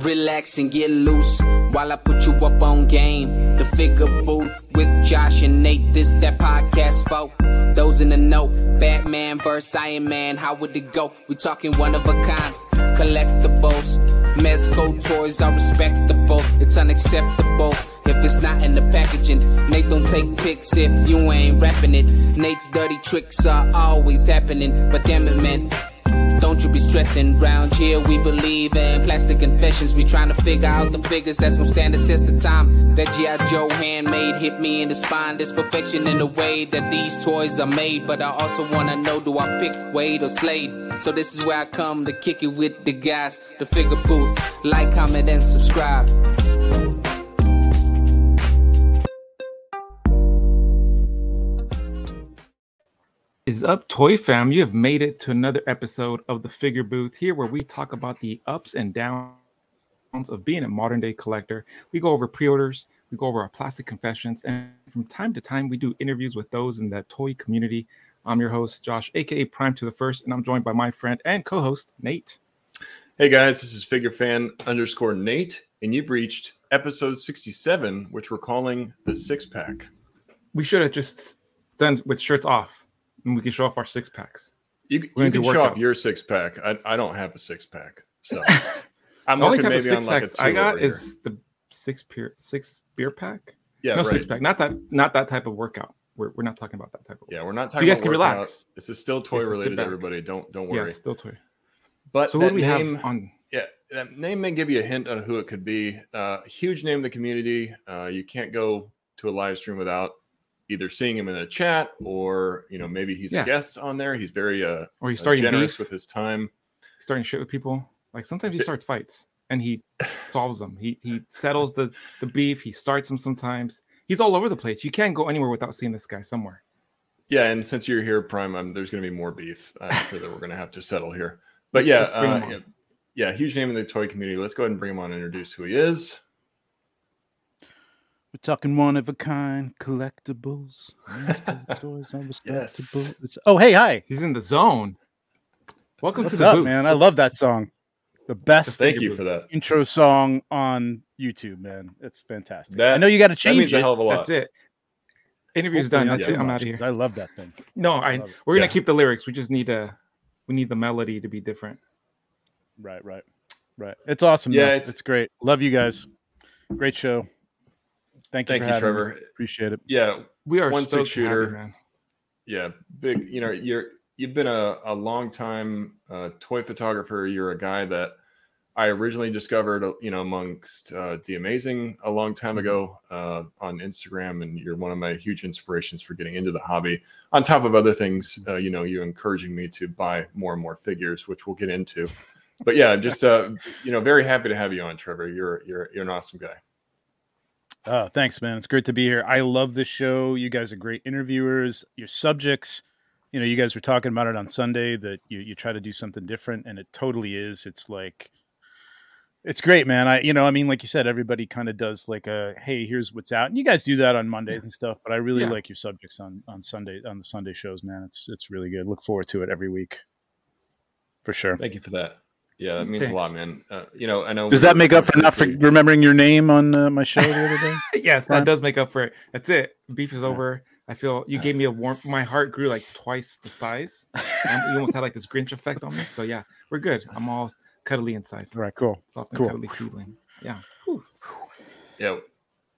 Relax and get loose while I put you up on game. The figure booth with Josh and Nate. This that podcast for those in the know. Batman versus Iron Man. How would it go? We talking one of a kind. Collectibles. Mezco toys are respectable. It's unacceptable if it's not in the packaging. Nate don't take pics if you ain't rapping it. Nate's dirty tricks are always happening. But damn it, man. You be stressing. Round here, we believe in plastic confessions. We trying to figure out the figures that's gonna stand the test of time. That G.I. Joe handmade hit me in the spine. There's perfection in the way that these toys are made. But I also wanna know do I pick Wade or Slade? So this is where I come to kick it with the guys. The figure booth. Like, comment, and subscribe. Is up, Toy Fam? You have made it to another episode of the Figure Booth here, where we talk about the ups and downs of being a modern day collector. We go over pre orders, we go over our plastic confessions, and from time to time, we do interviews with those in the toy community. I'm your host, Josh, aka Prime to the First, and I'm joined by my friend and co host, Nate. Hey guys, this is Figure Fan underscore Nate, and you've reached episode 67, which we're calling the six pack. We should have just done with shirts off and we can show off our six packs. You, you can show off your six pack. I, I don't have a six pack, so I'm the only type of six like I got is the six beer six beer pack. Yeah, no right. six pack. Not that not that type of workout. We're, we're not talking about that type of. Yeah, we're not talking. so you guys can workout. relax. This is still toy related. Everybody, don't don't worry. Yeah, still toy. But so what do we name, have on? Yeah, that name may give you a hint on who it could be. Uh, huge name in the community. Uh, you can't go to a live stream without either seeing him in a chat or you know maybe he's yeah. a guest on there. He's very uh or he's starting generous beef. with his time. He's starting shit with people. Like sometimes he starts fights and he solves them. He he settles the the beef. He starts them sometimes. He's all over the place. You can't go anywhere without seeing this guy somewhere. Yeah, and since you're here, Prime, um, there's going to be more beef uh, that we're going to have to settle here. But yeah, uh, yeah, yeah, huge name in the toy community. Let's go ahead and bring him on and introduce who he is. We're talking one of a kind collectibles. yes. Oh, hey, hi. He's in the zone. Welcome What's to the up, booth. man. I love that song. The best. Thank you for that intro song on YouTube, man. It's fantastic. That, I know you got to change that means it. a hell of a lot. That's it. Interview's done. That's it. I'm out of here. I love that thing. No, I. We're gonna yeah. keep the lyrics. We just need a. We need the melody to be different. Right, right, right. It's awesome. Yeah, it's, it's, great. Love you guys. Great show. Thank you, Thank you, Trevor. Me. Appreciate it. Yeah, we are one so six shooter. Happy, man. Yeah, big. You know, you're you've been a a long time uh, toy photographer. You're a guy that I originally discovered, you know, amongst uh, the amazing a long time ago uh, on Instagram, and you're one of my huge inspirations for getting into the hobby. On top of other things, uh, you know, you encouraging me to buy more and more figures, which we'll get into. But yeah, just uh, you know, very happy to have you on, Trevor. You're you're you're an awesome guy. Oh, thanks, man. It's great to be here. I love this show. You guys are great interviewers. Your subjects, you know, you guys were talking about it on Sunday that you, you try to do something different, and it totally is. It's like, it's great, man. I, you know, I mean, like you said, everybody kind of does like a, hey, here's what's out, and you guys do that on Mondays and stuff. But I really Yeah. like your subjects on on Sunday on the Sunday shows, man. It's it's really good. Look forward to it every week, for sure. Thank you for that. Yeah, that means Thanks. a lot, man. Uh, you know, I know. Does that make up for not for remembering your name on uh, my show the other day? yes, Prime. that does make up for it. That's it. Beef is over. I feel you gave me a warm. My heart grew like twice the size. And you almost had like this Grinch effect on me. So yeah, we're good. I'm all cuddly inside. All right, cool. Soft and Cool. cuddly feeling. Yeah. Yeah,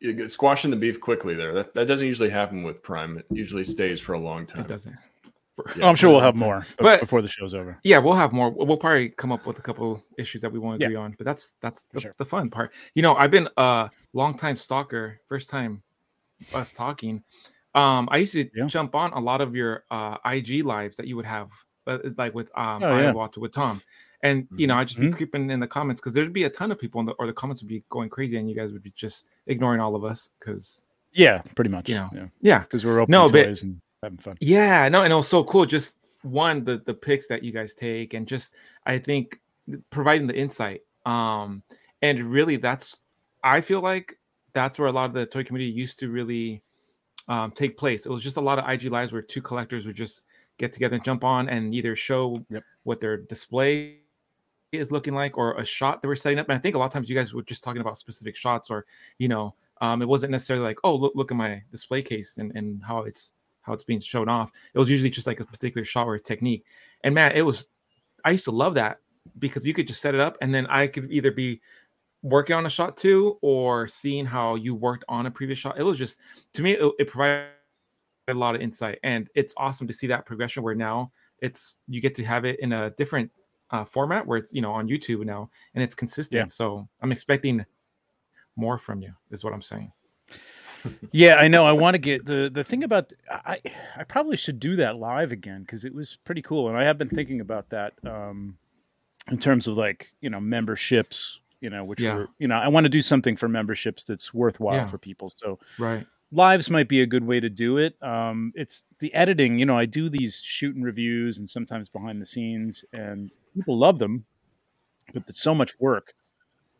you get squashing the beef quickly there. That, that doesn't usually happen with Prime. It usually stays for a long time. It doesn't. Yeah. Oh, I'm sure we'll have more, but, before the show's over. Yeah, we'll have more. We'll probably come up with a couple issues that we want to Yeah. agree on. But that's that's the, sure. the fun part. You know, I've been a long time stalker. First time us talking. Um, I used to Yeah. jump on a lot of your uh IG lives that you would have, uh, like with um Oh, yeah. Walter with Tom. And you know, I'd just be Mhm. creeping in the comments because there'd be a ton of people, in the, or the comments would be going crazy, and you guys would be just ignoring all of us because Yeah, pretty much. You know, yeah, yeah, because we're open No, to but- and having fun. Yeah, no, and it was so cool. Just one, the the pics that you guys take, and just I think providing the insight. Um, and really, that's I feel like that's where a lot of the toy community used to really um, take place. It was just a lot of IG lives where two collectors would just get together and jump on and either show Yep. what their display is looking like or a shot that we're setting up. And I think a lot of times you guys were just talking about specific shots or, you know, um, it wasn't necessarily like, oh, look, look at my display case and, and how it's how it's being shown off. It was usually just like a particular shot or technique. And man, it was I used to love that because you could just set it up and then I could either be working on a shot too or seeing how you worked on a previous shot. It was just to me it, it provided a lot of insight and it's awesome to see that progression where now it's you get to have it in a different uh, format where it's you know on YouTube now and it's consistent. Yeah. So I'm expecting more from you is what I'm saying. Yeah, I know. I want to get the the thing about I I probably should do that live again because it was pretty cool, and I have been thinking about that um, in terms of like you know memberships, you know, which Yeah. were you know I want to do something for memberships that's worthwhile Yeah. for people. So Right. lives might be a good way to do it. Um, it's the editing. You know, I do these shooting reviews and sometimes behind the scenes, and people love them, but it's so much work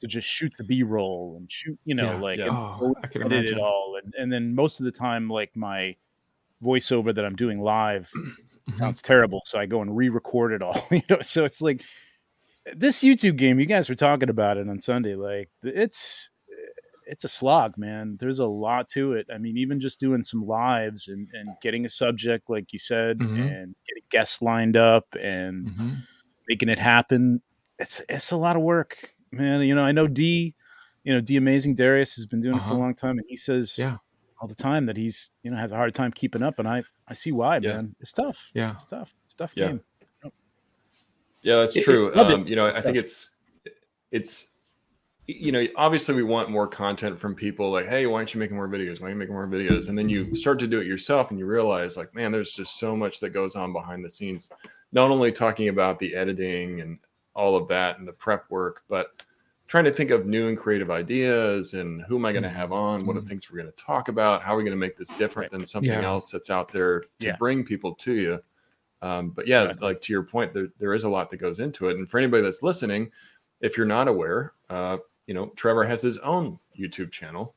to just shoot the B-roll and shoot, you know, Yeah, like yeah. and Oh, I can edit imagine. it all, and, and then most of the time, like my voiceover that I'm doing live Mhm. sounds terrible, so I go and re-record it all. You know, so it's like this YouTube game. You guys were talking about it on Sunday. Like it's it's a slog, man. There's a lot to it. I mean, even just doing some lives and, and getting a subject, like you said, Mhm. and getting guests lined up and Mhm. making it happen. It's it's a lot of work, man. You know, I know D, you know, D Amazing Darius has been doing it for Uh-huh. a long time, and he says Yeah. all the time that he's you know has a hard time keeping up, and I I see why, Yeah. man. It's tough. Yeah. It's tough. It's a tough Yeah. game. Yeah, that's It- it- true. it. um, you know, I Stuff. think it's it's you know, obviously we want more content from people like, hey, why aren't you making more videos? Why aren't you making more videos? And then you start to do it yourself and you realize like, man, there's just so much that goes on behind the scenes. Not only talking about the editing and all of that and the prep work, but trying to think of new and creative ideas and who am I going to have on? What are the Mhm. things we're going to talk about? How are we going to make this different than something Yeah. else that's out there to Yeah. bring people to you? Um, but yeah, Exactly. like to your point, there, there is a lot that goes into it. And for anybody that's listening, if you're not aware, uh, you know, Trevor has his own YouTube channel,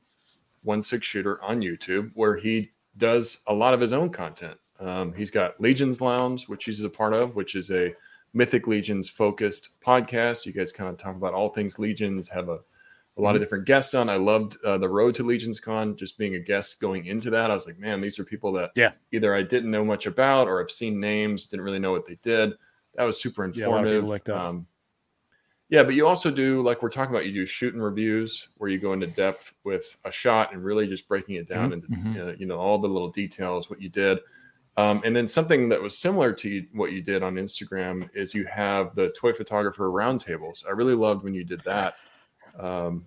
One-Sixth Shooter on YouTube, where he does a lot of his own content. Um, he's got Legions Lounge, which he's a part of, which is a Mythic Legions focused podcast. You guys kind of talk about all things Legions, have a, a lot of different guests on. I loved uh, the Road to Legions Con, just being a guest going into that. I was like, man, these are people that Yeah. either I didn't know much about or I've seen names, didn't really know what they did. That was super Yeah, a lot of people informative. that. Um, yeah, but you also do like we're talking about. You do shooting reviews where you go into depth with a shot and really just breaking it down into Mhm. uh, you know all the little details, what you did. Um, and then something that was similar to what you did on Instagram is you have the toy photographer roundtables. I really loved when you did that. Um,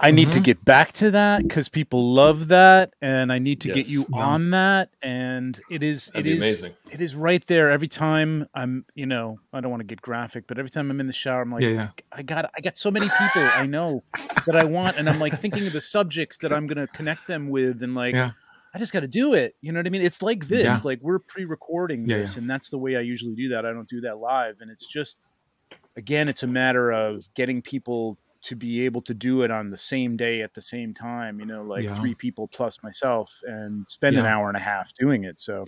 I need to Mhm. get back to that because people love that, and I need to get you Yeah. on that. And it is that'd it be is amazing. it is right there every time I'm you know I don't want to get graphic, but every time I'm in the shower, I'm like Yeah, yeah. I got I got so many people I know that I want, and I'm like thinking of the subjects that I'm gonna connect them with, and like. Yeah. I just got to do it. You know what I mean? It's like this. Yeah. Like we're pre-recording Yeah, this, and that's the way I usually do that. I don't do that live, and it's just, again, it's a matter of getting people to be able to do it on the same day at the same time. You know, like Yeah. three people plus myself, and spend an hour and a half doing it. So,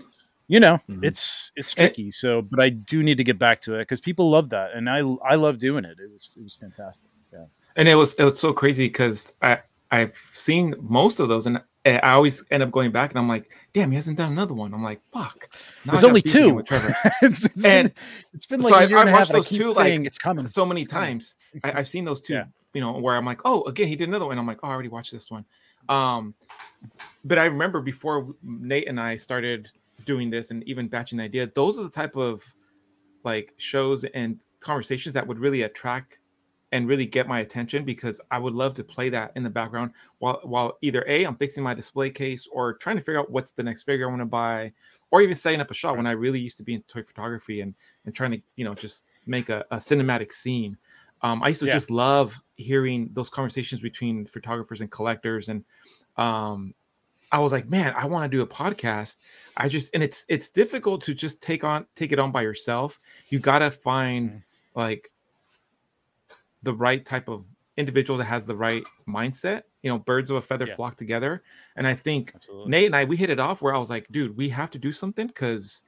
you know, Mhm. it's it's And- tricky. So, but I do need to get back to it because people love that, and I I love doing it. It was it was fantastic. Yeah. and it was it was so crazy because I I've seen most of those and I always end up going back and I'm like, damn, he hasn't done another one. I'm like, fuck. There's only two. with Trevor. it's, it's And been, it's been so like a I- year and I a half. watched and those two, like, it's coming. so many coming. times. I, I've seen those two, Yeah. you know, where I'm like, oh, again, he did another one. I'm like, oh, I already watched this one. Um, but I remember before Nate and I started doing this and even batching the idea, those are the type of like shows and conversations that would really attract and really get my attention because I would love to play that in the background while while either A, I'm fixing my display case or trying to figure out what's the next figure I want to buy, or even setting up a shot when I really used to be in toy photography and and trying to, you know, just make a, a cinematic scene. Um, I used to Yeah. just love hearing those conversations between photographers and collectors and um I was like, man, I want to do a podcast. I just and it's it's difficult to just take on take it on by yourself. You gotta find Mhm. like the right type of individual that has the right mindset. You know, birds of a feather Yeah. flock together. And I think Absolutely. Nate and I we hit it off where I was like, dude, we have to do something because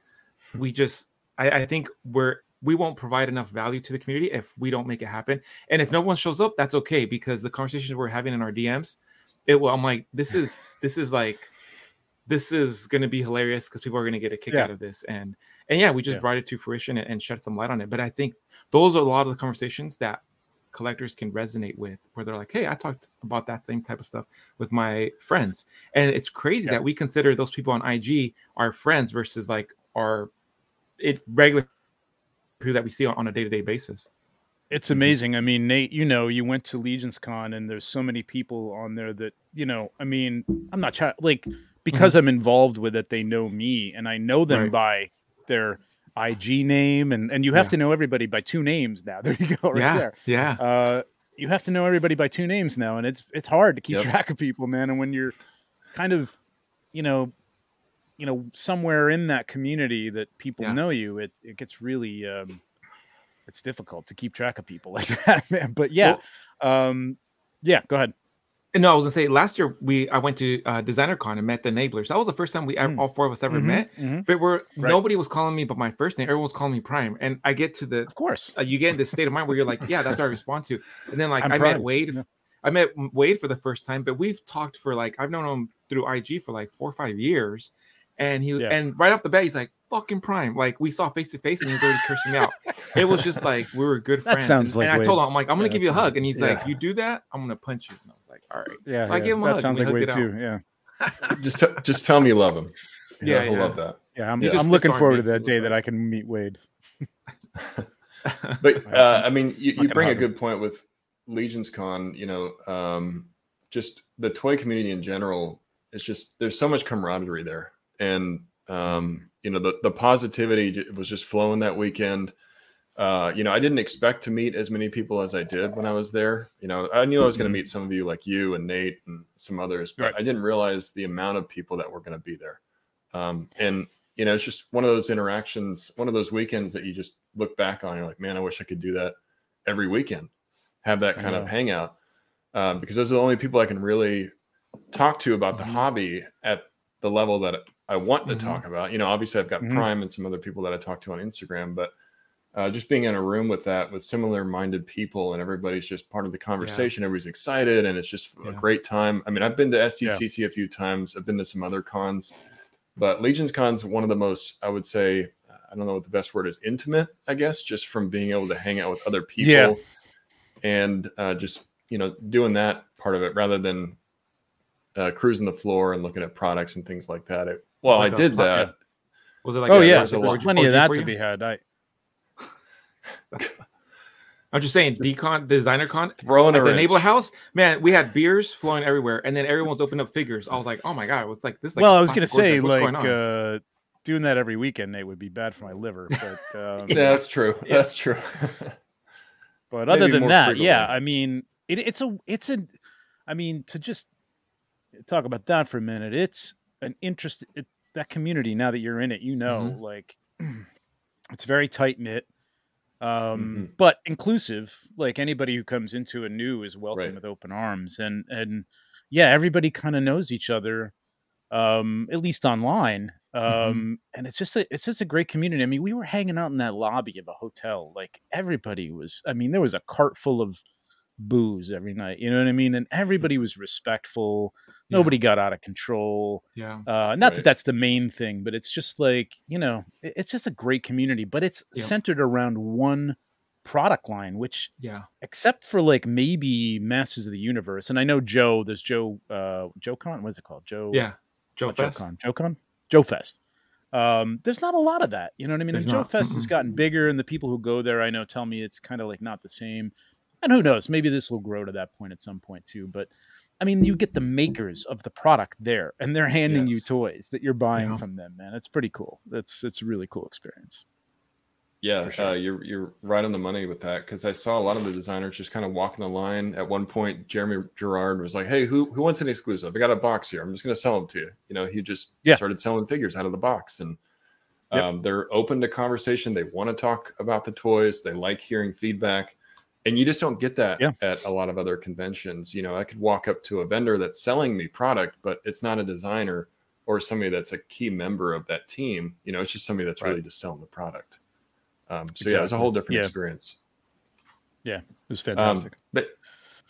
we just I, I think we're we won't provide enough value to the community if we don't make it happen. And if no one shows up, that's okay because the conversations we're having in our DMs, it will. I'm like, this is this is like, this is going to be hilarious because people are going to get a kick Yeah. out of this. And and yeah, we just Yeah. brought it to fruition and, and shed some light on it. But I think those are a lot of the conversations that collectors can resonate with where they're like hey i talked about that same type of stuff with my friends and it's crazy Yeah. that we consider those people on ig our friends versus like our it regular people that we see on, a day-to-day basis It's mm-hmm. amazing. I mean, Nate, you know, you went to Legions Con and there's so many people on there that, you know, I mean, I'm not trying like because mm-hmm. I'm involved with it, they know me and I know them Right. by their IG name and and you have Yeah. to know everybody by two names now. There you go right yeah there. yeah Uh you have to know everybody by two names now and it's it's hard to keep Yep. track of people, man, and when you're kind of, you know, you know, somewhere in that community that people Yeah. know you, it it gets really um it's difficult to keep track of people like that, man. But yeah, um, yeah, go ahead. No i was gonna say last year we i went to uh designer con and met the enablers that was the first time we ever, Mm. all four of us ever Mhm, met mhm. but we're Right. nobody was calling me but my first name everyone was calling me prime and i get to the Of course. uh, you get in this state of mind where you're like, yeah, that's what I respond to. And then like I'm I proud. met Wade, Yeah. I met Wade for the first time, but we've talked for like I've known him through IG for like four or five years, and he Yeah. and right off the bat he's like fucking prime. Like we saw face to face and he was already cursing me out. It was just like we were good friends. That friends. sounds and, like and I told him I'm like I'm gonna Yeah, give you a hug, and he's like, you do that, I'm gonna punch you. And I was like, all right. Yeah, So I yeah. gave him a that hug sounds like we Wade hugged it too. Yeah, just t- just tell me you love him. Yeah, he'll love that. yeah. I'm, Yeah. I'm looking forward to that It was day that I can meet Wade. But uh, I mean, you, you bring a good point with Legions Con. You know, um, just the toy community in general. It's just there's so much camaraderie there, and um, you know the the positivity was just flowing that weekend. Uh, you know, I didn't expect to meet as many people as I did when I was there. You know, I knew I was going to meet some of you, like you and Nate and some others, but Right. I didn't realize the amount of people that were going to be there. Um, and you know, it's just one of those interactions, one of those weekends that you just look back on. You're like, man, I wish I could do that every weekend, have that kind of hangout, um, because those are the only people I can really talk to about the hobby at the level that I want to Mhm. talk about. You know, obviously I've got Mhm. Prime and some other people that I talk to on Instagram, but uh, just being in a room with that with similar minded people and everybody's just part of the conversation everybody's excited and it's just a great time i mean i've been to sdcc a few times i've been to some other cons but legions cons one of the most i would say i don't know what the best word is intimate i guess just from being able to hang out with other people Yeah. and uh, just you know doing that part of it rather than uh, cruising the floor and looking at products and things like that it, well Like i a did pl- that yeah. Was it like oh a- yeah, was it there's there's plenty of that to be had. I I'm just saying, decon designer con throwing at a the wrench. Enabler House, man, we had beers flowing everywhere, and then everyone's opening up figures. I was like, oh my god, it's like this. Like well, I was gonna say. What's like going on? uh, doing that every weekend, Nate, would be bad for my liver. But um, yeah that's true Yeah. that's true But other Maybe than more that, yeah. I mean, it, it's a, it's a, I mean, to just talk about that for a minute, it's an interest. It, that community, now that you're in it, you know, Mhm. like it's very tight knit, um, Mhm. but inclusive. Like anybody who comes into a new is welcome Right. with open arms, and and yeah, everybody kind of knows each other, um, at least online. Um, Mm-hmm. and it's just a it's just a great community. I mean, we were hanging out in that lobby of a hotel. Like everybody was. I mean, there was a cart full of booze every night. You know what I mean? And everybody was respectful. Yeah. Nobody got out of control. yeah, Uh, not that that's the main thing, but it's just like you know, it- it's just a great community. But it's Yeah. centered around one product line, which yeah, except for like maybe Masters of the Universe, and I know Joe. There's Joe. Uh, Joe Con. What is it called? Joe. yeah. Joe not Fest. JoeCon. JoeCon? Joe Fest. Um, there's not a lot of that. You know what I mean? There's And Joe not. Fest has gotten bigger, and the people who go there, I know, tell me it's kind of like not the same. And who knows? Maybe this will grow to that point at some point too. But I mean, you get the makers of the product there, and they're handing you toys that you're buying Yeah. from them. Man, it's pretty cool. That's it's a really cool experience. Yeah, For sure. uh, you're you're right on the money with that because I saw a lot of the designers just kind of walking the line. At one point, Jeremy Gerard was like, "Hey, who who wants an exclusive? I got a box here. I'm just going to sell them to you." You know, he just Yeah. started selling figures out of the box, and Yep. um, they're open to conversation. They want to talk about the toys. They like hearing feedback, and you just don't get that Yeah. at a lot of other conventions. You know, I could walk up to a vendor that's selling me product, but it's not a designer or somebody that's a key member of that team. You know, it's just somebody that's Right. really just selling the product. Um, so yeah, it's a whole different Yeah. experience. Yeah, it was Um, fantastic. but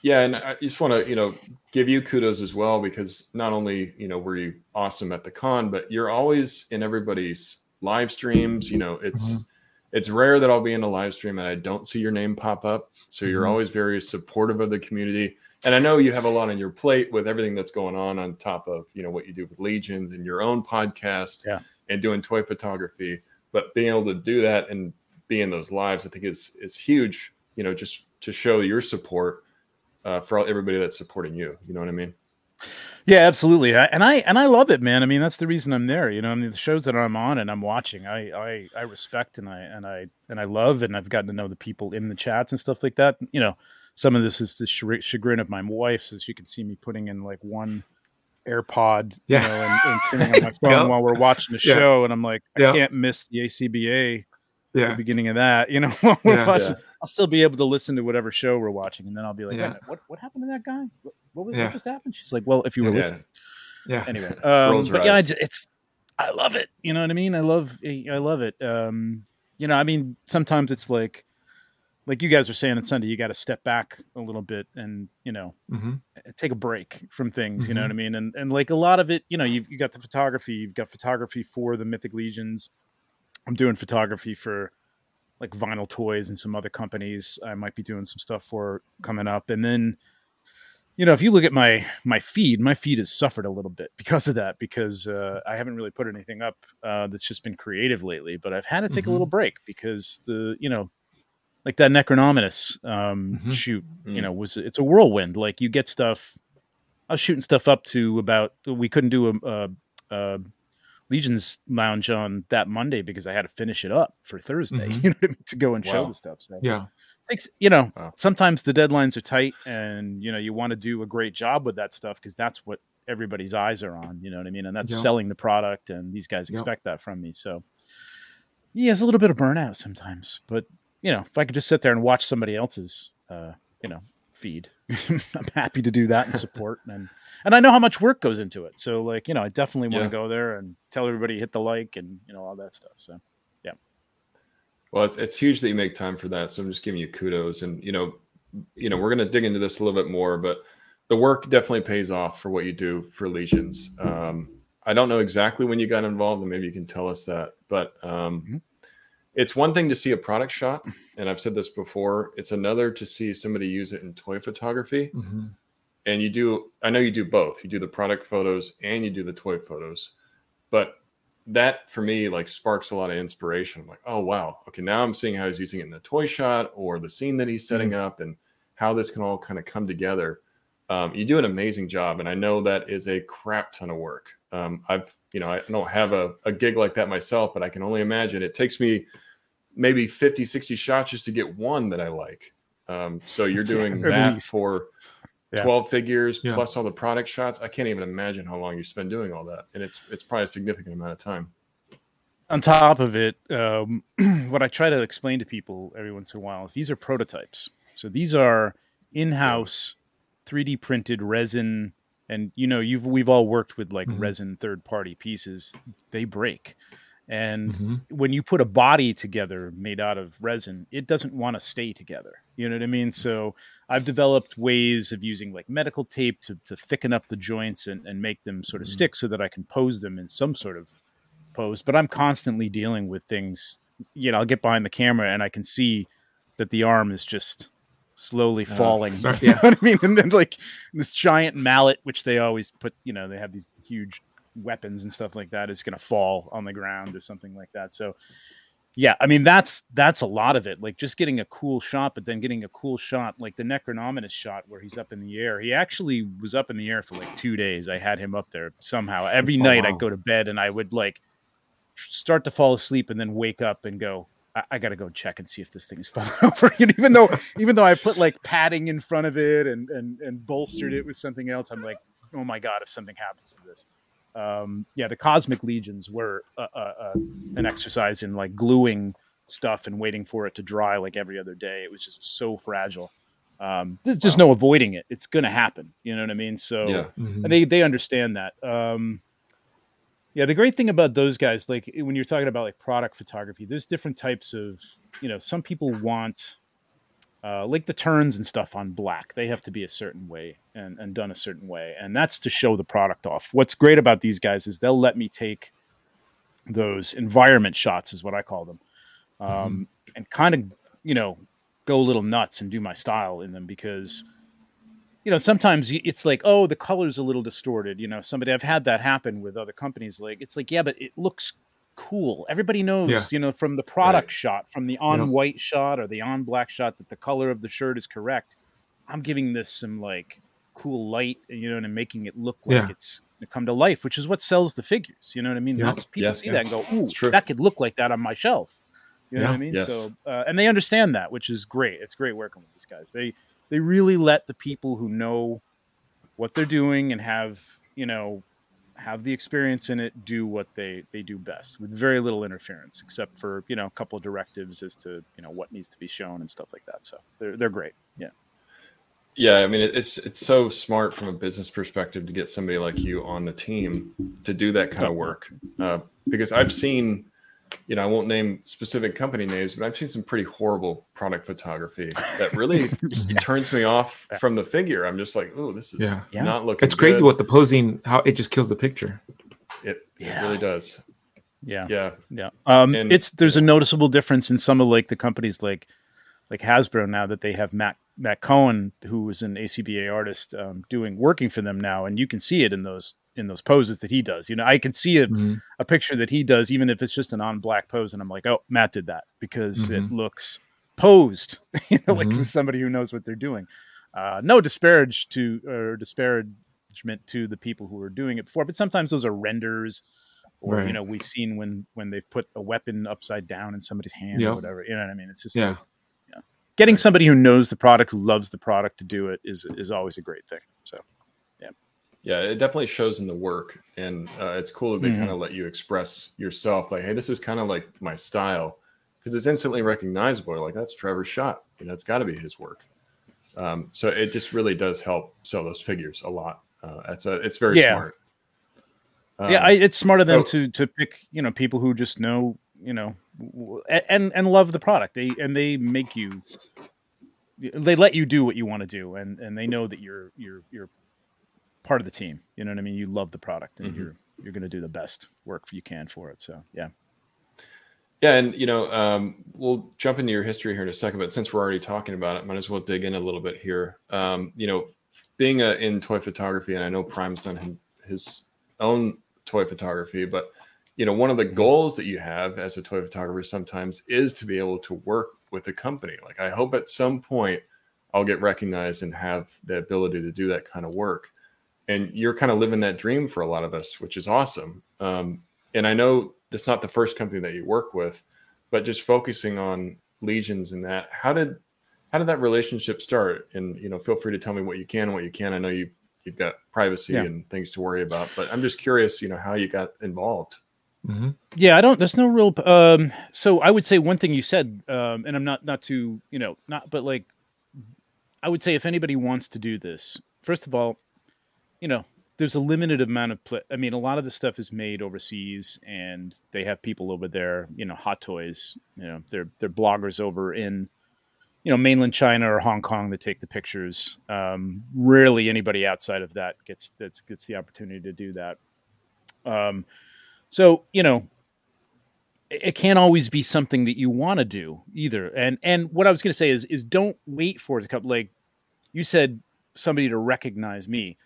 yeah, and I just want to you know give you kudos as well because not only you know were you awesome at the con, but you're always in everybody's live streams. You know, it's Mhm. It's rare that I'll be in a live stream and I don't see your name pop up. So you're Mhm. always very supportive of the community. And I know you have a lot on your plate with everything that's going on on top of you know what you do with Legions and your own podcast Yeah. and doing toy photography. But being able to do that and be in those lives, I think is is huge. You know, just to show your support uh, for all, everybody that's supporting you. You know what I mean? Yeah, absolutely. I, and I and I love it, man. I mean, that's the reason I'm there. You know, I mean, the shows that I'm on and I'm watching, I I, I respect and I and I and I love, and I've gotten to know the people in the chats and stuff like that. You know, some of this is the chagrin- of my wife, so she can see me putting in like one AirPod, Yeah. you know, and, and turning on my phone Yeah. while we're watching the Yeah. show, and I'm like, I Yeah. can't miss the ACBA Yeah. the beginning of that. You know, while we're Yeah. watching, I'll still be able to listen to whatever show we're watching, and then I'll be like, Yeah. minute, what what happened to that guy? What, what, was, Yeah. what just happened? She's like, well, if you were Yeah. listening Yeah. anyway um, Rolls her but yeah I eyes. j- it's i love it you know what i mean i love i love it um you know i mean sometimes it's like like you guys were saying on sunday you got to step back a little bit and you know hmm take a break from things you know what i mean and and like a lot of it you know you've you got the photography you've got photography for the mythic legions i'm doing photography for like vinyl toys and some other companies i might be doing some stuff for coming up and then you know if you look at my my feed my feed has suffered a little bit because of that because uh, i haven't really put anything up uh, that's just been creative lately but i've had to take a little break because the you know like that necronominus um Mhm. shoot you Mm. know was it's a whirlwind like you get stuff i was shooting stuff up to about we couldn't do a, a, a legions lounge on that monday because i had to finish it up for thursday Mhm. you know what I mean, to go and show the stuff so Yeah. takes you know Wow. sometimes the deadlines are tight and you know you want to do a great job with that stuff because that's what everybody's eyes are on you know what i mean and that's Yeah. selling the product and these guys expect that from me so yeah it's a little bit of burnout sometimes but you know if i could just sit there and watch somebody else's uh you know feed i'm happy to do that and support and and i know how much work goes into it so like you know i definitely want to Yeah. go there and tell everybody hit the like and you know all that stuff so yeah. Well, it's, it's huge that you make time for that. So I'm just giving you kudos. And you know, you know, we're going to dig into this a little bit more, but the work definitely pays off for what you do for Legions. Um, I don't know exactly when you got involved, and maybe you can tell us that. But um, Mhm. It's one thing to see a product shot, and I've said this before. It's another to see somebody use it in toy photography. hmm and you do i know you do both. You do the product photos and you do the toy photos. But that for me like sparks a lot of inspiration. I'm like oh wow. Okay now i'm seeing how he's using it in the toy shot or the scene that he's setting up and how this can all kind of come together. Um, you do an amazing job and i know that is a crap ton of work. Um, i've you know i don't have a, a gig like that myself but i can only imagine. It takes me maybe 50 60 shots just to get one that i like um, so you're doing At that least. for Yeah. 12 figures Yeah. plus all the product shots. I can't even imagine how long you spend doing all that. And it's it's probably a significant amount of time. on top of it, um, what I try to explain to people every once in a while is these are prototypes. So these are in-house 3D printed resin, and you know you've we've all worked with like Mhm. resin third-party pieces. They break, and hmm when you put a body together made out of resin, it doesn't want to stay together. You know what I mean? So I've developed ways of using like medical tape to, to thicken up the joints and, and make them sort of Mhm. stick so that I can pose them in some sort of pose. But I'm constantly dealing with things. You know, I'll get behind the camera and I can see that the arm is just slowly Oh, falling. sorry, You know what I mean? And then like this giant mallet, which they always put, you know, they have these huge weapons and stuff like that is going to fall on the ground or something like that. So yeah, I mean that's that's a lot of it. Like just getting a cool shot, but then getting a cool shot, like the Necronominus shot where he's up in the air. He actually was up in the air for like two days. I had him up there somehow. Every Oh, night wow. I'd go to bed and I would like start to fall asleep and then wake up and go, I, I gotta go check and see if this thing's falling over. And even though even though I put like padding in front of it and and and bolstered it with something else, I'm like, oh my god, if something happens to this. Um, yeah, the Cosmic Legions were uh, uh, uh, an exercise in like gluing stuff and waiting for it to dry like every other day. It was just so fragile. Um, there's just no avoiding it. It's gonna happen. You know what I mean? So Yeah. Mhm. and they they understand that. Um, Yeah, the great thing about those guys, like when you're talking about like product photography, there's different types of, you know, some people want uh, like the turns and stuff on black. They have to be a certain way and, and done a certain way. And that's to show the product off. What's great about these guys is they'll let me take those environment shots, is what I call them, um, mm-hmm. and kind of, you know, go a little nuts and do my style in them because you know sometimes it's like oh the color's a little distorted you know somebody i've had that happen with other companies like it's like yeah but it looks cool everybody knows yeah. you know from the product right. shot from the on yeah. white shot or the on black shot that the color of the shirt is correct i'm giving this some like cool light you know and making it look like yeah. it's come to life which is what sells the figures you know what i mean That's, people see that and go ooh that could look like that on my shelf you know what i mean yes. so uh, and they understand that which is great it's great working with these guys they they really let the people who know what they're doing and have you know have the experience in it do what they they do best with very little interference except for you know a couple of directives as to you know what needs to be shown and stuff like that. So they're, they're great. Yeah. Yeah i mean it's it's so smart from a business perspective to get somebody like you on the team to do that kind of work. Uh, because i've seen you know, I won't name specific company names, but I've seen some pretty horrible product photography that really yeah. turns me off from the figure. I'm just like, oh, this is yeah. not looking. It's crazy what the posing, how it just kills the picture. It, yeah. it really does. Yeah, yeah, yeah. Um, and, it's there's a noticeable difference in some of like the companies like like Hasbro now that they have Matt Matt Cohen, who was an ACBA artist, um, doing working for them now, and you can see it in those in those poses that he does. You know, I can see a, mm-hmm. a picture that he does, even if it's just an on black pose, and I'm like, oh, Matt did that because mm-hmm. it looks posed, you know, mm-hmm. like somebody who knows what they're doing. Uh, no disparage to or disparagement to the people who were doing it before, but sometimes those are renders, or right. you know, we've seen when when they've put a weapon upside down in somebody's hand yep. or whatever. You know what I mean? It's just yeah. Like. Getting somebody who knows the product, who loves the product to do it is is always a great thing. So yeah it definitely shows in the work and uh, it's cool that they mm-hmm. kind of let you express yourself like hey this is kind of like my style because it's instantly recognizable like that's trevor's shot you know it's got to be his work um, so it just really does help sell those figures a lot uh, it's a, it's very yeah. smart um, yeah I, it's smart of them to to pick you know people who just know you know and and love the product they and they make you they let you do what you want to do and and they know that you're you're you're part of the team. You know what I mean? You love the product and mm-hmm. you're you're going to do the best work you can for it. So yeah. Yeah, and you know, um, we'll jump into your history here in a second, but since we're already talking about it, might as well dig in a little bit here. Um, you know, being a, in toy photography, and I know Prime's done his own toy photography, but you know, one of the mm-hmm. goals that you have as a toy photographer sometimes is to be able to work with a company. Like, I hope at some point I'll get recognized and have the ability to do that kind of work and you're kind of living that dream for a lot of us, which is awesome. Um, and I know that's not the first company that you work with, but just focusing on legions and that, how did how did that relationship start? And you know, feel free to tell me what you can and what you can. I know you you've got privacy yeah. and things to worry about, but I'm just curious, you know, how you got involved. Mm-hmm. Yeah, I don't. There's no real. Um, so I would say one thing you said, um, and I'm not not to you know not, but like I would say if anybody wants to do this, first of all, you know, there's a limited amount of play. I mean, a lot of the stuff is made overseas, and they have people over there. You know, Hot Toys. You know, they're they're bloggers over in, you know, mainland China or Hong Kong that take the pictures. Um, rarely anybody outside of that gets that gets the opportunity to do that. Um, so you know, it, it can't always be something that you want to do either. And and what I was going to say is is don't wait for it to come. Like you said, somebody to recognize me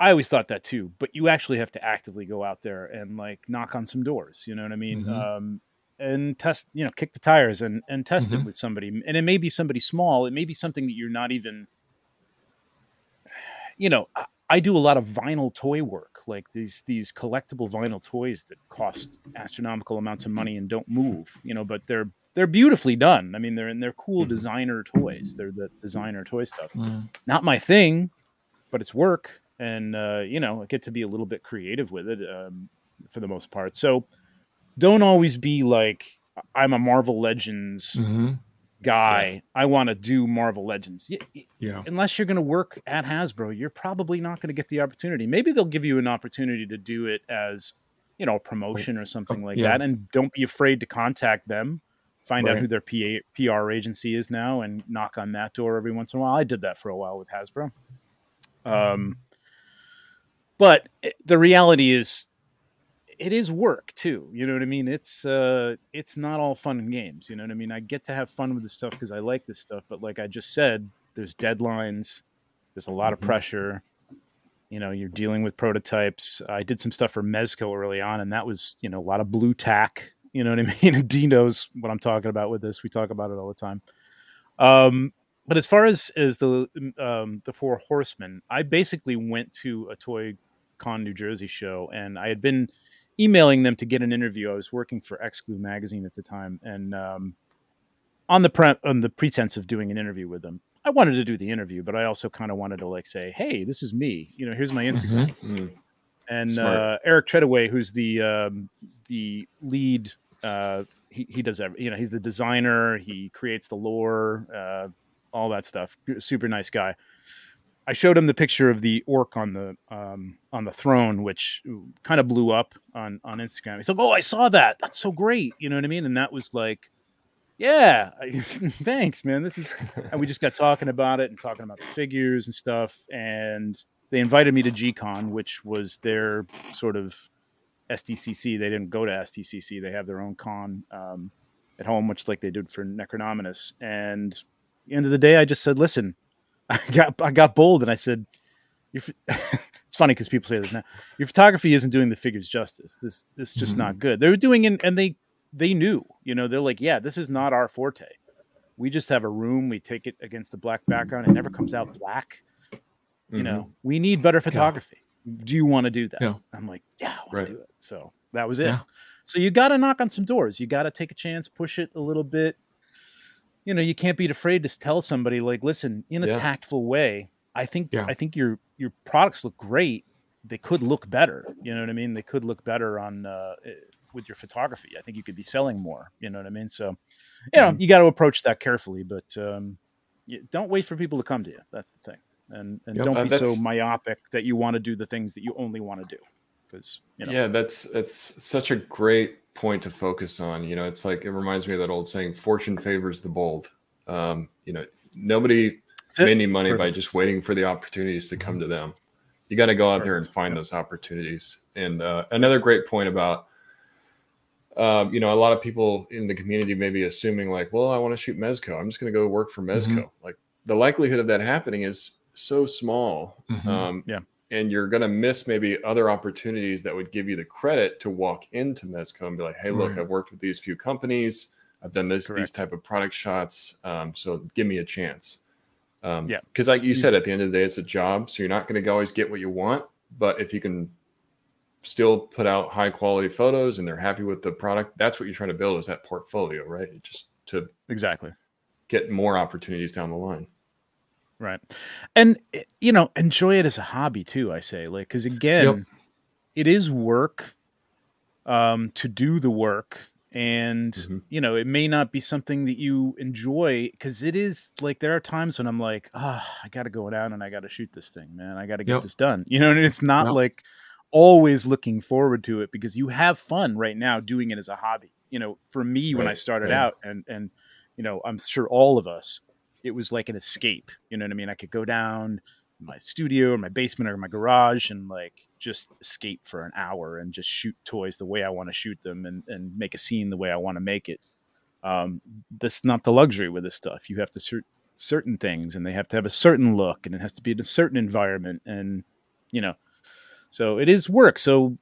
I always thought that too, but you actually have to actively go out there and like knock on some doors. You know what I mean? Mm-hmm. Um, and test, you know, kick the tires and and test mm-hmm. it with somebody. And it may be somebody small. It may be something that you're not even. You know, I, I do a lot of vinyl toy work, like these these collectible vinyl toys that cost astronomical amounts of money and don't move. You know, but they're they're beautifully done. I mean, they're and they're cool mm-hmm. designer toys. They're the designer toy stuff. Mm. Not my thing, but it's work and uh, you know get to be a little bit creative with it um, for the most part. So don't always be like I'm a Marvel Legends mm-hmm. guy. Yeah. I want to do Marvel Legends. Yeah. Unless you're going to work at Hasbro, you're probably not going to get the opportunity. Maybe they'll give you an opportunity to do it as you know, a promotion or something like yeah. that. And don't be afraid to contact them, find out who their PA, PR agency is now, and knock on that door every once in a while. I did that for a while with Hasbro. Um, but the reality is, it is work too. You know what I mean? It's uh, it's not all fun and games. You know what I mean? I get to have fun with this stuff because I like this stuff. But like I just said, there's deadlines. There's a lot of Mhm. pressure. You know, you're dealing with prototypes. I did some stuff for Mezco early on, and that was you know a lot of Blu Tack. You know what I mean? And D knows what I'm talking about with this. We talk about it all the time. Um, but as far as as the um, the four horsemen, I basically went to a Toy Con New Jersey show, and I had been emailing them to get an interview. I was working for Exclu magazine at the time, and um, on the pre- on the pretense of doing an interview with them, I wanted to do the interview, but I also kind of wanted to like say, "Hey, this is me. You know, here's my Instagram." Mm. and uh, Eric Treadaway, who's the um, the lead. Uh, he he does every, you know he's the designer. He creates the lore, uh, all that stuff. Super nice guy. I showed him the picture of the orc on the um, on the throne, which kind of blew up on on Instagram. He's like, "Oh, I saw that. That's so great." You know what I mean? And that was like, "Yeah, thanks, man. This is." And we just got talking about it and talking about the figures and stuff. And they invited me to GCon, which was their sort of SDCC. They didn't go to SDCC. They have their own con um, at home, much like they did for Necronominus. And at the end of the day, I just said, "Listen, I got I got bold, and I said, it's funny because people say this now. Your photography isn't doing the figures justice. This this is just not mm-hmm. good. They were doing it, and they they knew. You know, they're like, yeah, this is not our forte. We just have a room. We take it against the black background. It never comes out black. You know, mm-hmm. we need better photography. Do you want to do that? Yeah. I'm like, yeah, I want Right. to do it. So that was it. Yeah. So you got to knock on some doors. You got to take a chance, push it a little bit. You know, you can't be afraid to tell somebody like, listen, in a Yeah. tactful way. I think Yeah. I think your your products look great. They could look better. You know what I mean? They could look better on uh, eh, with your photography. I think you could be selling more. You know what I mean? So, you know, you got to approach that carefully, but um, you, don't wait for people to come to you. That's the thing, and and Yep. don't Uh, be so myopic that you want to do the things that you only want to do. Because you know, Yeah, that's that's such a great point to focus on. You know, it's like it reminds me of that old saying, "Fortune favors the bold." Um, you know, nobody made any money by just waiting for the opportunities to come to them. You got to go out there and Perfect. find those opportunities. And uh, another great point about, um, you know, a lot of people in the community may be assuming like, well, I want to shoot Mezco. I'm just going to go work for Mezco. Like the likelihood of that happening is so small. Mhm. Um, Yeah. And you're going to miss maybe other opportunities that would give you the credit to walk into Mezco and be like, hey, look, Right. I've worked with these few companies. I've done this, these type of product shots. Um, so give me a chance. Um, Yeah. Because, like you said, at the end of the day, it's a job. So you're not going to always get what you want. But if you can still put out high quality photos and they're happy with the product, that's what you're trying to build is that portfolio, right? Just to exactly. get more opportunities down the line. Right. And eh, you know, enjoy it as a hobby too, I say. Like cuz again, Yep. it is work um to do the work and Mhm. you know, it may not be something that you enjoy cuz it is like there are times when I'm like, "Ah, I got to go down and I got to shoot this thing, man. I got to get Yep. this done." You know, and it's not Yep. like always looking forward to it because you have fun right now doing it as a hobby. You know, for me when I started out and and you know, I'm sure all of us it was like an escape. You know what I mean? I could go down my studio or my basement or my garage and like just escape for an hour and just shoot toys the way I want to shoot them and, and make a scene the way I want to make it. Um, that's not the luxury with this stuff. You have to shoot certain things and they have to have a certain look and it has to be in a certain environment and you know so it is work so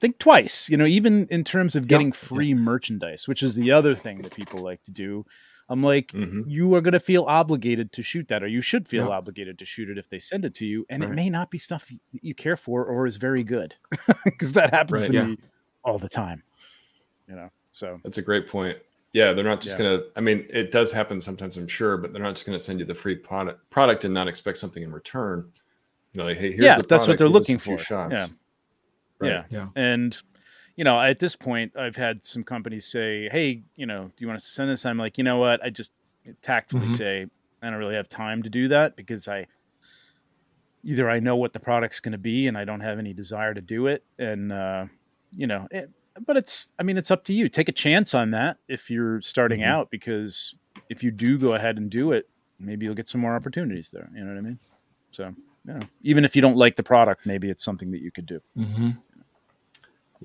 think twice you know even in terms of getting free merchandise which is the other thing that people like to do i'm like Mhm. you are going to feel obligated to shoot that or you should feel Yeah. obligated to shoot it if they send it to you and it may not be stuff that you care for or is very good because that happens Right. to Yeah. me all the time you know so That's a great point. Yeah, they're not just Yeah. gonna. I mean, it does happen sometimes, I'm sure, but they're not just gonna send you the free product product and not expect something in return. You know, like, hey, here's Yeah, the that's what they're give looking for. Shots. Yeah. Right. yeah Yeah. and you know at this point i've had some companies say hey you know do you want to send this i'm like you know what i just tactfully Mhm. say i don't really have time to do that because i either i know what the product's going to be and i don't have any desire to do it and uh you know, it, but it's I mean it's up to you. Take a chance on that if you're starting Mhm. out because if you do go ahead and do it, maybe you'll get some more opportunities there. You know what I mean? So, you know, even if you don't like the product, maybe it's something that you could do. Mm-hmm.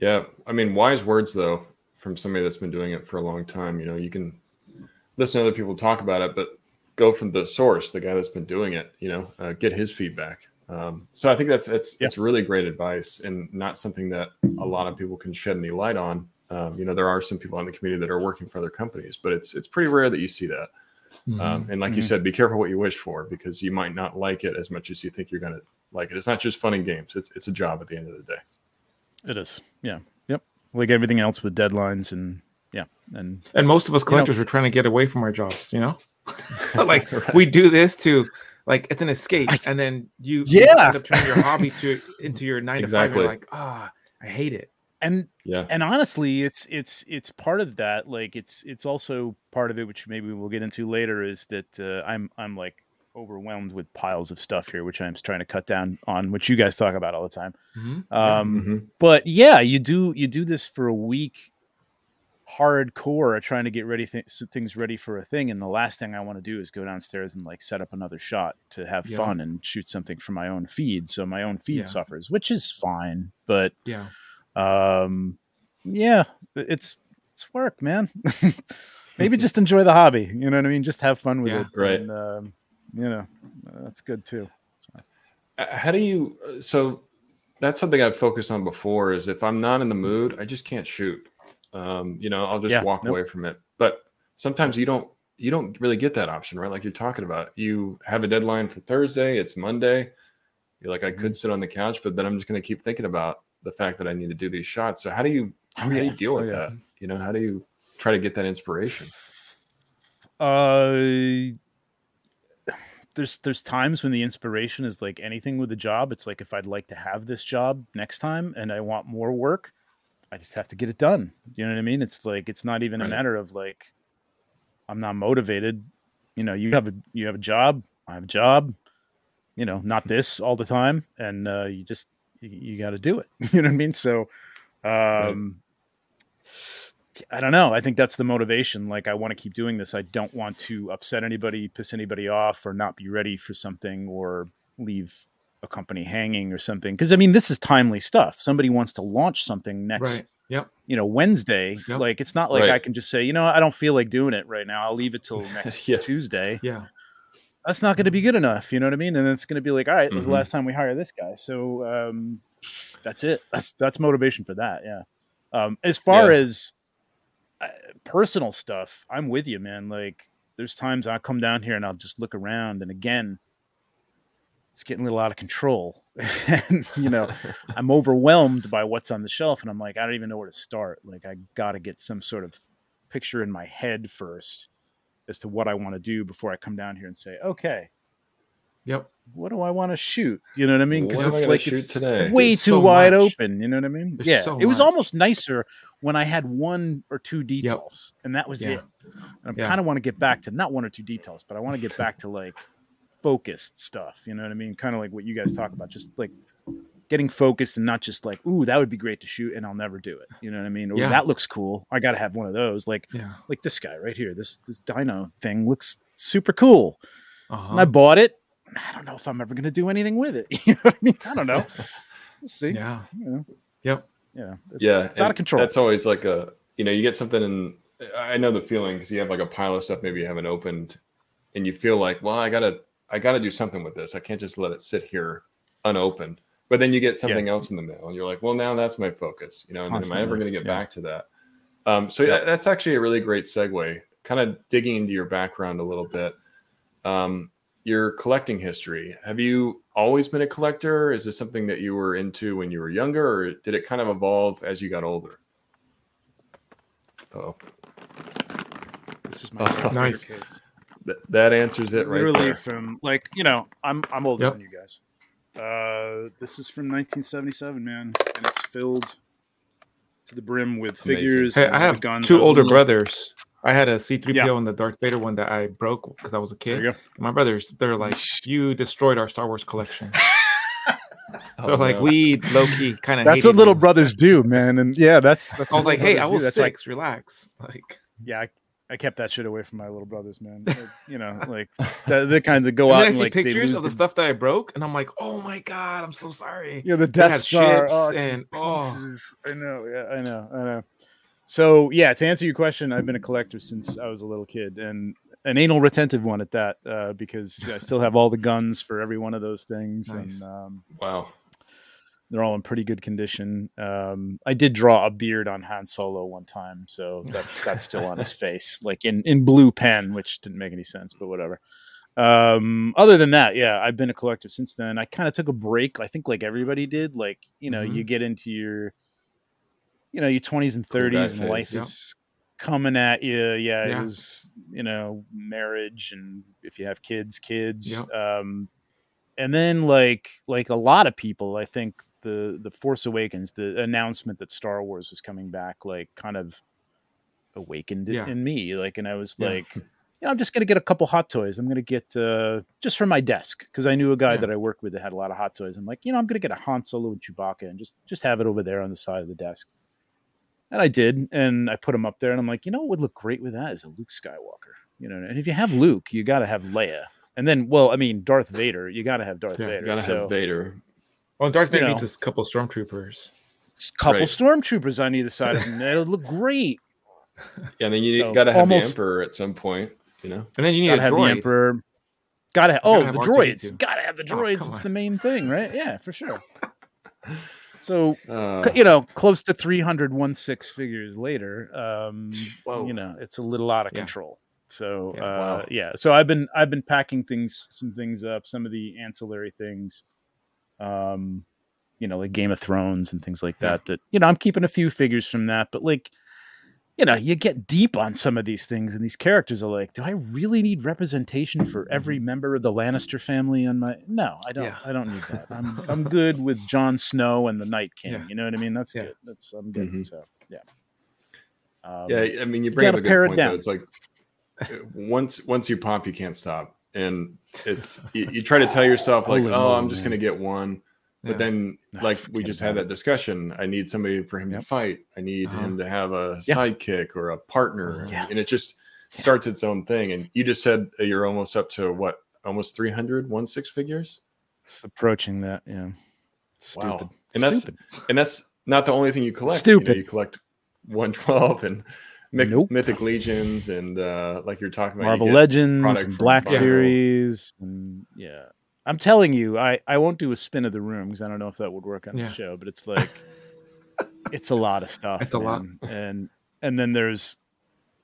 Yeah, I mean, wise words though from somebody that's been doing it for a long time. You know, you can listen to other people talk about it, but go from the source, the guy that's been doing it. You know, uh, get his feedback. Um, so I think that's it's Yeah. it's really great advice and not something that a lot of people can shed any light on. Um, you know, there are some people in the community that are working for other companies, but it's it's pretty rare that you see that. Mm-hmm. Um, and like you Mhm. said, be careful what you wish for because you might not like it as much as you think you're going to like it. It's not just fun and games; it's it's a job at the end of the day. It is. Yeah. Yep. Like everything else with deadlines and yeah. And and most of us You know- collectors are trying to get away from our jobs. You know, like Right. we do this to like it's an escape, I- and then you you Yeah. end up turning your hobby to into your nine to five. Exactly. You're like, ah, I hate it. and Yeah. and honestly it's it's it's part of that like it's it's also part of it which maybe we'll get into later is that uh, i'm i'm like overwhelmed with piles of stuff here which i'm trying to cut down on which you guys talk about all the time Mhm. um Mhm. but yeah you do you do this for a week hardcore trying to get ready th- things ready for a thing and the last thing i want to do is go downstairs and like set up another shot to have Yeah. fun and shoot something for my own feed so my own feed Yeah. suffers which is fine but Yeah. um yeah it's it's work man maybe just enjoy the hobby you know what i mean just have fun with Yeah. it Right. and, um, you know that's good too Uh, How do you? uh, So that's something I've focused on before. Is if I'm not in the mood, I just can't shoot. Um, you know, I'll just Yeah, walk nope. away from it. But sometimes you don't. You don't really get that option, right? Like you're talking about. You have a deadline for Thursday. It's Monday. You're like, I Mm-hmm. could sit on the couch, but then I'm just going to keep thinking about the fact that I need to do these shots. So how do you? How do you deal Oh, with yeah. that? You know, how do you try to get that inspiration? uh there's there's times when the inspiration is like anything with a job. It's like if i'd like to have this job next time and i want more work i just have to get it done. You know what i mean? It's like it's not even Right. a matter of like i'm not motivated. You know you have a you have a job i have a job you know not this all the time. And uh you just you, you got to do it. You know what i mean? So um I don't know. I think that's the motivation. Like, I want to keep doing this. I don't want to upset anybody, piss anybody off, or not be ready for something, or leave a company hanging or something. Because I mean, this is timely stuff. Somebody wants to launch something next, Right. Yep. you know, Wednesday. Yep. Like, it's not like Right. I can just say, you know, I don't feel like doing it right now. I'll leave it till next Yeah. Tuesday. Yeah. That's not going to be good enough. You know what I mean? And it's going to be like, all right, this is the last time we hire this guy. So um, that's it. That's that's motivation for that. Yeah. Um, as far Yeah. as personal stuff, I'm with you, man. Like, there's times I come down here and I'll just look around, and again, it's getting a little out of control. and you know, I'm overwhelmed by what's on the shelf, and I'm like, I don't even know where to start. Like, I got to get some sort of picture in my head first as to what I want to do before I come down here and say, okay, Yep. what do I want to shoot? You know what I mean? Because it's like shoot it's today? way There's too so wide much. open. You know what I mean? There's yeah, so it was much. almost nicer when I had one or two details, and that was Yeah. it. And I Yeah. kind of want to get back to not one or two details, but I want to get back to like focused stuff. You know what I mean? Kind of like what you guys talk about, just like getting focused and not just like, ooh, that would be great to shoot, and I'll never do it. You know what I mean? Or Yeah. that looks cool. I got to have one of those. Like Yeah. like this guy right here. This this dino thing looks super cool. Uh-huh. And I bought it. I don't know if I'm ever going to do anything with it. You know what I mean? I don't know. We'll see. Yeah. You know, Yep. yeah. yeah It's out of control. that's always like a you know you get something and i know the feeling because you have like a pile of stuff maybe you haven't opened and you feel like well i gotta i gotta do something with this i can't just let it sit here unopened but then you get something else in the mail and you're like well now that's my focus you know and am i ever going to get yeah. back to that um, so yeah, that's actually a really great segue kind of digging into your background a little bit um, your collecting history have you always been a collector is this something that you were into when you were younger or did it kind of evolve as you got older oh This is my Oh, nice. case. th- that answers it right Literally there. from like you know I'm I'm older Yep. than you guys. Uh, this is from 1977, man, and it's filled to the brim with Amazing. figures. Hey, and I have guns. Two older little- brothers. I had a C3PO Yeah. and the Darth Vader one that I broke because I was a kid. My brothers, they're like, you destroyed our Star Wars collection. Oh, so like no. we low key kind of. That's what little brothers do, man. And yeah, that's that's. I was like, hey, I was do. That's why- six. Relax. Like, yeah, I, I kept that shit away from my little brothers, man. Like, you know, like the, the kind that go and out then I and see like pictures lose of the their- stuff that I broke, and I'm like, oh my god, I'm so sorry. Yeah, the They Death had Star. ships oh, and- in oh. I know. Yeah, I know. I know. So yeah, to answer your question, I've been a collector since I was a little kid, and an anal retentive one at that, uh, because I still have all the guns for every one of those things, Nice. and um, Wow. they're all in pretty good condition. Um, I did draw a beard on Han Solo one time, so that's that's still on his face, like in in blue pen, which didn't make any sense, but whatever. Um, other than that, yeah, I've been a collector since then. I kind of took a break. I think like everybody did. Like you know, Mhm. you get into your, you know, your twenties and thirties, and phase, life yeah. is coming at you. Yeah, Yeah. it was you know marriage, and if you have kids, kids. Yep. Um, and then like like a lot of people, I think the the Force Awakens, the announcement that Star Wars was coming back, like kind of awakened Yeah. in me. Like, and I was Yeah. like, you know, I'm just gonna get a couple hot toys. I'm gonna get uh just for my desk because I knew a guy Yeah. that I worked with that had a lot of hot toys. I'm like, you know, I'm gonna get a Han Solo and Chewbacca and just just have it over there on the side of the desk. And I did, and I put him up there, and I'm like, you know, what would look great with that is a Luke Skywalker. You know, and if you have Luke, you got to have Leia, and then, well, I mean, Darth Vader. You got to have Darth Yeah, Vader. You gotta so, have Vader. well, Darth Vader You needs a couple stormtroopers. couple Right. stormtroopers on either side of him. That'll look great. Yeah, and then you So, gotta have almost- the Emperor at some point. You know. And then you need Gotta a have the. Emperor. Gotta have. You Oh, gotta have the R2D2. droids. Gotta have the Oh, droids. come it's on. the main thing, right? Yeah, for sure. So Uh, you know, close to 300 one six figures later, um, Whoa. you know, it's a little out of Yeah. control. So Yeah, uh, wow. yeah, so I've been I've been packing things, some things up, some of the ancillary things, um, you know, like Game of Thrones and things like Yeah. that. That you know, I'm keeping a few figures from that, but like, you know, you get deep on some of these things, and these characters are like, do I really need representation for every member of the Lannister family on my? No, I don't. Mm-hmm. Yeah. I don't need that. I'm I'm good with Jon Snow and the Night King. Yeah. You know what I mean? That's Yeah. good. That's I'm good. Mhm. So yeah. Um, yeah, I mean, you bring up a good point. down. Though. It's like uh, once once you pop, you can't stop, and it's you, you try to tell yourself like, Holy oh, I'm moly, just gonna get one, Yeah. but then like we just had that discussion. I need somebody for him Yep. to fight. I need Uh-huh. him to have a Yeah. sidekick or a partner, Uh-huh. Yeah. and it just starts its own thing. And you just said you're almost up to what, almost 300 one six figures. It's approaching that. Yeah. Stupid. Wow. And that's- Stupid. and that's not the only thing you collect. You, know, Stupid. you collect 112 and myth- Nope. mythic legions, and uh, like you're talking about, Marvel get Legends and Black Marvel. Series and yeah. I'm telling you, I I won't do a spin of the room because I don't know if that would work on Yeah. the show, but it's like it's a lot of stuff. It's a lot. man. And and then there's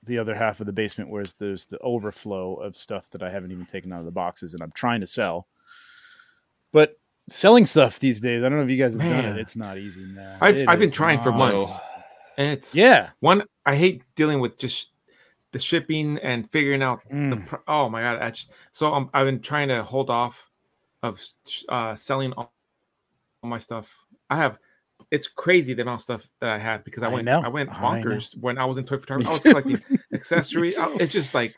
the other half of the basement where there's the overflow of stuff that I haven't even taken out of the boxes and I'm trying to sell. But selling stuff these days, I don't know if you guys have done it. It's not easy, man. I've- It I've been trying for months. and it's Yeah. one I hate dealing with just the shipping and figuring out the Mm. pr- oh my god I just so um, I've been trying to hold off of uh selling all, all my stuff. I have it's crazy the amount of stuff that I had because I I went know. I went I bonkers when I was in toy photography. I was collecting accessories I- it's just like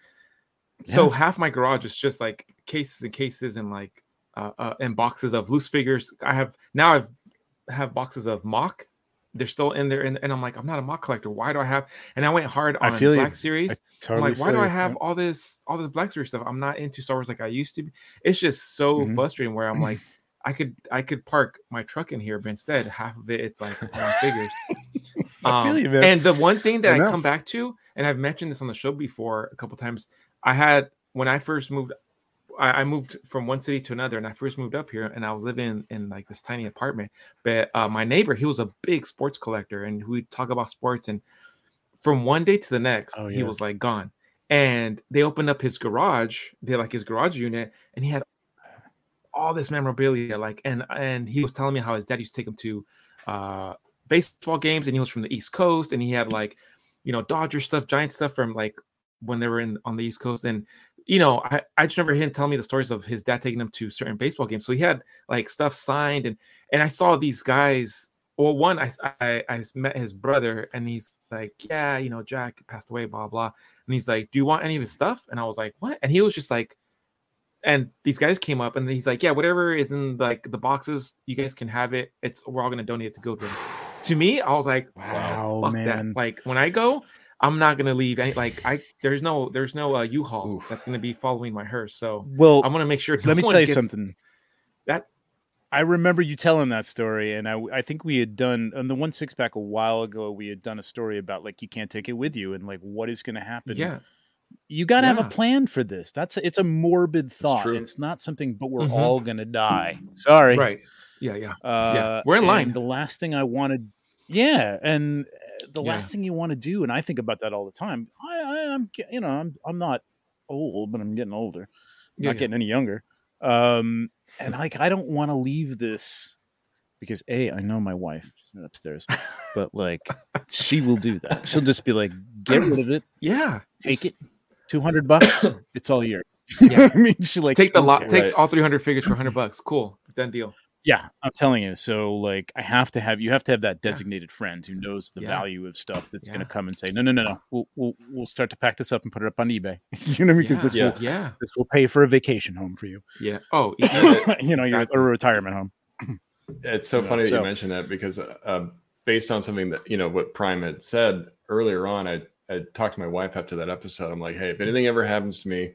so half my garage is just like cases and cases and like uh, uh and boxes of loose figures. I have now I've have boxes of mock they're still in there and, and i'm like i'm not a mock collector why do i have and i went hard I on feel you. black series I i'm like why feel do i have Yeah. all this all this black series stuff i'm not into star wars like i used to be it's just so Mhm. frustrating where i'm like i could i could park my truck in here but instead half of it it's like figures I feel Um, you, man. and the one thing that I I, come back to, and I've mentioned this on the show before a couple times, I had when I first moved, I, I moved from one city to another, and I first moved up here, and I was living in, in like this tiny apartment. But uh, my neighbor, he was a big sports collector, and we'd talk about sports. And from one day to the next, Oh, he was like gone. And they opened up his garage, they like his garage unit, and he had all this memorabilia like and and he was telling me how his dad used to take him to uh baseball games and he was from the east coast and he had like you know dodger stuff giant stuff from like when they were in on the east coast and you know i i just remember him telling me the stories of his dad taking him to certain baseball games so he had like stuff signed and and i saw these guys well one i i, I met his brother and he's like yeah you know jack passed away blah blah and he's like do you want any of his stuff and i was like what and he was just like and these guys came up and he's like, yeah, whatever is in like the boxes, you guys can have it. It's we're all gonna donate it to GoDaddy. To me, I was like, wow, fuck man. That. Like when I go, I'm not gonna leave any like I there's no there's no uh, U-Haul Oof. that's gonna be following my hearse. So well, I'm gonna make sure. No let me tell you something. That I remember you telling that story, and I I think we had done on the one six pack a while ago. We had done a story about like you can't take it with you, and like what is gonna happen. Yeah, you got to yeah. have a plan for this. That's a, it's a morbid thought. It's not something, but we're mm-hmm. all gonna die. Sorry. Right. Yeah. Yeah. Uh, yeah. We're in line. The last thing I wanted. Yeah, and uh, the yeah. last thing you want to do, and I think about that all the time. I, I am, you know, I'm I'm not old, but I'm getting older. I'm yeah, not getting any younger. Um, and like I don't want to leave this because a I know my wife upstairs, but like she will do that. She'll just be like, get rid of it. Yeah, take it two hundred bucks. it's all yours. Yeah, I mean, she like take the lot, take right. all three hundred figures for hundred bucks. Cool, done deal. Yeah, I'm telling you. So like, I have to have you have to have that designated yeah. friend who knows the yeah. value of stuff that's yeah. going to come and say, no, no, no, no. We'll we'll we'll start to pack this up and put it up on eBay. you know, because this will yeah this will pay for a vacation home for you. Yeah. Oh, you know, your a retirement home. It's so funny that so, you mentioned that because uh, based on something that you know what Prime had said earlier on, I I talked to my wife after that episode. I'm like, hey, if anything ever happens to me,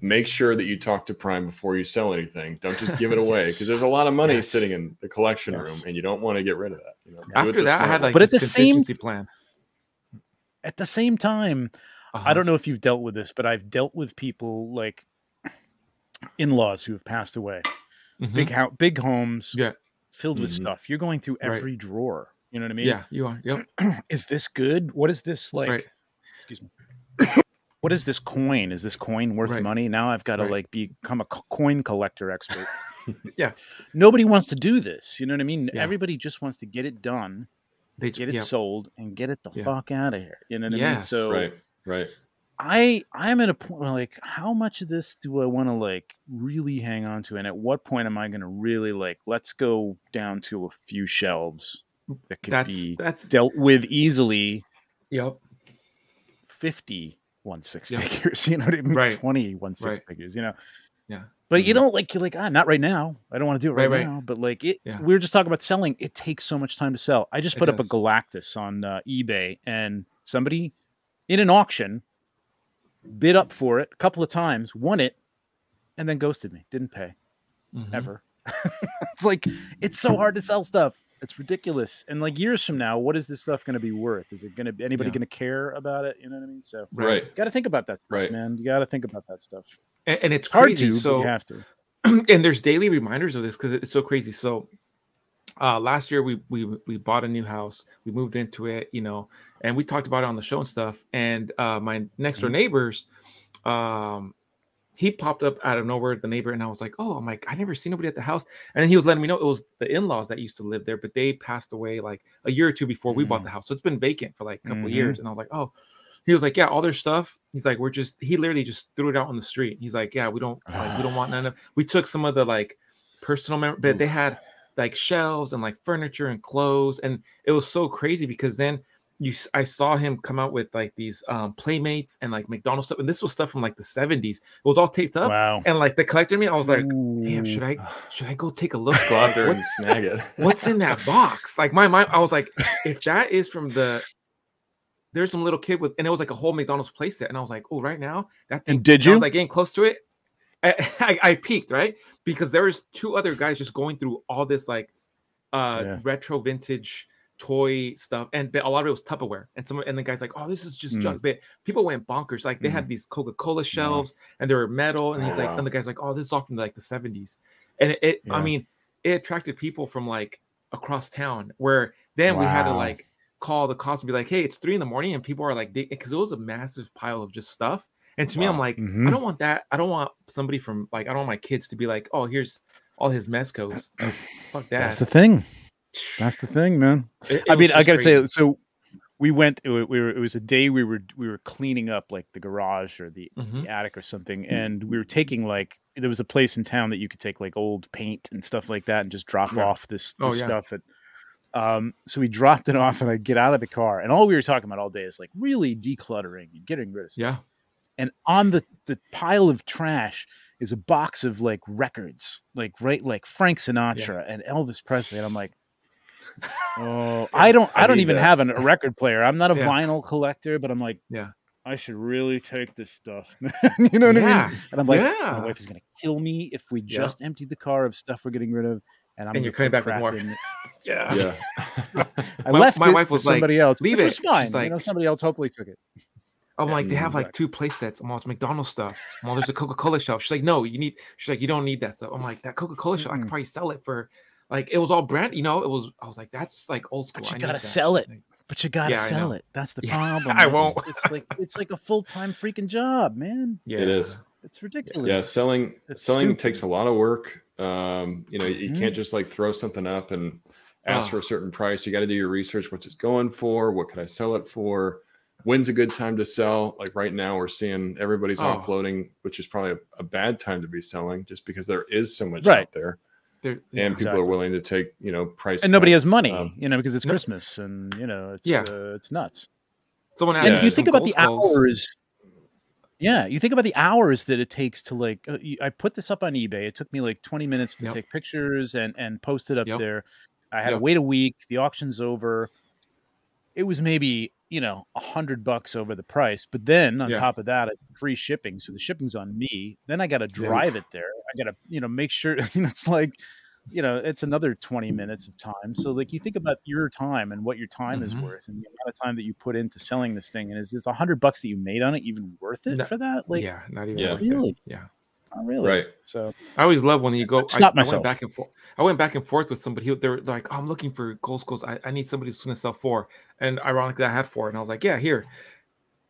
make sure that you talk to Prime before you sell anything. Don't just give it away because yes. there's a lot of money yes. sitting in the collection yes. room, and you don't want to get rid of that. You know, after that, I had like but at the same plan. At the same time, uh-huh. I don't know if you've dealt with this, but I've dealt with people like in-laws who have passed away. Mm-hmm. Big house, big homes, yeah, filled mm-hmm. with stuff. You're going through every right. drawer. You know what I mean? Yeah, you are. Yep. is this good? What is this like? Right. Excuse me. What is this coin? Is this coin worth right. money? Now I've got to right. like become a coin collector expert. yeah. Nobody wants to do this. You know what I mean? Yeah. Everybody just wants to get it done, they get it yeah. sold, and get it the yeah. fuck out of here. You know what yes. I mean? So right, right. I I'm at a point where like, how much of this do I want to like really hang on to, and at what point am I going to really like? Let's go down to a few shelves that could that's, be that's dealt with easily. Yep. 50 one six yep. figures, you know what I mean? Right. 20 one six right. figures, you know. Yeah. But mm-hmm. you don't like you're like, ah, not right now. I don't want to do it right, right now. But like it yeah. we were just talking about selling. It takes so much time to sell. I just put up a Galactus on uh, eBay and somebody in an auction bid up for it a couple of times, won it, and then ghosted me. Didn't pay. Mm-hmm. Ever. it's like it's so hard to sell stuff. It's ridiculous. And like years from now, what is this stuff going to be worth? Is it going to be anybody yeah. going to care about it? You know what I mean? So right, got to think about that, stuff, right, man. You got to think about that stuff. And, and it's, it's hard to, so you have to. And there's daily reminders of this because it's so crazy. So uh, last year we we we bought a new house. We moved into it, you know, and we talked about it on the show and stuff. And uh, my next door mm-hmm. neighbors, um, he popped up out of nowhere, the neighbor, and I was like, oh, I'm like, I never seen nobody at the house. And then he was letting me know it was the in-laws that used to live there, but they passed away like a year or two before we bought the mm. house. So it's been vacant for like a couple mm-hmm. years. And I was like, oh, he was like, yeah, all their stuff. He's like, we're just he literally just threw it out on the street. He's like, yeah, we don't like we don't want none of we took some of the like personal mem- but they had like shelves and like furniture and clothes. And it was so crazy because then you I saw him come out with like these um playmates and like McDonald's stuff, and this was stuff from like the 70s. It was all taped up. Wow. And like the collector me, I was like, damn, should I should I go take a look? Go out there and snag it. What's in that box? Like my mind, I was like, if that is from the there's some little kid with and it was like a whole McDonald's playset. And I was like, oh, right now that thing and did you I was like getting close to it. I, I, I peaked, right? Because there was two other guys just going through all this like uh yeah. retro vintage toy stuff, and a lot of it was Tupperware. And some and the guy's like, "Oh, this is just mm. junk." But people went bonkers. Like they mm. had these Coca Cola shelves, wow. and they were metal. And he's oh, like, wow. and the guy's like, "Oh, this is all from like the '70s." And it, it yeah. I mean, it attracted people from like across town. Where then wow. we had to like call the cops and be like, "Hey, it's three in the morning," and people are like, because it was a massive pile of just stuff. And to me, I'm like, mm-hmm. I don't want that. I don't want somebody from like, I don't want my kids to be like, "Oh, here's all his Mezcos." Fuck that. That's the thing. That's the thing, man. It, it I mean, I gotta crazy. say, so we went. We were. It was a day we were we were cleaning up like the garage or the, mm-hmm. the attic or something, and we were taking like there was a place in town that you could take like old paint and stuff like that and just drop yeah. off this, oh, this oh, yeah. stuff. At, um, so we dropped it off, and I get out of the car, and all we were talking about all day is like really decluttering and getting rid of stuff. Yeah. And on the the pile of trash is a box of like records, like right, like Frank Sinatra and Elvis Presley, and I'm like, oh, I don't, I, I don't even that. have an, a record player. I'm not a Yeah. vinyl collector, but I'm like, Yeah. I should really take this stuff. you know what I mean? And I'm like, Yeah. my wife is gonna kill me if we Yeah. just emptied the car of stuff we're getting rid of, and I'm And you're coming back with crap more. Yeah. Yeah. I My- left my it wife for was like, somebody else, "Leave which it." was fine. She's you know, like- somebody else hopefully took it. I'm like, they Yeah, have like two play sets. I'm all, it's McDonald's stuff. I'm all, there's a Coca Cola shelf. She's like, no, you need. She's like, you don't need that stuff. I'm like, that Coca Cola shelf. I could mm. probably sell it for, like, it was all brand. You know, it was. I was like, that's like old school. But you I gotta sell it. like, But you gotta Yeah, sell it. That's the Yeah, problem. I It's- won't. It's like it's like a full time freaking job, man. yeah, It is. It's ridiculous. Yeah, selling It's selling stupid. takes a lot of work. Um, you know, you Mhm. can't just like throw something up and ask Oh. for a certain price. You got to do your research. What's it going for? What could I sell it for? When's a good time to sell? Like right now, we're seeing everybody's Oh. offloading, which is probably a, a bad time to be selling, just because there is so much Right. out there, There- and people are willing to take you know price. and nobody has money, Um, you know, because it's no- Christmas and you know it's Yeah. uh, it's nuts. Someone asked And Yeah, you think about the Gold Skulls. hours. Yeah, you think about the hours that it takes to like. Uh, I put this up on eBay. It took me like 20 minutes to Yep. take pictures and and post it up Yep. there. I had to wait a week. The auction's over. It was maybe you know a hundred bucks over the price, but then on Yeah. top of that, it's free shipping. So the shipping's on me. Then I got to drive it there. I got to you know make sure. It's like you know it's another 20 minutes of time so like you think about your time and what your time is Mhm. worth and the amount of time that you put into selling this thing and is this the 100 bucks that you made on it even worth it No, for that like yeah, not even Yeah. like. Really? Yeah, not really Right. so I always love when you go. I, Stop I myself. went back and forth. I went back and forth with somebody. They were like, oh, "I'm looking for gold skulls. I, I need somebody who's going to sell four. And ironically, I had four, and I was like, "Yeah, here."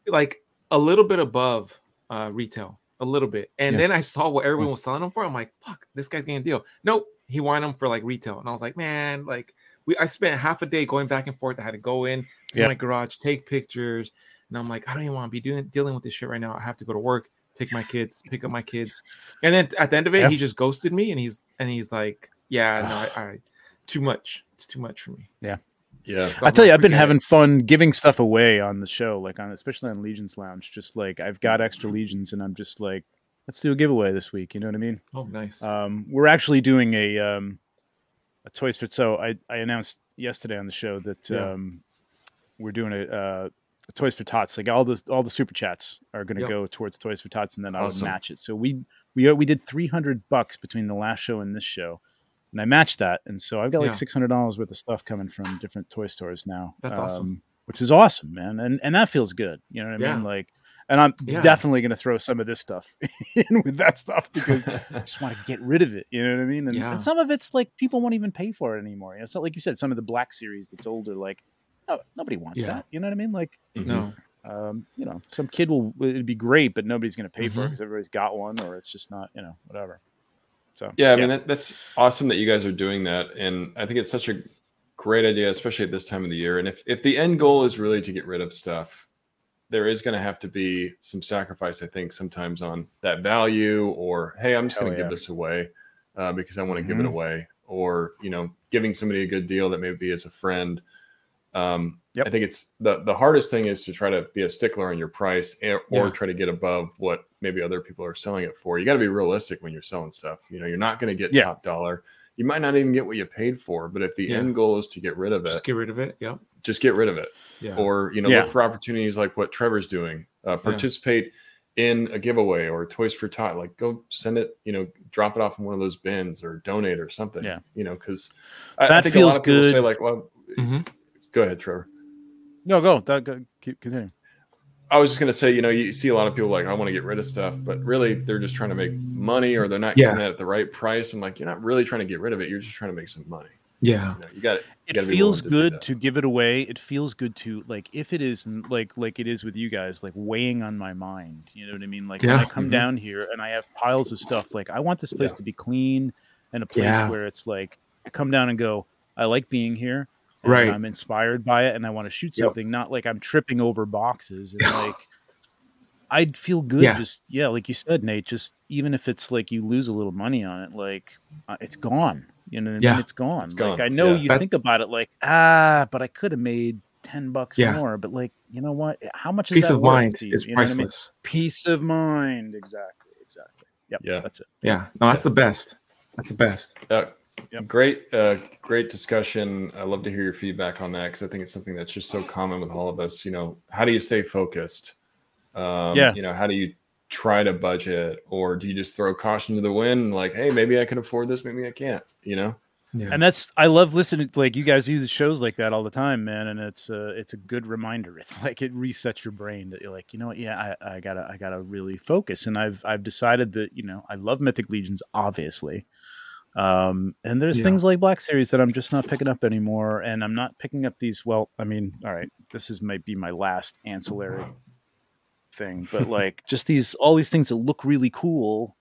Like a little bit above uh, retail, a little bit. And Yeah. then I saw what everyone was selling them for. I'm like, "Fuck, this guy's getting a deal." Nope, he wanted them for like retail, and I was like, "Man, like." We, I spent half a day going back and forth. I had to go in to Yeah. my garage, take pictures, and I'm like, I don't even want to be doing dealing with this shit right now. I have to go to work, take my kids, pick up my kids, and then at the end of it, Yeah. he just ghosted me, and he's and he's like, "Yeah, no, I, I too much. It's too much for me." Yeah. So i tell you i've been having it." fun giving stuff away on the show like on especially on legions lounge just like i've got extra legions and i'm just like let's do a giveaway this week you know what i mean Oh, nice. Um, we're actually doing a um, a Toys for So I, I announced yesterday on the show that Yeah. um, we're doing a, uh, a Toys for Tots. Like all the all the super chats are going to Yep. go towards Toys for Tots, and then I'll Awesome. match it. So we we are, we did three hundred bucks between the last show and this show, and I matched that, and so I've got like Yeah. six hundred dollars worth of stuff coming from different toy stores now. That's awesome. um, which is awesome, man, and and that feels good. You know what I Yeah. mean? Like. And I'm Yeah. definitely going to throw some of this stuff in with that stuff because I just want to get rid of it. You know what I mean? And, and some of it's like people won't even pay for it anymore. You know, so like you said, some of the Black Series that's older, like no, nobody wants Yeah. that. You know what I mean? Like, Mhm. no, um, you know, some kid will it'd be great, but nobody's going to pay for it because everybody's got one, or it's just not, you know, whatever. So Yeah, I mean that, that's awesome that you guys are doing that, and I think it's such a great idea, especially at this time of the year. And if if the end goal is really to get rid of stuff, there is going to have to be some sacrifice, I think, sometimes on that value, or hey, I'm just going to yeah. give this away uh, because I want to give it Mhm. away, or you know, giving somebody a good deal that maybe is a friend. Um, Yep. I think it's the the hardest thing is to try to be a stickler on your price, and, or Yeah. try to get above what maybe other people are selling it for. You got to be realistic when you're selling stuff. You know, you're not going to get Yeah. top dollar. You might not even get what you paid for, but if the Yeah. end goal is to get rid of it, just get rid of it. Yep. just get rid of it Yeah. or you know look for opportunities like what trevor's doing uh, participate in a giveaway or toys for tot like go send it you know drop it off in one of those bins or donate or something Yeah. you know because I, I That think a lot feels of people say good. like well Mhm. Go ahead trevor no, go, that, go keep continuing. i was just going to say you know you see a lot of people like i want to get rid of stuff but really they're just trying to make money or they're not Yeah. getting it at the right price i'm like you're not really trying to get rid of it you're just trying to make some money Yeah. you, know, you got it it feels willing to good to give it away it feels good to like if it is like like it is with you guys like weighing on my mind you know what i mean like when i come Mhm. down here and i have piles of stuff like i want this place Yeah. to be clean and a place Yeah. where it's like i come down and go i like being here and Right. i'm inspired by it and i want to shoot Yep. something not like i'm tripping over boxes and like i'd feel good Yeah. just yeah like you said nate just even if it's like you lose a little money on it like uh, it's gone you know what I Yeah. mean? It's gone. Like. I know Yeah. you That's- think about it like, ah, but I could have made 10 bucks Yeah. more. But like, you know what? How much is Peace that of mind to you? is You know what I mean? priceless. Peace of mind. Exactly. Exactly. Yep. Yeah. That's it. Yeah, no, that's the best. That's the best. Uh, Yep. Great, uh, great discussion. I love to hear your feedback on that because I think it's something that's just so common with all of us. You know, how do you stay focused? Um, Yeah. You know, how do you try to budget, or do you just throw caution to the wind? Like, hey, maybe I can afford this, maybe I can't. You know? Yeah, And that's I love listening to like you guys use shows like that all the time, man. And it's uh it's a good reminder. It's like it resets your brain that you're like, you know what, yeah, I, I gotta I gotta really focus. And I've I've decided that, you know, I love Mythic Legions, obviously. Um, and there's Yeah. things like Black Series that I'm just not picking up anymore. And I'm not picking up these, well, I mean, all right, this is might be my last ancillary thing, but like just these all these things that look really cool.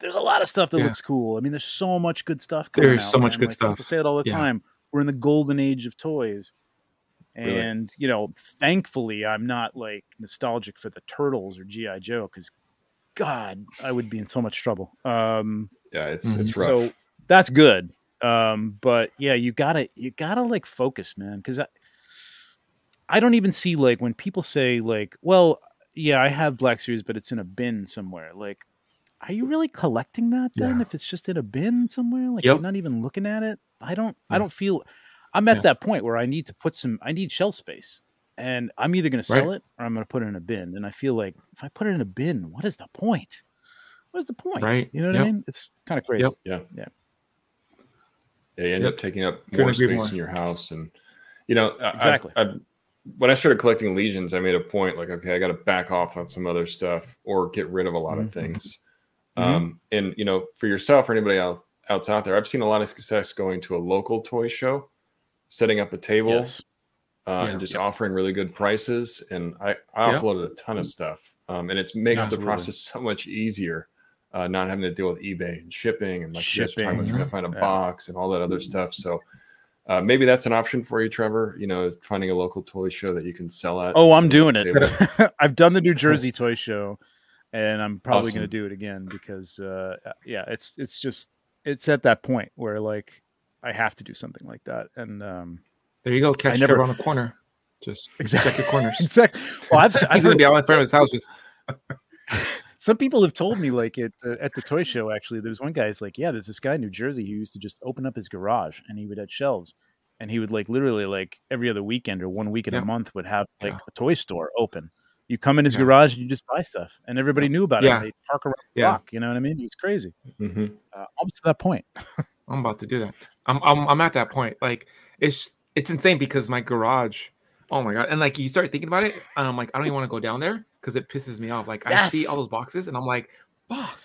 There's a lot of stuff that Yeah. looks cool. I mean, there's so much good stuff. There's out, so much man. good Like, stuff. People say it all the Yeah. time. We're in the golden age of toys. Really? And you know, thankfully, I'm not like nostalgic for the Turtles or GI Joe because, God, I would be in so much trouble. Um, Yeah, it's it's rough. so that's good. Um, but yeah, you gotta you gotta like focus, man, because I, I don't even see like when people say like, well, yeah, I have Black Series, but it's in a bin somewhere. Like, are you really collecting that then? Yeah. If it's just in a bin somewhere, like Yep. you're not even looking at it. I don't. I don't feel. I'm at Yeah. that point where I need to put some. I need shelf space, and I'm either going to sell Right. it or I'm going to put it in a bin. And I feel like if I put it in a bin, what is the point? What is the point? Right. You know what Yep. I mean? It's kind of crazy. Yep. Yeah, you end Yep. up taking up Couldn't more space more. in your house, and you know, I- I've- Exactly. I've, when I started collecting legions, I made a point like, okay, I got to back off on some other stuff or get rid of a lot of Mhm. things. Mhm. Um, and you know, for yourself or anybody else, else out there, I've seen a lot of success going to a local toy show, setting up a table, Yes. uh, Yeah. and just offering really good prices. And I, I Yeah. a ton of stuff, um, and it makes Absolutely. the process so much easier. Uh, not having to deal with eBay and shipping and like you guys were talking about Shipping, trying to find a yeah. box and all that other stuff. So uh, maybe that's an option for you, Trevor. You know, finding a local toy show that you can sell at. Oh, I'm doing it. I've done the New Jersey Toy Show, and I'm probably going to do it again because, uh, yeah, it's it's just it's at that point where like I have to do something like that, and um, there you go. Catch never- Trevor on the corner. Just Exactly. check your corners. exactly. Well, I've, I've He's gonna be out in front of his house. Just some people have told me like at the, at the toy show actually there's one guy's like yeah there's this guy in new jersey who used to just open up his garage and he would have shelves and he would like literally like every other weekend or one week in Yeah. a month would have like Yeah. a toy store open you come in his Yeah. garage and you just buy stuff and everybody knew about Yeah. it they park around the Yeah. block you know what i mean it was crazy Mhm. uh, almost to that point I'm about to do that. I'm I'm I'm at that point. Like it's it's insane because my garage. Oh my god! And like you start thinking about it, and I'm like, I don't even want to go down there because it pisses me off. Like I see all those boxes, and I'm like, fuck.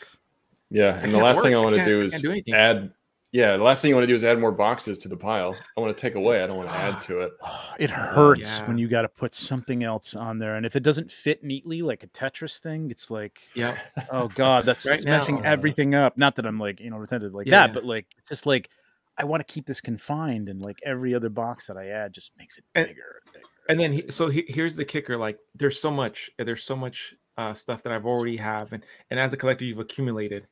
Yeah, I and the can't last thing I want to do is do add. Yeah, the last thing you want to do is add more boxes to the pile. I want to take away. I don't want to add to it. it oh, hurts yeah. when you got to put something else on there and if it doesn't fit neatly like a tetris thing it's like Yeah. oh god that's Right it's messing now- everything up not that i'm like you know retentive like Yeah. that but like just like i want to keep this confined and like every other box that i add just makes it And- bigger and bigger. and then he, so he, here's the kicker like there's so much there's so much uh, stuff that i've already have and and as a collector you've accumulated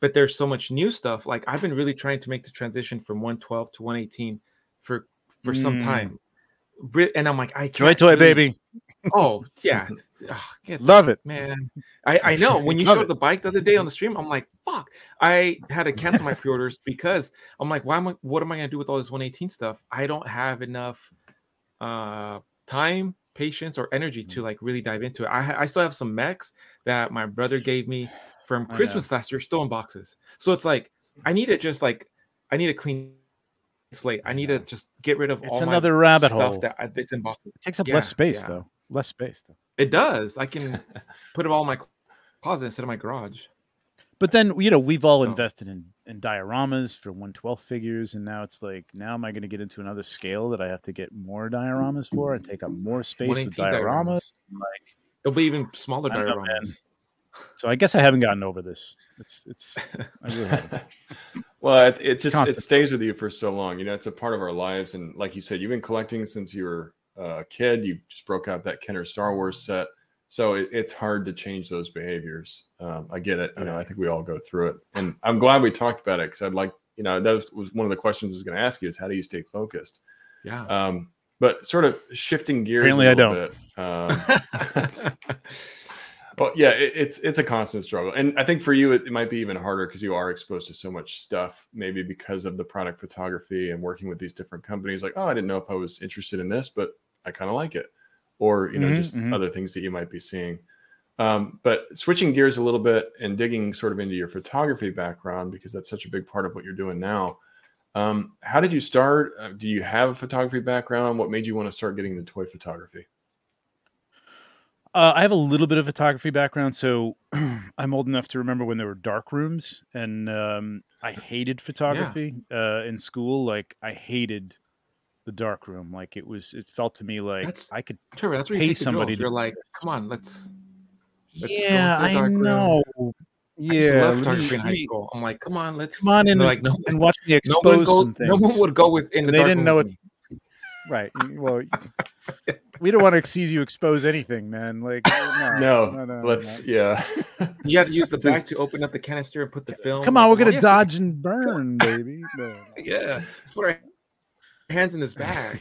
but there's so much new stuff like i've been really trying to make the transition from 112 to 118 for for some Mm. time Bri- and i'm like i joy toy really- baby. Oh yeah. Ah, the- love it. man. I i know. When you Love showed it. the bike the other day on the stream i'm like fuck. I had to cancel my pre-orders because i'm like why am i what am i going to do with all this 118 stuff? I don't have enough uh time patience or energy Mm. to like really dive into it. I i still have some mechs that my brother gave me from christmas last year still in boxes. So it's like i need to just like i need a clean slate i need to just get rid of it's all another my rabbit stuff hole. that I, that's in boxes it takes up Yeah, less space yeah. though. Less space though. It does. I can put it all in my closet instead of my garage. But then you know we've all So- invested in in dioramas for 112 figures, and now it's like now am I going to get into another scale that I have to get more dioramas for and take up more space with 118 dioramas? Like, There'll be even smaller dioramas. So I guess I haven't gotten over this. It's it's I really. Well, it, it just Constant. it stays with you for so long. You know, it's a part of our lives, and like you said, you've been collecting since you were a kid. You just broke out that Kenner Star Wars set, so it, it's hard to change those behaviors. Um, I get it. You know, I think we all go through it, and I'm glad we talked about it because I'd like, you know, that was, was one of the questions I was going to ask you is how do you stay focused? Yeah. Um, but sort of shifting gears Apparently a I little bit. Um, Well, yeah, it, it's it's a constant struggle, and I think for you it, it might be even harder because you are exposed to so much stuff. Maybe because of the product photography and working with these different companies. Like, oh, I didn't know if I was interested in this, but I kind of like it, or you know, Mhm, just mhm. other things that you might be seeing. Um, but switching gears a little bit and digging sort of into your photography background because that's such a big part of what you're doing now. Um, how did you start? Uh, do you have a photography background? What made you want to start getting into toy photography? Uh, I have a little bit of photography background, so I'm old enough to remember when there were dark rooms, and um, I hated photography uh, in school. Like I hated the dark room. Like it was, it felt to me like That's- I could. Trevor, that's where Pay you somebody to You're like, come on, let's. let's yeah, the I dark room." know. I Yeah, love photography in high school. I'm like, come on, let's. Come on in And like, no, and watch me no one go, things. no one would go with in the They didn't know it- me. Right. Well, we don't want to see you expose anything, man. Like no, No, no, no, let's no. yeah. You have to use the This is- bag to open up the canister and put the film. Come on, like, we're gonna yes, dodge and burn, baby. No, no. Yeah, let's put our hands in this bag.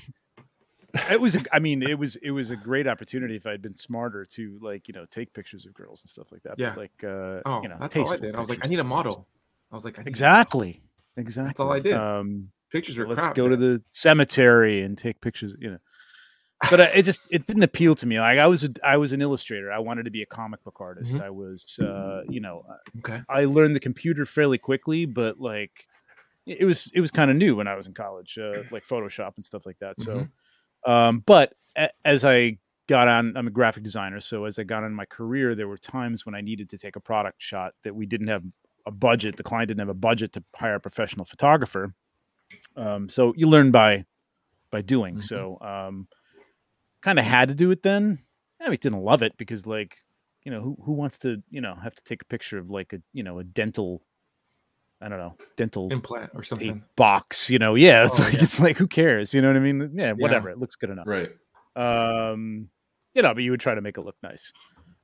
it was a- i mean it was it was a great opportunity if i'd been smarter to like you know take pictures of girls and stuff like that Yeah. but like uh Oh, you know that's all I did. I was like, I need a model. I was like, I need a model. exactly That's all I did. um Pictures are let's crap. go to the cemetery and take pictures you know but uh, it just it didn't appeal to me like i was a, i was an illustrator i wanted to be a comic book artist Mhm. i was uh you know Okay. I learned the computer fairly quickly, but like it was it was kind of new when I was in college, uh, like Photoshop and stuff like that. So, um, but a- as I got on, I'm a graphic designer, so as I got on my career, there were times when I needed to take a product shot that we didn't have a budget. The client didn't have a budget to hire a professional photographer. Um, so you learn by by doing. Mhm. So, um, kind of had to do it then. I mean, didn't love it because like you know who who wants to you know have to take a picture of like a you know a dental i don't know dental Implant or something. box you know yeah it's Oh, like yeah. it's like who cares you know what i mean yeah whatever it looks good enough right. um you know but you would try to make it look nice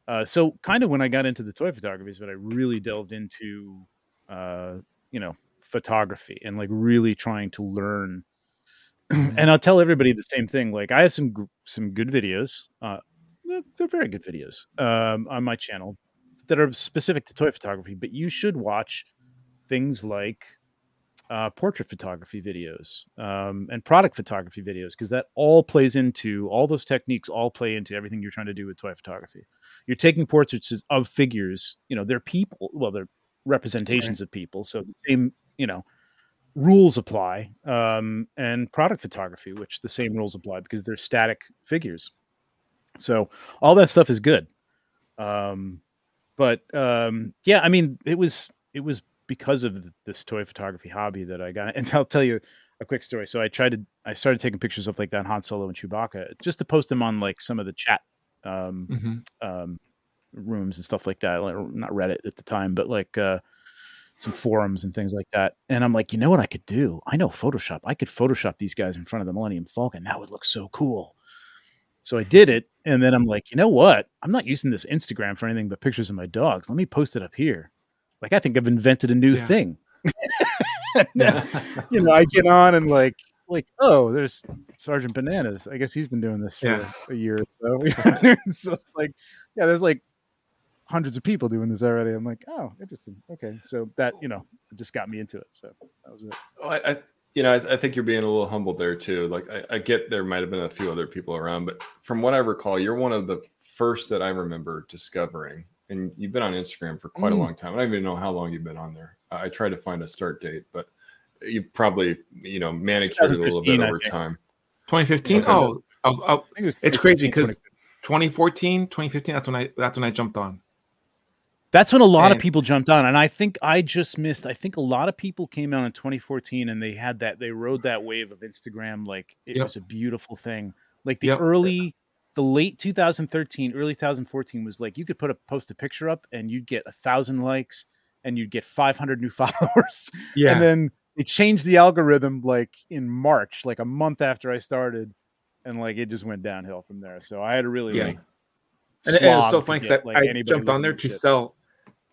uh so kind of when i got into the toy photography is when i really delved into uh you know photography and like really trying to learn. And i'll tell everybody the same thing like i have some some good videos uh they're- very good videos um on my channel that are specific to toy photography but you should watch things like uh, portrait photography videos um, and product photography videos because that all plays into all those techniques all play into everything you're trying to do with toy photography. You're taking portraits of figures you know they're people well they're representations of people so the same you know rules apply um, and product photography which the same rules apply because they're static figures so all that stuff is good um, but um, yeah i mean it was it was because of this toy photography hobby that I got. And I'll tell you a quick story. So I tried to, I started taking pictures of like that Han Solo and Chewbacca just to post them on like some of the chat um, Mhm. um, rooms and stuff like that. Like, not Reddit at the time, but like uh, some forums and things like that. And I'm like, you know what I could do? I know Photoshop. I could Photoshop these guys in front of the Millennium Falcon. That would look so cool. So I did it. And then I'm like, you know what? I'm not using this Instagram for anything but pictures of my dogs. Let me post it up here. Like, I think I've invented a new Yeah. thing. You know, I get on and like, like, oh, there's Sergeant Bananas. I guess he's been doing this for Yeah. a year or so. so like, yeah, there's like hundreds of people doing this already. I'm like, oh, interesting. Okay, so that you know just got me into it. So that was it. Oh, I, I you know, I, I think you're being a little humble there too. Like I, I get there might have been a few other people around, but from what I recall, you're one of the first that I remember discovering. And you've been on Instagram for quite a Mm. long time. I don't even know how long you've been on there. I I tried to find a start date, but you probably you know manicured it a little bit over time. 2015. Okay. Oh, oh, oh, I think it it's crazy because 2014, 2015. That's when I that's when I jumped on. That's when a lot of people jumped on, and I think I just missed. I think a lot of people came out in 2014, and they had that. They rode that wave of Instagram like it Yep. was a beautiful thing. Like the Yep. early, the late 2013, early 2014 was like you could put a post a picture up, and you'd get a thousand likes, and you'd get 500 new followers. Yeah. And then they changed the algorithm like in March, like a month after I started, and like it just went downhill from there. So I had to really Yeah. like. And it, it was so funny because like, I jumped on there to shit. sell.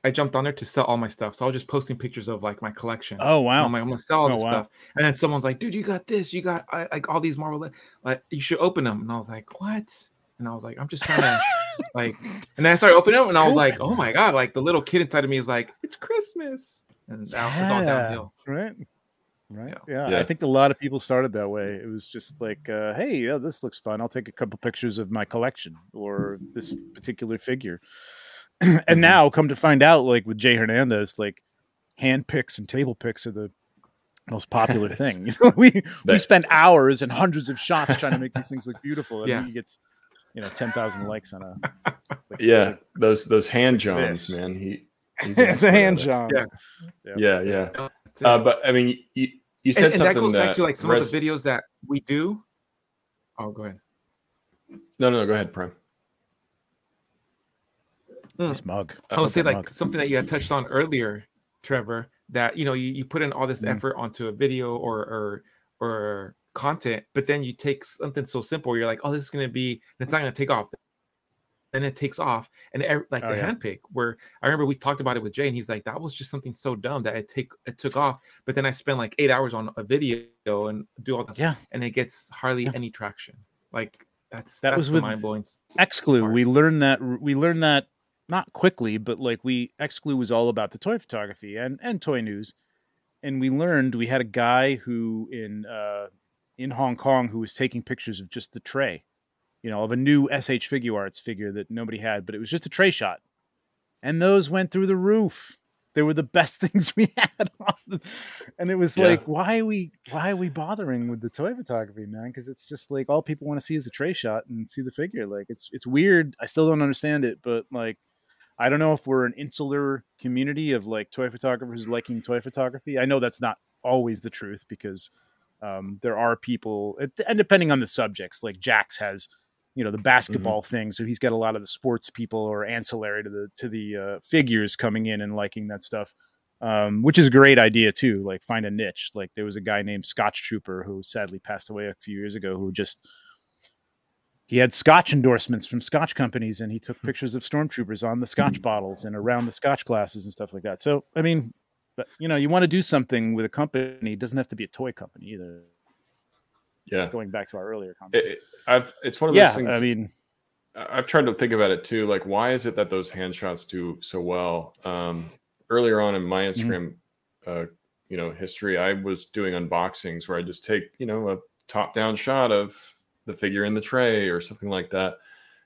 I jumped on there to sell all my stuff. So I was just posting pictures of like my collection. Oh wow! I'm like, I'm gonna sell all Oh, this wow. stuff. And then someone's like, dude, you got this, you got I, like all these Marvel, like you should open them. And I was like, what? And I was like, I'm just trying to like, and then I started opening up, and I was like, oh my god, like the little kid inside of me is like, it's Christmas, and that was all downhill. Right. Right. Yeah. Yeah. Yeah. I think a lot of people started that way. It was just like, uh, hey, yeah, this looks fun. I'll take a couple pictures of my collection or this particular figure. and Mhm. now, come to find out, like with Jay Hernandez, like hand picks and table picks are the most popular thing. You know, we we spend hours and hundreds of shots trying to make these things look beautiful, and Yeah. he gets you know ten thousand likes on a like, Yeah, those those hand johns, this. man. He he's the hand it. John. Yeah. Yeah, yeah. Uh, but I mean, you, you said and, and that goes that, back to like some res- of the videos that we do. Oh, go ahead. No, no, no. Go ahead, Prime. This mug. I would say like mug. something that you had touched on earlier, Trevor. That you know you, you put in all this Mhm. effort onto a video or or or content, but then you take something so simple. You're like, oh, this is gonna be, it's not gonna take off. Then it takes off, and like Oh, the yeah. hand pick, where I remember we talked about it with Jay, and he's like, that was just something so dumb that it take it took off. But then I spent like eight hours on a video and do all that, Yeah. and it gets hardly Yeah. any traction. Like that's That that's was with- mind blowing. Exclu, we learned that we learned that not quickly, but like we Exclu was all about the toy photography and and toy news, and we learned we had a guy who in uh, in Hong Kong who was taking pictures of just the tray, you know, of a new S.H.Figuarts figure that nobody had, but it was just a tray shot, and those went through the roof. They were the best things we had, on the- and it was Yeah. like, why are we why are we bothering with the toy photography, man? Because it's just like all people want to see is a tray shot and see the figure. Like it's it's weird. I still don't understand it, but like I don't know if we're an insular community of like toy photographers liking toy photography. I know that's not always the truth because um, there are people, and depending on the subjects, like Jax has, you know, the basketball thing, so he's got a lot of the sports people or ancillary to the to the uh, figures coming in and liking that stuff, um, which is a great idea too. Like find a niche. Like there was a guy named Scotch Trooper who sadly passed away a few years ago who just he had scotch endorsements from scotch companies and he took pictures of stormtroopers on the scotch bottles and around the scotch glasses and stuff like that. So i mean but you know you want to do something with a company it doesn't have to be a toy company either Yeah, going back to our earlier conversation it- I've it's one of those yeah things. i mean I've tried to think about it too. Like, why is it that those hand shots do so well? Um, earlier on in my Instagram, uh, you know, history, I was doing unboxings where I just take, you know, a top-down shot of the figure in the tray or something like that,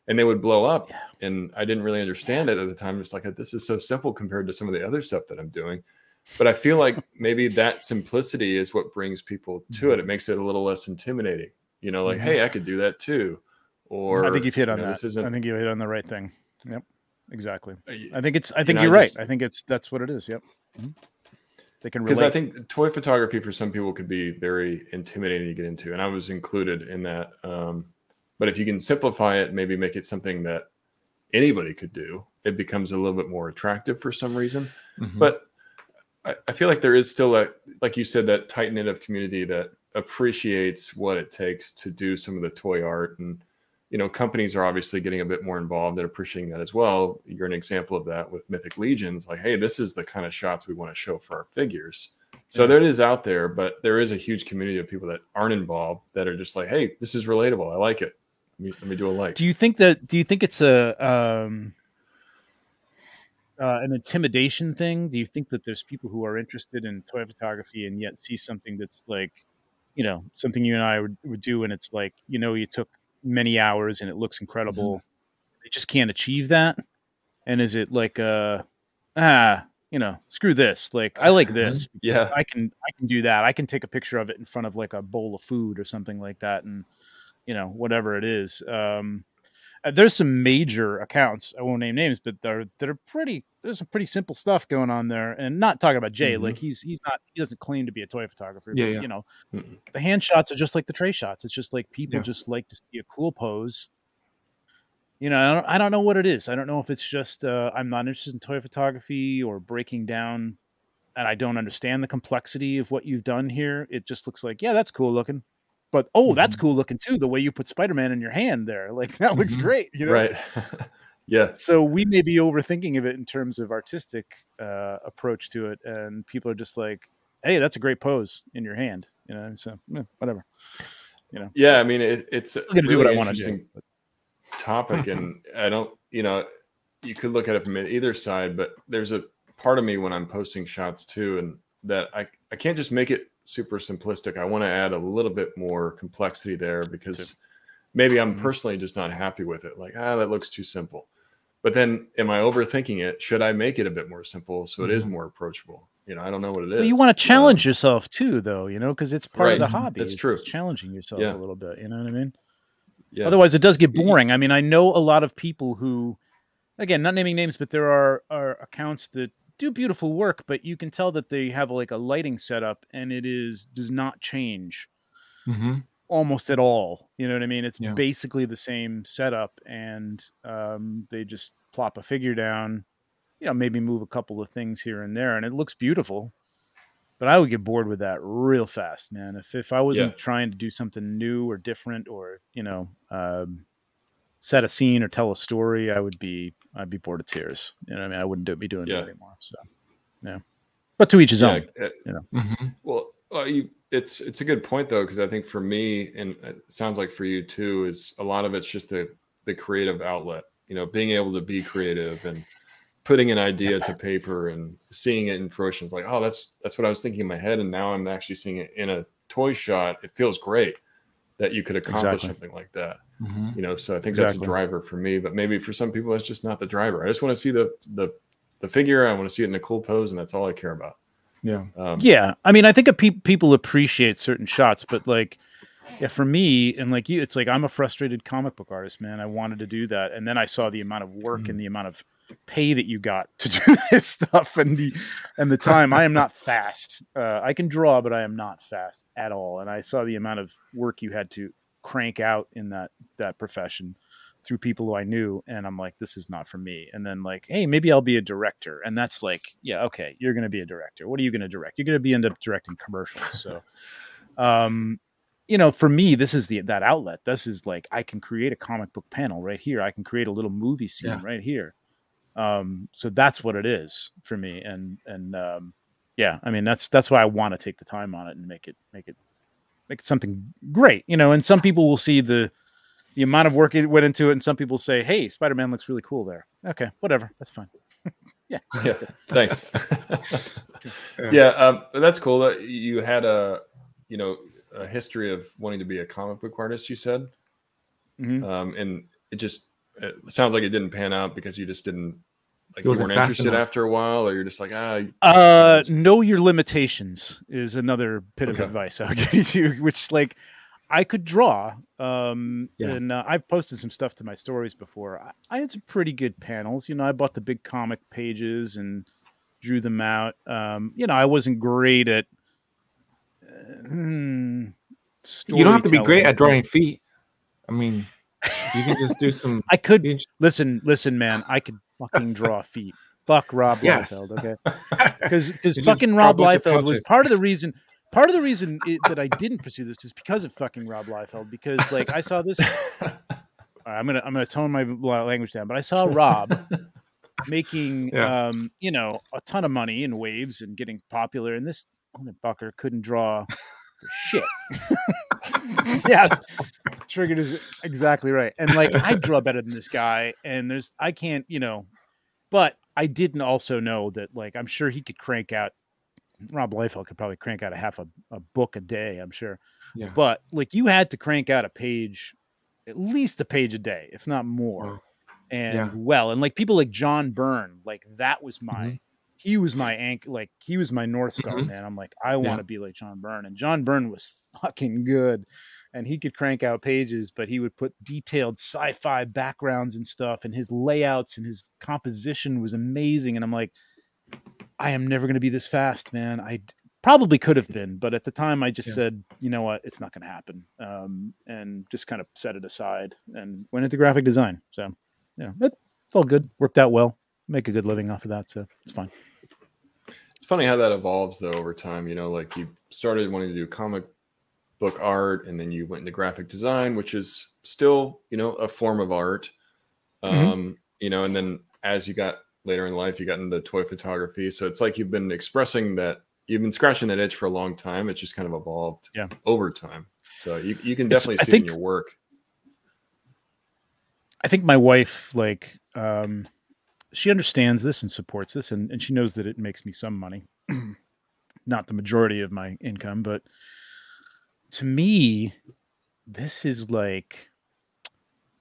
and they would blow up. Yeah. And I didn't really understand it at the time. It's like this is so simple compared to some of the other stuff that I'm doing. But I feel like maybe that simplicity is what brings people to it. It makes it a little less intimidating. You know, like, Mhm. hey, I could do that too. Or i think you've hit you on know, that This isn't i think you hit on the right thing yep exactly uh, i think it's i think know, you're I right i think it's that's what it is yep Mhm. they can because I think toy photography for some people could be very intimidating to get into, and I was included in that. Um, but if you can simplify it, maybe make it something that anybody could do, it becomes a little bit more attractive for some reason. Mhm. But I, I feel like there is still a, like you said, that tight knit of community that appreciates what it takes to do some of the toy art. And you know companies are obviously getting a bit more involved and appreciating that as well. You're an example of that with mythic legions. Like hey this is the kind of shots we want to show for our figures. So Yeah. that is out there but there is a huge community of people that aren't involved that are just like hey this is relatable. I like it. Let me, let me do a like. Do you think that? Do you think it's a um, uh, an intimidation thing? Do you think that there's people who are interested in toy photography and yet see something that's like, you know, something you and I would, would do, and it's like, you know, you took many hours and it looks incredible. They just can't achieve that. And is it like, uh, ah, you know, screw this. Like, I like this. because Yeah. I can, I can do that. I can take a picture of it in front of like a bowl of food or something like that, and you know, whatever it is. Um, there's some major accounts. I won't name names, but they're that are pretty. There's some pretty simple stuff going on there, and not talking about Jay. Mhm. Like he's he's not he doesn't claim to be a toy photographer. Yeah, but, yeah. You know, Mm-mm. the hand shots are just like the tray shots. It's just like people Yeah. just like to see a cool pose. You know, I don't, I don't know what it is. I don't know if it's just uh, I'm not interested in toy photography or breaking down, and I don't understand the complexity of what you've done here. It just looks like, yeah, that's cool looking, but oh, that's Mhm. cool looking too. The way you put Spider Man in your hand there, like that looks Mhm. great. You know? right yeah so we may be overthinking of it in terms of artistic uh, approach to it and people are just like hey that's a great pose in your hand you know so yeah, whatever You know. yeah i mean it, it's i'm gonna do what i want to do topic, and I don't, you know, you could look at it from either side, but there's a part of me when I'm posting shots too, and that I I can't just make it super simplistic. I want to add a little bit more complexity there because maybe I'm Mhm. personally just not happy with it. Like, ah, that looks too simple. But then am I overthinking it? Should I make it a bit more simple so it is Mhm. more approachable? You know, I don't know what it is. Well, you want to Um, challenge yourself too, though, you know, because it's part of the hobby. That's It's- true. It's challenging yourself Yeah. a little bit. You know what I mean? yeah. Otherwise, it does get boring. I mean, I know a lot of people who, again, not naming names, but there are are accounts that do beautiful work, but you can tell that they have like a lighting setup, and it is does not change Mm-hmm. almost at all. You know what I mean? It's Yeah. basically the same setup, and um, they just plop a figure down. You know, maybe move a couple of things here and there, and it looks beautiful. But I would get bored with that real fast, man. If if I wasn't Yeah. trying to do something new or different, or you know, um, set a scene or tell a story, I would be I'd be bored to tears. You know, what I mean, I wouldn't do, be doing Yeah. that anymore. So, yeah. But to each his yeah, own. uh, Mm-hmm. Well, uh, you, it's it's a good point though because I think for me and it sounds like for you too is a lot of it's just the the creative outlet. You know, being able to be creative and putting an idea to paper and seeing it in fruition. is like, oh, that's that's what I was thinking in my head, and now I'm actually seeing it in a toy shot. It feels great that you could accomplish Exactly. something like that. Mm-hmm. You know, so I think that's a driver for me. But maybe for some people, it's just not the driver. I just want to see the the the figure. I want to see it in a cool pose, and that's all I care about. Yeah. Um, Yeah, I mean, I think a pe- people appreciate certain shots, but like, yeah, for me and like you, it's like I'm a frustrated comic book artist, man. I wanted to do that, and then I saw the amount of work and the amount of pay that you got to do this stuff, and the and the time. I am not fast. Uh, I can draw, but I am not fast at all. And I saw the amount of work you had to crank out in that that profession through people who I knew, and I'm like, this is not for me. And then like, hey, maybe I'll be a director, and that's like, yeah, okay, you're gonna be a director. What are you gonna direct? You're gonna be end up directing commercials. So, um, you know, for me, this is the that outlet. This is like I can create a comic book panel right here. I can create a little movie scene Yeah. right here. Um, so that's what it is for me, and and um, yeah, I mean that's that's why I want to take the time on it and make it make it make it something great, you know. And some people will see the the amount of work it went into it, and some people say, "Hey, Spider Man looks really cool there." Okay, whatever, that's fine. yeah yeah. thanks Yeah. yeah um, but that's cool that you had a you know a history of wanting to be a comic book artist you said Mhm. um, and it just it sounds like it didn't pan out because you just didn't like you weren't interested enough. after a while or you're just like ah Uh, know your limitations is another bit of advice I'll give you, which like I could draw. Um, Yeah. and uh, I've posted some stuff to my stories before. I, I had some pretty good panels. You know, I bought the big comic pages and drew them out. Um, you know, I wasn't great at. Uh, hmm, You don't have to be great at drawing feet. I mean, you can just do some. I could just- listen, listen, man. I could fucking draw feet. Fuck Rob Yes. Liefeld, okay? Because because fucking Rob Liefeld was part of the reason. Part of the reason it, that I didn't pursue this is because of fucking Rob Liefeld. Because like I saw this, I'm gonna I'm gonna tone my language down, but I saw Rob making Yeah. um you know a ton of money in waves and getting popular, and this motherfucker couldn't draw for shit. yeah, triggered is exactly right. And like I draw better than this guy, and there's I can't you know, but I didn't also know that like I'm sure he could crank out. Rob Liefeld could probably crank out a half a, a book a day. I'm sure Yeah. but like you had to crank out a page at least a page a day if not more Wow. and Yeah. well and like people like john byrne like that was my Mhm. He was my anch like he was my north star Mhm. man. I'm like i want to be like john byrne and john byrne was fucking good. And he could crank out pages but he would put detailed sci-fi backgrounds and stuff and his layouts and his composition was amazing and i'm like i am never going to be this fast man. I probably could have been but at the time i just Yeah. said you know what? It's not going to happen um, and just kind of set it aside and went into graphic design. So yeah it, it's all good worked out well make a good living off of that so it's fine it's funny how that evolves though over time you know like you started wanting to do comic book art and then you went into graphic design which is still you know a form of art Mhm. um you know and then as you got later in life you got into toy photography so it's like you've been expressing that you've been scratching that itch for a long time it's just kind of evolved Yeah. over time so you, you can definitely I see it in think- your work I think my wife like um she understands this and supports this and, and she knows that it makes me some money. Not the majority of my income, but to me, this is like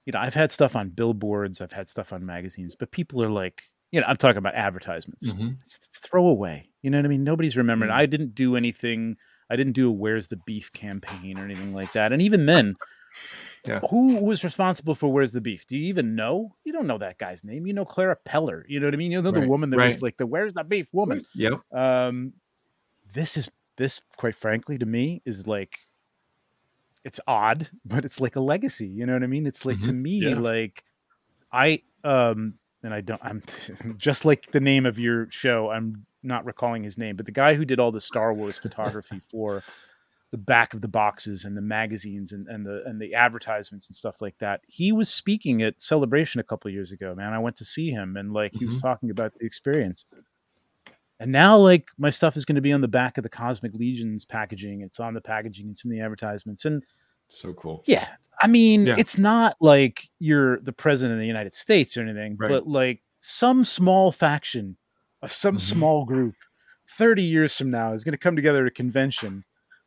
you know, I've had stuff on billboards, I've had stuff on magazines, but people are like, you know, I'm talking about advertisements. Mm-hmm. It's, it's throwaway. You know what I mean? Nobody's remembering. Mm. I didn't do anything. I didn't do a "Where's the Beef" campaign or anything like that. And even then, Yeah. who was responsible for "Where's the Beef"? Do you even know? You don't know that guy's name. You know Clara Peller. You know what I mean? You know the Right, woman that was like the "Where's the Beef" woman. Yep. Um, this is this, quite frankly, to me, is like it's odd, but it's like a legacy. You know what I mean? It's like to me, Yeah. like I um and I don't I'm just like the name of your show, I'm not recalling his name, but the guy who did all the Star Wars photography for the back of the boxes and the magazines and, and the and the advertisements and stuff like that. He was speaking at Celebration a couple years ago, man. I went to see him and like he was talking about the experience. And now like my stuff is going to be on the back of the Cosmic Legions packaging. It's on the packaging, it's in the advertisements. And So cool. yeah. I mean, Yeah. it's not like you're the president of the United States or anything, Right. but like some small faction of some Mhm. small group 30 years from now is going to come together at a convention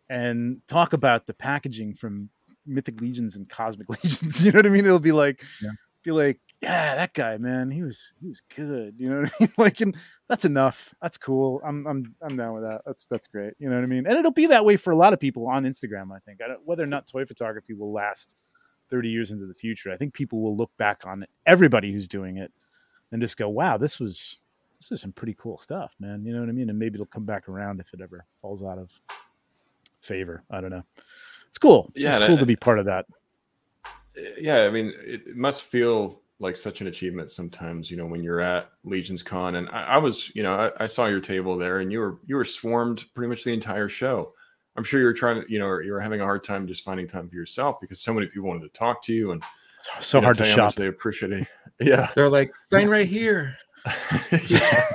and talk about the packaging from Mythic Legions and Cosmic Legions. You know what I mean? It'll be like, Yeah. be like, yeah, that guy, man, he was he was good. You know what I mean? Like, and that's enough. That's cool. I'm I'm I'm down with that. That's that's great. You know what I mean? And it'll be that way for a lot of people on Instagram. I think I don't, whether or not toy photography will last 30 years into the future. I think people will look back on everybody who's doing it and just go, wow, this was this is some pretty cool stuff, man. You know what I mean? And maybe it'll come back around if it ever falls out of favor. I don't know. It's cool. Yeah, it's cool I- to be part of that. yeah i mean it, it must feel like such an achievement sometimes you know when you're at legions con and i, I was you know I, I saw your table there and you were you were swarmed pretty much the entire show i'm sure you're trying to you know you were having a hard time just finding time for yourself because so many people wanted to talk to you and So you know, hard to tell you how much shop. they appreciate it yeah They're like, sign right here. yeah.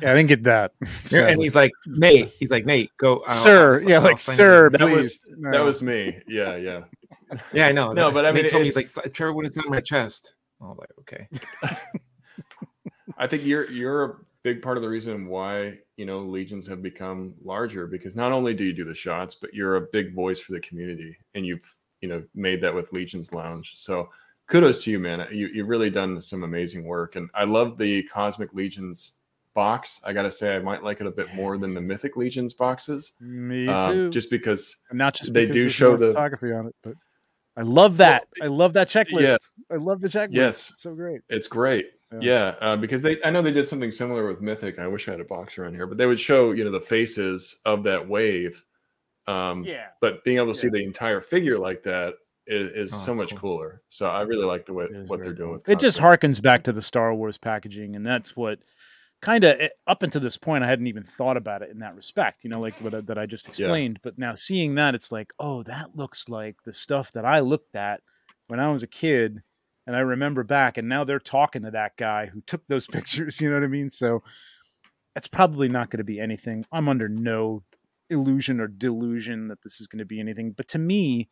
Yeah, I didn't get that. and he's like, Nate. He's like, Nate, go. I'll- sir, I'll- yeah, I'll like sir, that please. was that was me yeah yeah Yeah, I know. No, but I Nate mean, told me he's like, Trevor wouldn't sign my chest. I was like, okay. I think you're you're a big part of the reason why you know legions have become larger because not only do you do the shots, but you're a big voice for the community, and you've you know made that with Legions Lounge. So kudos to you, man. You you really done some amazing work, and I love the Cosmic Legions box. I gotta say, I might like it a bit more than the Mythic Legions boxes, Me um, too. just because And not just they do show the- photography on it, but I love that. I love that checklist. Yeah. I love the checklist. Yes. It's so great. It's great. Yeah. Yeah, uh, because they I know they did something similar with Mythic. I wish I had a box around here, but they would show you know the faces of that wave. Um, Yeah. But being able to see the entire figure like that is, is Oh, so much cool. cooler. So I really like the way what they're doing cool. with it just harkens back to the Star Wars packaging, and that's what kind of eh, up until this point I hadn't even thought about it in that respect. You know, like what that I just explained. But now seeing that, it's like, oh, that looks like the stuff that I looked at when I was a kid, and I remember back, and now they're talking to that guy who took those pictures. You know what I mean? So it's probably not going to be anything. I'm under no illusion or delusion that this is going to be anything. But to me,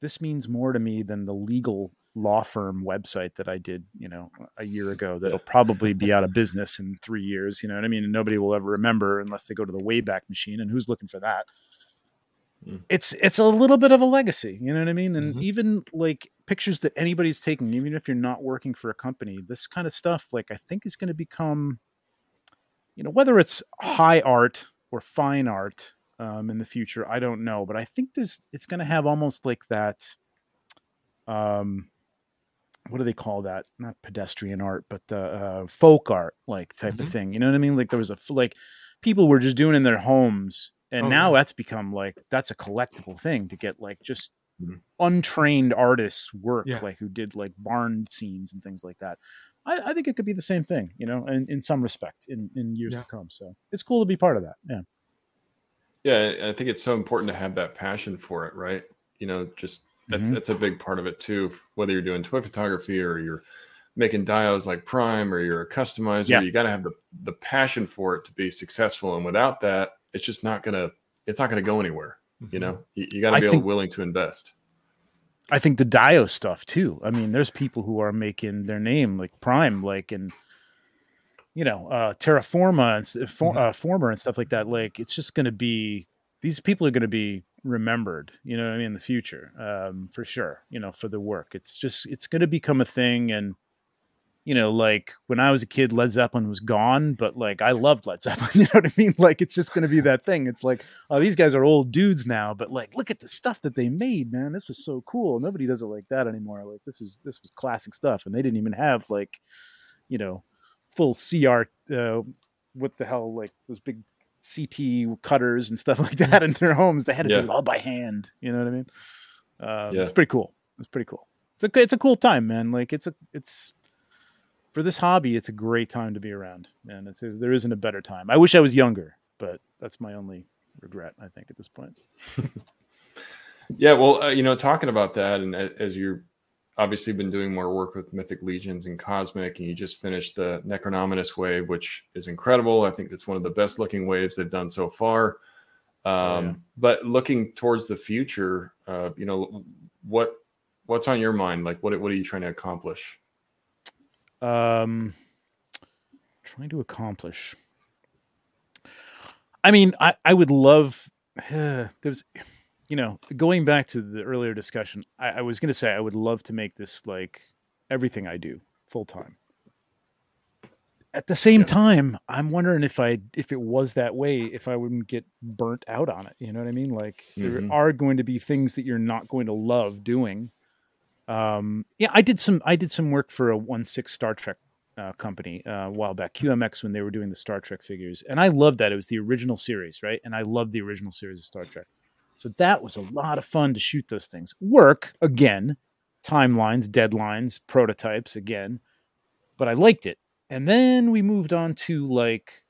this means more to me than the legal law firm website that I did, you know, a year ago that'll probably be out of business in three years. You know what I mean? And nobody will ever remember unless they go to the Wayback Machine. And who's looking for that? Mm. It's it's a little bit of a legacy, you know what I mean? And Mhm. even like pictures that anybody's taking, even if you're not working for a company, this kind of stuff, like I think is going to become, you know, whether it's high art or fine art um, in the future, I don't know, but I think this it's going to have almost like that. Um, what do they call that? Not pedestrian art, but the uh, folk art like type of Mhm. thing. You know what I mean? Like there was a like people were just doing in their homes, and Oh, now yeah. that's become like that's a collectible thing to get like just Mhm. untrained artists work Yeah. like who did like barn scenes and things like that. I, I think it could be the same thing, you know, in, in some respect in, in years Yeah. to come. So it's cool to be part of that. Yeah. Yeah, I think it's so important to have that passion for it, right? You know, just that's Mhm. that's a big part of it too. Whether you're doing toy photography or you're making dials like Prime or you're a customizer, Yeah. you got to have the the passion for it to be successful. And without that, it's just not gonna it's not gonna go anywhere. You Mhm. know, you, you got to be think- willing to invest. I think the Dio stuff too. I mean, there's people who are making their name like Prime, like and you know, uh, Terraforma and for, uh, Former and stuff like that. Like, it's just going to be these people are going to be remembered. You know, I mean, in the future, um, for sure. You know, for the work, it's just it's going to become a thing, and you know, like when I was a kid, Led Zeppelin was gone, but like I loved Led Zeppelin. You know what I mean? Like it's just going to be that thing. It's like, oh, these guys are old dudes now, but like, look at the stuff that they made, man. This was so cool. Nobody does it like that anymore. Like this is this was classic stuff, and they didn't even have like, you know, full CR. Uh, what the hell? Like those big CT cutters and stuff like that in their homes. They had to yeah. do it all by hand. You know what I mean? Um, yeah, it's pretty cool. It's pretty cool. It's a it's a cool time, man. Like it's a it's for this hobby, it's a great time to be around, and it's, there isn't a better time. I wish I was younger, but that's my only regret, I think, at this point. yeah, well, uh, you know, talking about that, and as you're obviously been doing more work with Mythic Legions and Cosmic, and you just finished the Necronominus wave, which is incredible. I think it's one of the best looking waves they've done so far. Um, oh, yeah. But looking towards the future, uh, you know, what what's on your mind? Like, what what are you trying to accomplish? um trying to accomplish i mean i i would love uh, there's you know going back to the earlier discussion i, I was going to say i would love to make this like everything i do full time at the same yeah. time i'm wondering if i if it was that way if i wouldn't get burnt out on it you know what i mean like mm-hmm. there are going to be things that you're not going to love doing um, yeah, I did some I did some work for a one six Star Trek uh, company uh, a while back, QMX, when they were doing the Star Trek figures, and I loved that. It was the original series, right? And I loved the original series of Star Trek. So that was a lot of fun to shoot those things. Work again, timelines, deadlines, prototypes again, but I liked it. And then we moved on to like,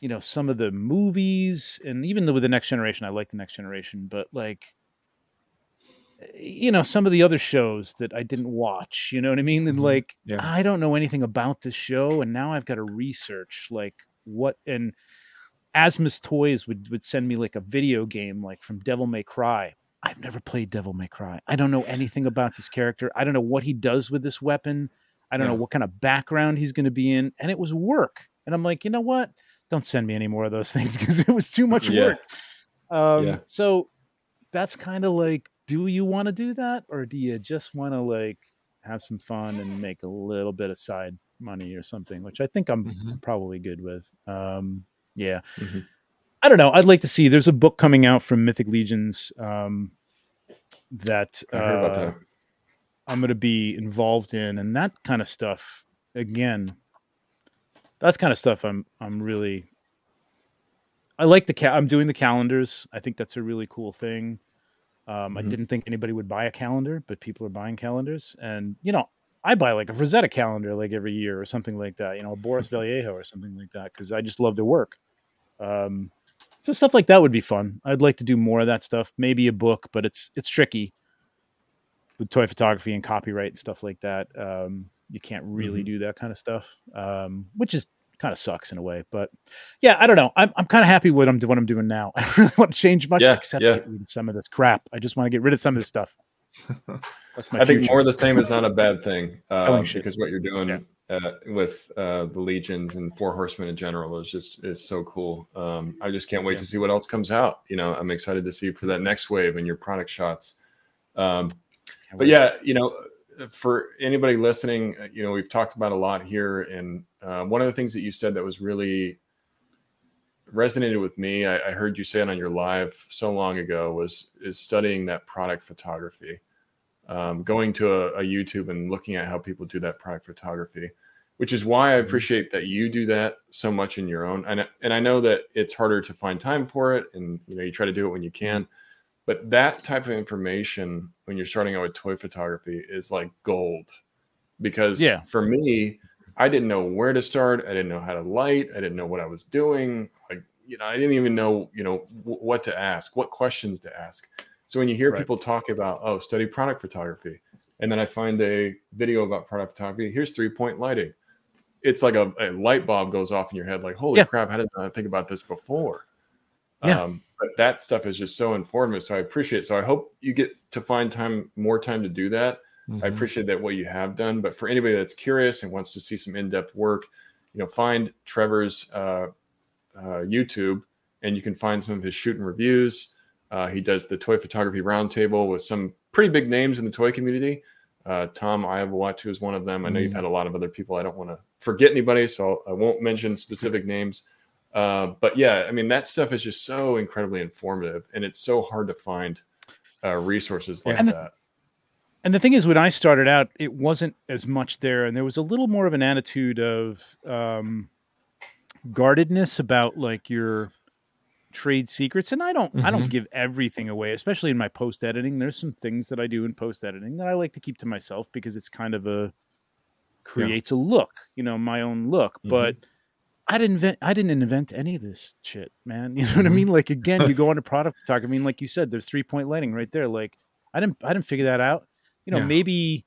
you know, some of the movies, and even though with the Next Generation, I like the Next Generation, but like you know some of the other shows that I didn't watch. You know what I mean? And mm-hmm. like yeah. I don't know anything about this show, and now I've got to research like what and Asmus Toys would would send me like a video game like from Devil May Cry. I've never played Devil May Cry. I don't know anything about this character. I don't know what he does with this weapon. I don't yeah. know what kind of background he's going to be in, and it was work. And I'm like, you know what? Don't send me any more of those things because it was too much yeah. work. Um, yeah. So that's kind of like do you want to do that or do you just want to like have some fun and make a little bit of side money or something which i think i'm mm-hmm. probably good with um yeah mm-hmm. i don't know i'd like to see there's a book coming out from mythic legions um that, uh, that. i'm going to be involved in and that kind of stuff again that's kind of stuff i'm i'm really i like the ca- i'm doing the calendars i think that's a really cool thing um, mm-hmm. I didn't think anybody would buy a calendar, but people are buying calendars. And, you know, I buy like a Frazetta calendar like every year or something like that, you know, a Boris Vallejo or something like that, because I just love their work. Um, so stuff like that would be fun. I'd like to do more of that stuff. Maybe a book, but it's it's tricky with toy photography and copyright and stuff like that. Um, you can't really mm-hmm. do that kind of stuff, um, which is kind of sucks in a way. But yeah, I don't know. I'm I'm kind of happy with what I'm, what I'm doing now. I don't really want to change much yeah, except yeah. get rid of some of this crap. I just want to get rid of some of this stuff. That's my I future. think more of the same is not a bad thing um, because what you're doing yeah. Uh, with uh, the legions and four horsemen in general is just is so cool. Um, I just can't wait to see what else comes out. You know, I'm excited to see for that next wave and your product shots. Um, but yeah, you know, for anybody listening, uh, you know, we've talked about a lot here, and uh, one of the things that you said that was really resonated with me, I, I, heard you say it on your live so long ago, was is studying that product photography, um, going to a, a, YouTube and looking at how people do that product photography, which is why I mm-hmm. appreciate that you do that so much in your own. And and I know that it's harder to find time for it, and you know, you try to do it when you can but that type of information when you're starting out with toy photography is like gold because yeah. for me, I didn't know where to start. I didn't know how to light. I didn't know what I was doing. Like, you know, I didn't even know, you know, w- what to ask, what questions to ask. So when you hear right. people talk about, oh, study product photography, and then I find a video about product photography, here's three point lighting. It's like a, a light bulb goes off in your head, like, holy yeah. crap, how did I think about this before? Yeah. Um, but that stuff is just so informative. So I appreciate. It. So I hope you get to find time, more time to do that. Mm-hmm. I appreciate that what you have done. But for anybody that's curious and wants to see some in-depth work, you know, find Trevor's uh, uh, YouTube, and you can find some of his shoot and reviews. Uh, he does the toy photography roundtable with some pretty big names in the toy community. Uh, Tom Iowatu is one of them. I know mm. you've had a lot of other people. I don't want to forget anybody, so I won't mention specific names. Uh, but yeah, I mean that stuff is just so incredibly informative, and it's so hard to find uh, resources like and the, that. And the thing is, when I started out, it wasn't as much there, and there was a little more of an attitude of um, guardedness about like your trade secrets and i don't mm-hmm. i don't mm-hmm. give everything away especially in my post editing there's some things that i do in post editing that i like to keep to myself because it's kind of a creates yeah. a look you know my own look mm-hmm. but I didn't invent I didn't invent any of this shit, man. You know what I mm-hmm. mean? Like again, you go on into product talk. I mean, like you said, there's three point lighting right there. Like I didn't I didn't figure that out. You know, yeah. maybe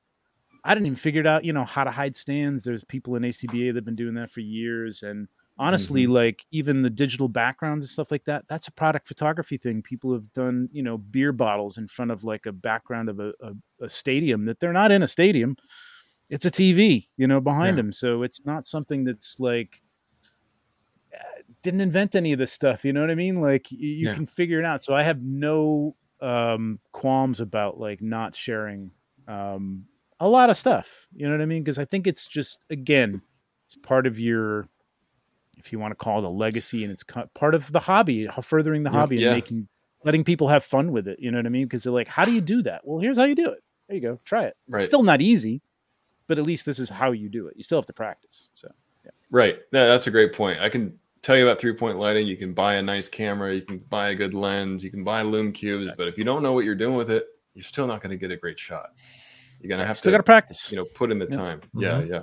I didn't even figure it out, you know, how to hide stands. There's people in ACBA that have been doing that for years. And honestly, mm-hmm. like even the digital backgrounds and stuff like that, that's a product photography thing. People have done, you know, beer bottles in front of like a background of a, a, a stadium that they're not in a stadium. It's a TV, you know, behind yeah. them. So it's not something that's like didn't invent any of this stuff. You know what I mean? Like you, you yeah. can figure it out. So I have no um, qualms about like not sharing um, a lot of stuff. You know what I mean? Because I think it's just again, it's part of your, if you want to call it a legacy, and it's part of the hobby, furthering the hobby yeah. and making, letting people have fun with it. You know what I mean? Because they're like, how do you do that? Well, here's how you do it. There you go. Try it. Right. Still not easy, but at least this is how you do it. You still have to practice. So. Yeah. Right. That's a great point. I can tell you about three point lighting. You can buy a nice camera, you can buy a good lens, you can buy lume cubes, exactly. but if you don't know what you're doing with it, you're still not going to get a great shot. You're going to have still to got to practice. You know, put in the time. Mm-hmm. Yeah, yeah.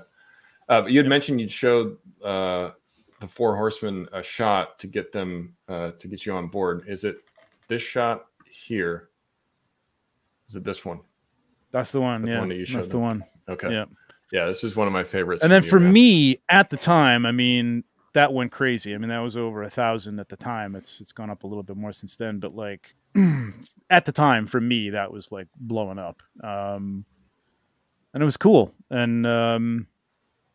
Uh, you had mentioned you showed uh, the four horsemen a shot to get them uh, to get you on board. Is it this shot here? Is it this one? That's the one. That's yeah, the one that that's them. the one. Okay. Yeah. Yeah, this is one of my favorites. And then for man. me at the time, I mean, that went crazy. I mean, that was over a thousand at the time. It's it's gone up a little bit more since then, but like at the time for me, that was like blowing up. Um, and it was cool. And um,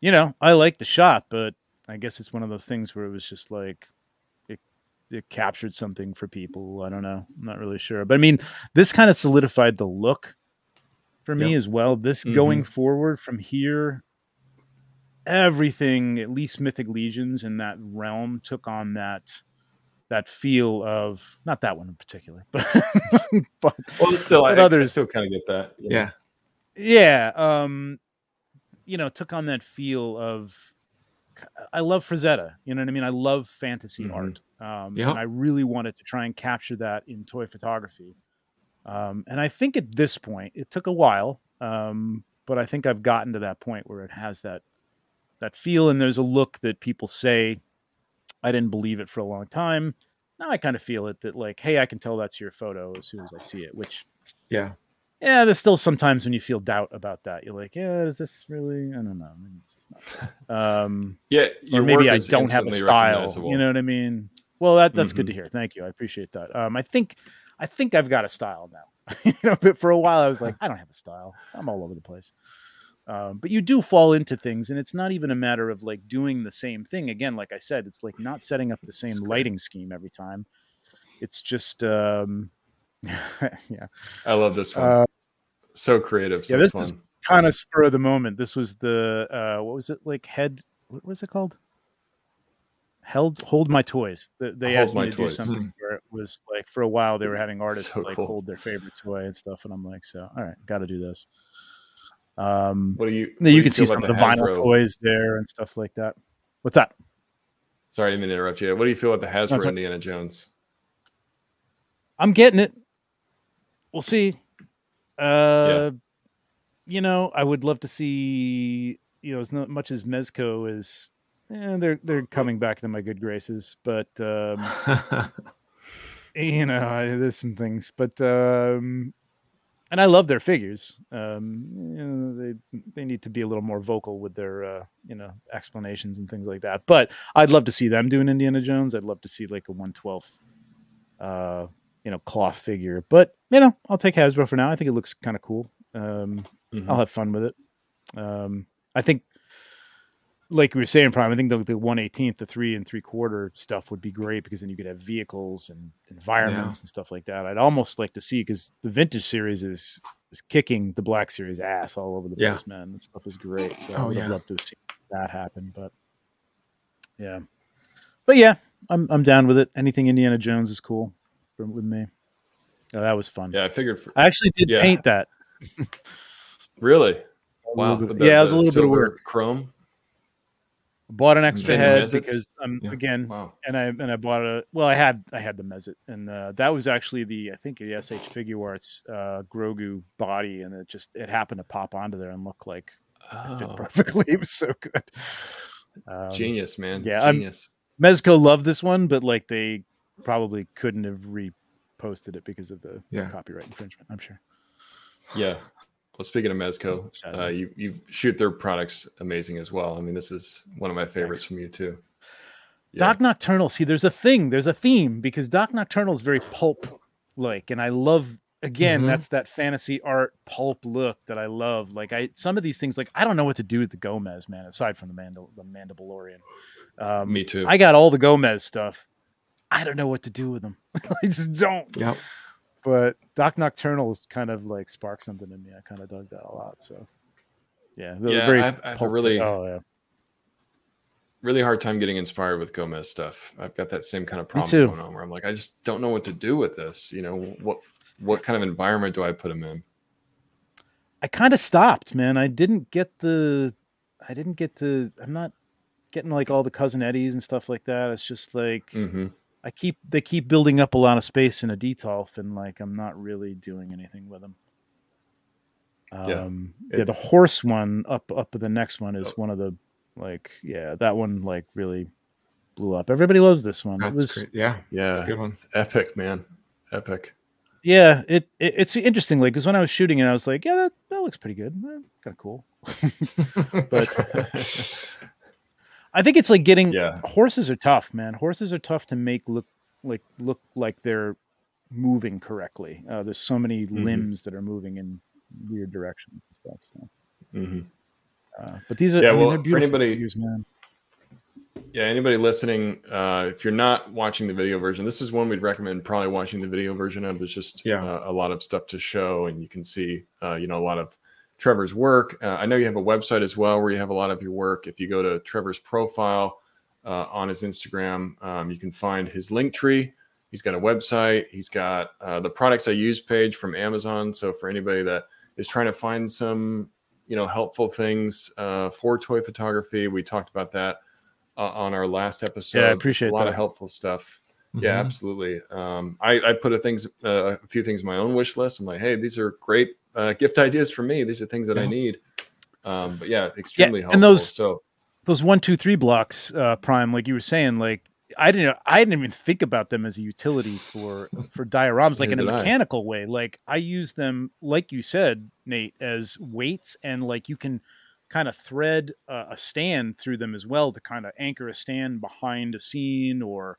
you know, I like the shot, but I guess it's one of those things where it was just like it it captured something for people. I don't know. I'm not really sure. But I mean, this kind of solidified the look for me yep. as well. This mm-hmm. going forward from here everything, at least Mythic Legions in that realm, took on that that feel of not that one in particular, but but well, still, but I, others I still kind of get that. Yeah, yeah. Um, you know, took on that feel of I love Frazetta. You know what I mean? I love fantasy mm-hmm. art. Um, yep. and I really wanted to try and capture that in toy photography. Um, and I think at this point, it took a while, um, but I think I've gotten to that point where it has that that feel and there's a look that people say i didn't believe it for a long time now i kind of feel it that like hey i can tell that's your photo as soon as i see it which yeah yeah there's still sometimes when you feel doubt about that. You're like yeah is this really i don't know um yeah or maybe i don't have a style you know what i mean? Well that, that's mm-hmm. good to mm-hmm. hear. Thank you i appreciate that. Um i think i think i've got a style now. You know but for a while i was like i don't have a style. I'm all over the place. Um, but you do fall into things, and it's not even a matter of like doing the same thing. Again. Like I said, it's like not setting up the same lighting scheme every time. It's just, um, yeah. I love this one. Uh, so creative. So yeah, this fun. is kind of spur of the moment. This was the uh, what was it like? Head. What was it called? Held hold my toys. They asked me to toys. do something where it was like for a while they were having artists so like cool. hold their favorite toy and stuff, and I'm like, so all right, got to do this. Um, what do you? What you do can see some of the vinyl toys there and stuff like that. What's that? Sorry, I didn't mean to interrupt you. What do you feel about the Hasbro Indiana Jones? I'm getting it. We'll see. Uh, yeah. You know, I would love to see. You know, as much as Mezco is, eh, they're they're coming back into my good graces, but um, you know, there's some things, but um, and I love their figures. Um, you know, they they need to be a little more vocal with their uh, you know explanations and things like that. But I'd love to see them do an Indiana Jones. I'd love to see like a one twelfth uh, you know, cloth figure. But you know, I'll take Hasbro for now. I think it looks kind of cool. Um, Mhm. I'll have fun with it. Um, I think, like we were saying, Prime. I think the, the one eighteenth, the three and three quarter stuff would be great because then you could have vehicles and environments and stuff like that. I'd almost like to see because the vintage series is is kicking the Black Series ass all over the Yeah. place, man. That stuff is great. So Oh, I would yeah. loved to have seen that happen, but yeah, but yeah, I'm I'm down with it. Anything Indiana Jones is cool for, with me. Oh, that was fun. Yeah, I figured. For, I actually did Yeah. paint that. really? Wow. bit- the- yeah, it was a little bit of work. Chrome. I Bought an extra And head because um, Yeah. again, Wow. and I and I bought a well, I had I had the Mezzet, and uh, that was actually the I think the S.H.Figuarts uh, Grogu body, and it just it happened to pop onto there and look like it fit Oh, perfectly. It was so good. Um, genius, man. yeah, I'm- Mezco loved this one, but like they probably couldn't have reposted it because of the Yeah. copyright infringement. I'm sure. Yeah. Well, speaking of Mezco, uh, you you shoot their products amazing as well. I mean, this is one of my favorites from you too. Yeah. Doc Nocturnal. See, there's a thing, there's a theme because Doc Nocturnal is very pulp like, and I love again, Mhm. that's that fantasy art pulp look that I love. Like I some of these things, like I don't know what to do with the Gomez, man, aside from the Mandal the Mandalorian. Um Me too. I got all the Gomez stuff. I don't know what to do with them. I just don't. Yep. But Doc Nocturnal is kind of like sparked something in me. I kind of dug that a lot. So yeah, Yeah, very I've- I have a really- oh yeah. really hard time getting inspired with Gomez stuff. I've got that same kind of problem too. going on where I'm like, I just don't know what to do with this. You know, what what kind of environment do I put him in? I kind of stopped, man. I didn't get the, I didn't get the. I'm not getting like all the cousin Eddies and stuff like that. It's just like hmm I keep they keep building up a lot of space in a detolf, and like I'm not really doing anything with them. Yeah. Um, yeah, the horse one up up the next one is one of the like yeah that one like really blew up. Everybody loves this one. That's it was great. Yeah. Yeah, That's a good one. it's epic, man. Epic. yeah it, it it's interesting like because when I was shooting it I was like yeah that, that looks pretty good kind of cool. But I think it's like getting yeah, horses are tough, man. Horses are tough to make look like look like they're moving correctly. Uh, there's so many Mhm. limbs that are moving in weird directions and stuff. So, hmm uh, but these are Yeah, I mean, well, they're for beautiful anybody- figures, man. yeah. Anybody listening, uh, if you're not watching the video version, this is one we'd recommend probably watching the video version of. It's just Yeah. uh, a lot of stuff to show, and you can see, uh, you know, a lot of Trevor's work. Uh, I know you have a website as well where you have a lot of your work. If you go to Trevor's profile uh, on his Instagram, um, you can find his link tree. He's got a website. He's got uh, the products I use page from Amazon. So for anybody that is trying to find some, you know, helpful things uh, for toy photography, we talked about that uh, on our last episode. Yeah, I appreciate a lot that. of helpful stuff. Yeah, Mhm. absolutely. Um, I, I put a things, uh, a few things on my own wish list. I'm like, hey, these are great uh, gift ideas for me. These are things that I need. Um, but yeah, extremely and helpful. And those- so Those one, two, three blocks, uh, prime, like you were saying, like I didn't, I didn't even think about them as a utility for for dioramas, like in a did I. mechanical way. Like I use them, like you said, Nate, as weights, and like you can kind of thread uh, a stand through them as well to kind of anchor a stand behind a scene or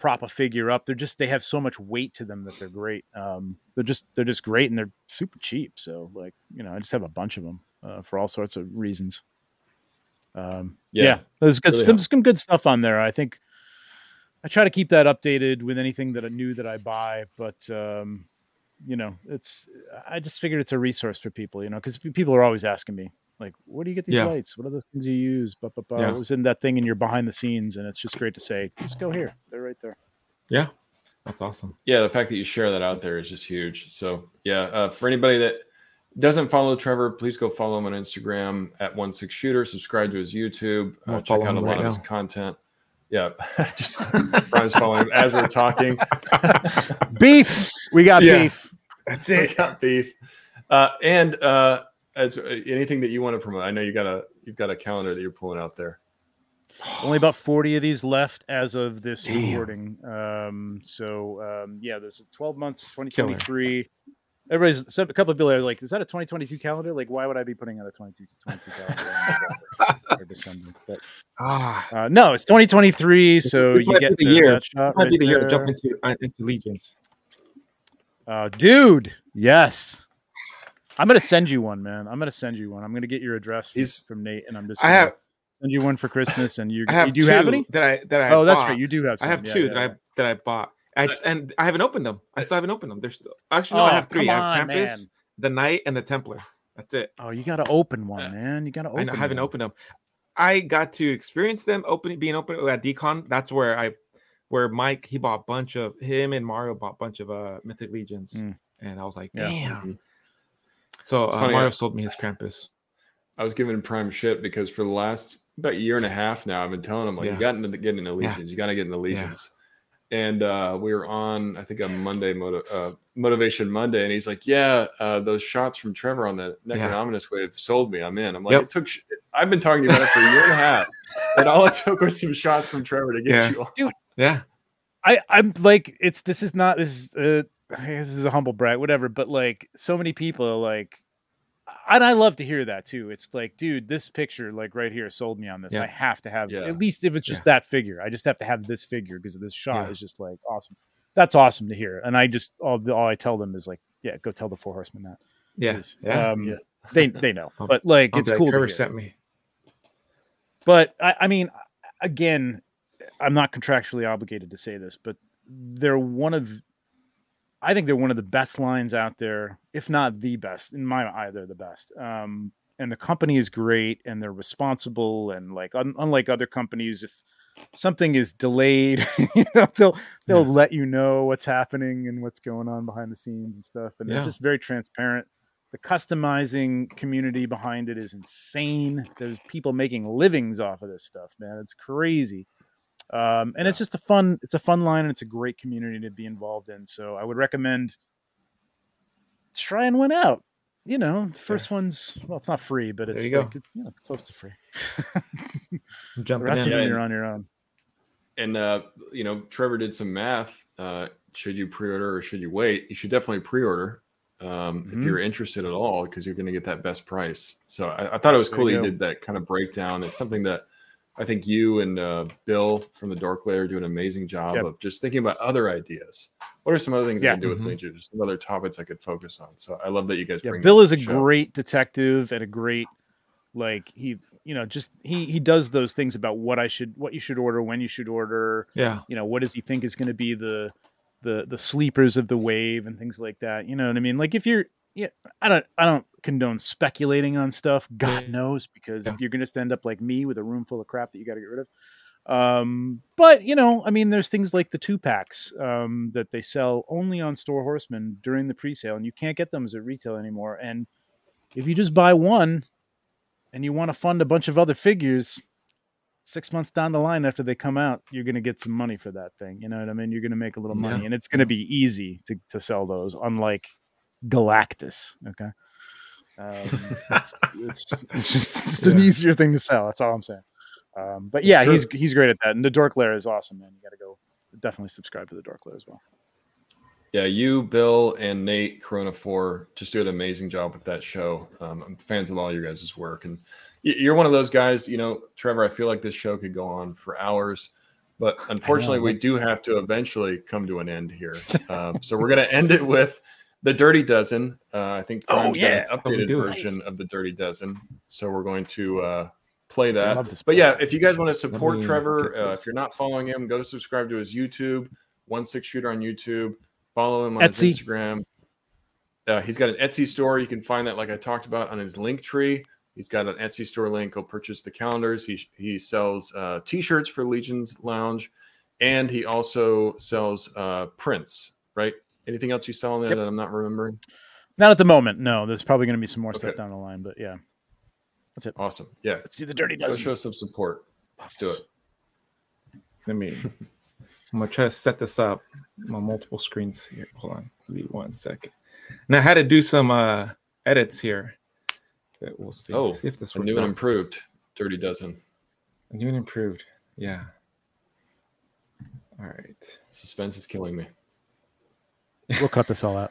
prop a figure up. They're just they have so much weight to them that they're great. Um, they're just they're just great and they're super cheap. So like you know, I just have a bunch of them uh, for all sorts of reasons. Um, Yeah, yeah, there's good, really some, some good stuff on there. I think I try to keep that updated with anything that I knew that I buy, but um, you know, it's I just figured it's a resource for people, you know, because people are always asking me like, "Where do you get these Yeah. lights? What are those things you use?" But but Yeah. it was in that thing in your behind the scenes, and it's just great to say, "Just go here. They're right there." Yeah. That's awesome. yeah, the fact that you share that out there is just huge. So yeah, uh, for anybody that doesn't follow Trevor, please go follow him on Instagram at One-Sixth Shooter. Subscribe to his YouTube. Uh, check out a him lot right of his now. content. Yeah, just Brian's following him as we're talking. Beef. We got Yeah. beef. That's it. We got beef. Uh, and uh, as anything that you want to promote, I know you got a you've got a calendar that you're pulling out there. Only about 40 of these left as of this Damn. recording. Um, so um, yeah, there's 12 months, 2023. everybody's some, a couple of people are like, "Is that a 2022 calendar? Like, why would I be putting out a 22, 22 calendar in or December?" But Ah, uh, no, it's 2023, so this you get the the- year. that shot might be right the year to jump into uh, into legions. Uh, dude, yes. I'm gonna send you one, man. I'm gonna send you one. I'm gonna get your address from, from Nate, and I'm just gonna have send you one for Christmas. And you, I have you do two have any? that I that I Oh, that's right. You do have. I have Yeah, two yeah, that yeah. I that I bought. I just, and I haven't opened them. I still haven't opened them. There's still actually no. Oh, I have three. come I have on, Krampus, man. the Knight, and the Templar. That's it. Oh, you gotta open one, Uh, man. You gotta I, open. know- I haven't one. opened them. I got to experience them opening, being open at Decon. That's where I, where Mike he bought a bunch of him and Mario bought a bunch of uh Mythic Legions, Mm. and I was like, Yeah. damn. So It's uh, funny, Mario uh, sold me his Krampus. I was giving prime shit because for the last about year and a half now, I've been telling him like Yeah. you got to get into Yeah. legions, you got to get into legions. And uh, we were on, I think, on Monday, motiv- uh, Motivation Monday, and he's like, "Yeah, uh, those shots from Trevor on the Yeah. Necronominus wave sold me. I'm in." I'm like, Yep. "It took. Sh- I've been talking to you about it for a year and a half, and all it took was some shots from Trevor to get Yeah. you on." Yeah, I I'm like it's this is not this is uh this is a humble brag whatever but like so many people are like and I love to hear that too. It's like, dude, this picture, like right here, sold me on this. Yeah. I have to have Yeah. at least if it's just Yeah. that figure. I just have to have this figure because of this shot is just like awesome. That's awesome to hear. And I just all all I tell them is like, yeah, go tell the four horsemen that. yeah, yeah. Um. They they know, but like it's cool. Trevor sent me. But I, I mean, again, I'm not contractually obligated to say this, but they're one of, I think they're one of the best lines out there, if not the best. In my eye, they're the best. Um, and the company is great, and they're responsible, and like un- unlike other companies, if something is delayed, you know, they'll they'll Yeah. let you know what's happening and what's going on behind the scenes and stuff, and Yeah. they're just very transparent the customizing community behind it is insane. There's people making livings off of this stuff, man. It's crazy. Um, and it's just a fun, it's a fun line and it's a great community to be involved in. So I would recommend try and win out. You know, first one's well, it's not free, but it's you like it- you know, close to free. I'm the jumping rest in. of Yeah, and- you're on your own. And uh, you know, Trevor did some math. Uh, should you pre-order or should you wait? You should definitely pre-order um, Mhm. if you're interested at all, because you're going to get that best price. So I, I thought it was cool you you did that kind of breakdown. It's something that I think you and uh, Bill from the Dork Lair do an amazing job Yep. of just thinking about other ideas. What are some other things Yeah. I can do with Legion? Just some other topics I could focus on. So I love that you guys Yeah, bring. Bill is a show. great detective and a great like he you know just he he does those things about what I should what you should order when you should order Yeah, you know what does he think is going to be the the the sleepers of the wave and things like that you know what i mean like if you're yeah i don't i don't condone speculating on stuff god knows because Yeah. you're going to just end up like me with a room full of crap that you got to get rid of um but you know i mean there's things like the two packs um that they sell only on store horseman during the pre-sale and you can't get them as a retail anymore and if you just buy one and you want to fund a bunch of other figures six months down the line after they come out, you're going to get some money for that thing. You know what I mean? You're going to make a little money, Yeah. and it's going to be easy to, to sell those, unlike Galactus. Okay. Um, it's, it's, it's just it's an easier thing to sell. That's all I'm saying. Um, but yeah, he's he's great at that, and the Dork Lair is awesome, man. You got to go definitely subscribe to the Dork Lair as well. Yeah, you, Bill, and Nate Corona Four just do an amazing job with that show. Um, I'm fans of all your guys' work, and you're one of those guys. You know, Trevor. I feel like this show could go on for hours, but unfortunately, we do have to eventually come to an end here. Um, so we're going to end it with the Dirty Dozen. Uh, I think Oh, Prime's got yeah. an Oh, updated version of the Dirty Dozen. So we're going to uh, play that. But yeah, if you guys want to support me Trevor, uh, if you're not following him, go to subscribe to his YouTube, One-Sixth Shooter on YouTube. Follow him on Etsy. his Instagram. Uh, he's got an Etsy store. You can find that, like I talked about, on his link tree. He's got an Etsy store link. Go purchase the calendars. He he sells uh, T-shirts for Legion's Lounge, and he also sells uh, prints. Right? Anything else you sell on there Yep. that I'm not remembering? Not at the moment. No, there's probably going to be some more Okay. stuff down the line, but yeah, that's it. Awesome. Yeah, Let's see the Dirty go Dozen. show some support. Let's do it. let me. I'm gonna try to set this up on multiple screens here. Hold on, give me one second. Now I had to do some uh edits here. That we'll see. Oh, see if this A works new and improved Dirty Dozen. New and improved. Yeah. All right. Suspense is killing me. We'll cut this all out.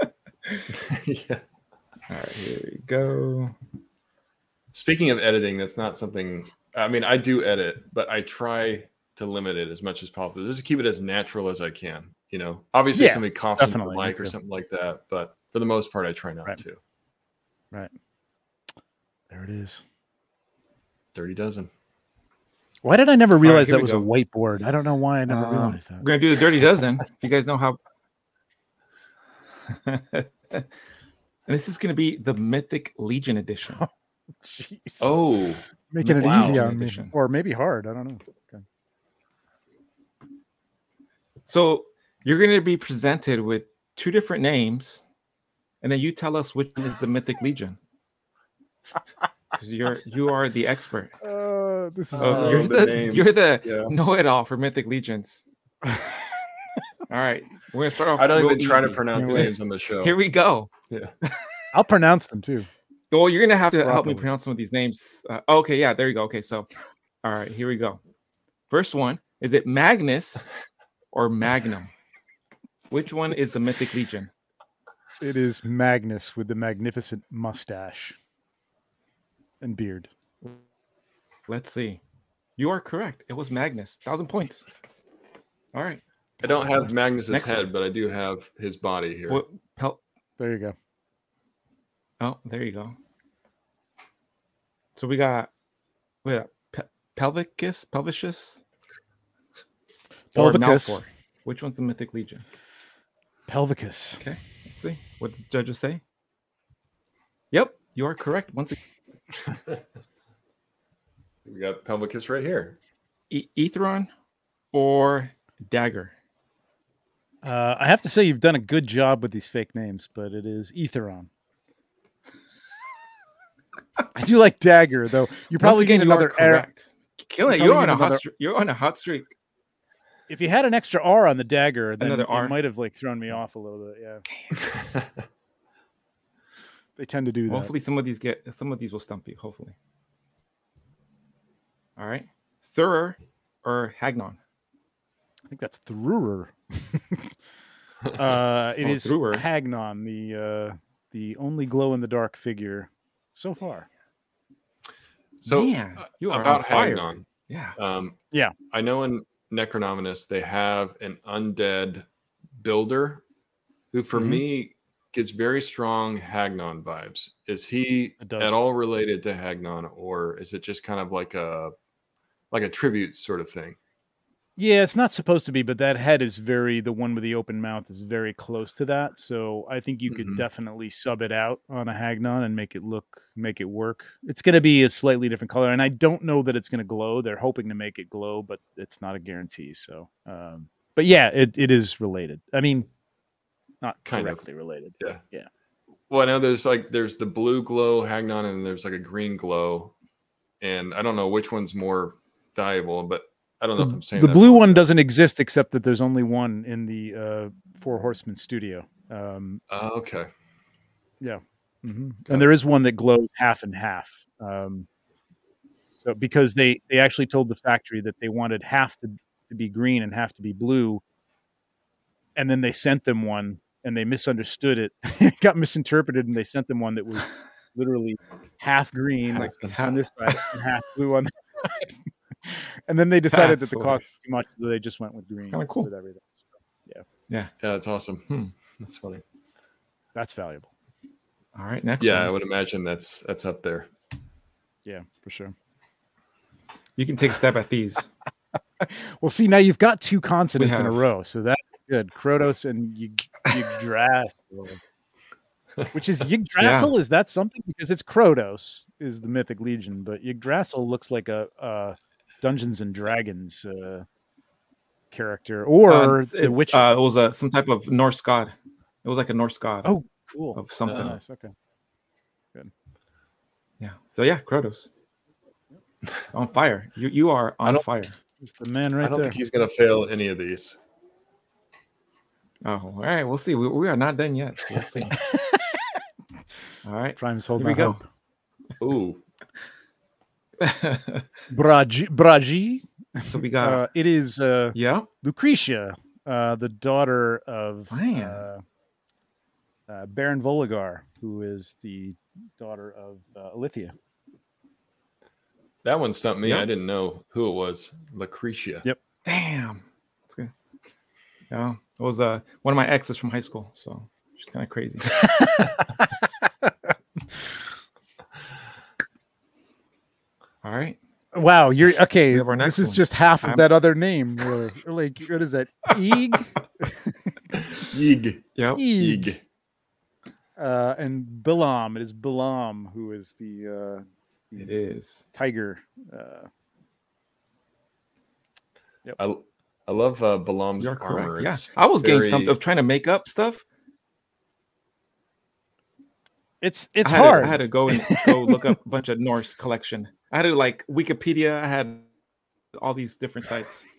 yeah. All right, here we go. Speaking of editing, that's not something. I mean, I do edit, but I try to limit it as much as possible, just to keep it as natural as I can. You know, obviously, if Yeah, somebody coughs into the mic or something like that, but for the most part, I try not Right. to. Right. There it is. Dirty dozen. Why did I never realize here that we was a whiteboard? I don't know why I never Um, realized that. We're gonna do the dirty dozen. If you guys know how. and this is gonna be the Mythic Legion edition. Jeez. Oh, making it wow. easy on me, or maybe hard. I don't know. Okay. So you're gonna be presented with two different names, and then you tell us which one is the Mythic Legion. Because you're you are the expert. Uh, this is So Oh, you're the the, names. you're the Yeah. know-it-all for Mythic Legions. All right, we're gonna start off. I don't real even try to pronounce Wait. names on the show. Here we go. Yeah, I'll pronounce them too. Well, you're gonna have to help me pronounce some of these names. Uh, okay, yeah, there you go. Okay, so, all right, here we go. First one is it Magnus or Magnum? Which one is the Mythic Legion? It is Magnus with the magnificent mustache and beard. Let's see. You are correct. It was Magnus. Thousand points. All right. I don't have Magnus's Next one. head, but I do have his body here. What? Pel- There you go. oh, there you go. So we got, wait, Pe- Pelvicus, Pelvicius, or Pelvicus. Malfor? Which one's the Mythic Legion? Pelvicus. Okay, let's see. What did the judges say? Yep, you are correct. Once again, we got Pelvicus right here. e- Etheron or Dagger. Uh, I have to say you've done a good job with these fake names, but it is Etheron. I do like Dagger, though. You're probably getting another error. correct. Killing it. You're You're on a getting hot. another- Streak. You're on a hot streak. If you had an extra R on the dagger, then Another it R. might have like thrown me off a little bit. Yeah, they tend to do that. Hopefully, some of these get. Some of these will stump you. Hopefully. All right. Thurer or Hagnon. I think that's Thrurer. uh, it Oh, is Thruer. Hagnon, the uh, the only glow in the dark figure so far. so Man, uh, you are about. Hagnon. Yeah. Um, Yeah. I know in Necronominus they have an undead builder who, for Mhm. me, gets very strong Hagnon vibes. Is he at all related to Hagnon, or is it just kind of like a like a tribute sort of thing? Yeah, it's not supposed to be, but that head is very the one with the open mouth is very close to that. So I think you could Mhm. definitely sub it out on a Hagnon and make it look make it work. It's going to be a slightly different color, and I don't know that it's going to glow. They're hoping to make it glow, but it's not a guarantee. So, um, but yeah, it, it is related. I mean, not Kind of. directly related. Yeah. Yeah. Well, I know there's like there's the blue glow Hagnon, and there's like a green glow, and I don't know which one's more valuable, but I don't know if I'm saying The that blue one doesn't exist except that there's only one in the uh, Four Horsemen studio. Um, Uh, okay. Mhm. And there is one that glows half and half. Um, so because they they actually told the factory that they wanted half to, to be green and half to be blue, and then they sent them one and they misunderstood it. it got misinterpreted and they sent them one that was literally half green Like on half- this side and half blue on this side. And then they decided That's that the cost was too much, so they just went with green. kinda cool. with everything. So Yeah, yeah. that's awesome. Hmm. That's funny. that's valuable. All right. Next. Yeah, I would imagine that's that's up there. Yeah, for sure. You can take a stab at these. Well, see, now you've got two consonants in a row, so that's good. Krotos and Yg- Yggdrasil. Which is Yggdrasil? Is that something? Because it's Krotos is the mythic legion, but Yggdrasil looks like a, uh Dungeons and Dragons uh, character, or Uh, the it, Witcher. Uh, it was a some type of Norse god. It was like a Norse god oh, cool. of something. Uh, nice. Okay. Good. Yeah. So yeah, Kratos. on fire. You you are on fire. There's the man right I don't there. think he's gonna fail any of these. Oh, all right. We'll see. We, we are not done yet. We'll see. all right. Prime's Here holding we out go. hope. Ooh, Bragi, Bragi. so we got Uh, it is uh, yeah. Lucretia, uh, the daughter of uh, uh, Baron Voligar, who is the daughter of uh, Alithia. That one stumped me. Yep. I didn't know who it was. Lucretia. Yep. Damn. That's good. Yeah. It was uh one of my exes from high school, so she's kind of crazy. All right. Wow, you're okay. We have This is one. just half of I'm- that other name. Really. like, what is that? Eeg, Yig. Yep. Eeg. Yig. Uh, and Balam. It is Balam who is the uh, It is. tiger. Uh, I, I love uh, Balam's You're armor. correct. Yeah. It's I was getting stumped of trying to make up stuff. it's it's I hard. To, I had to go and go look up a bunch of Norse collection. I had to like Wikipedia. I had all these different sites.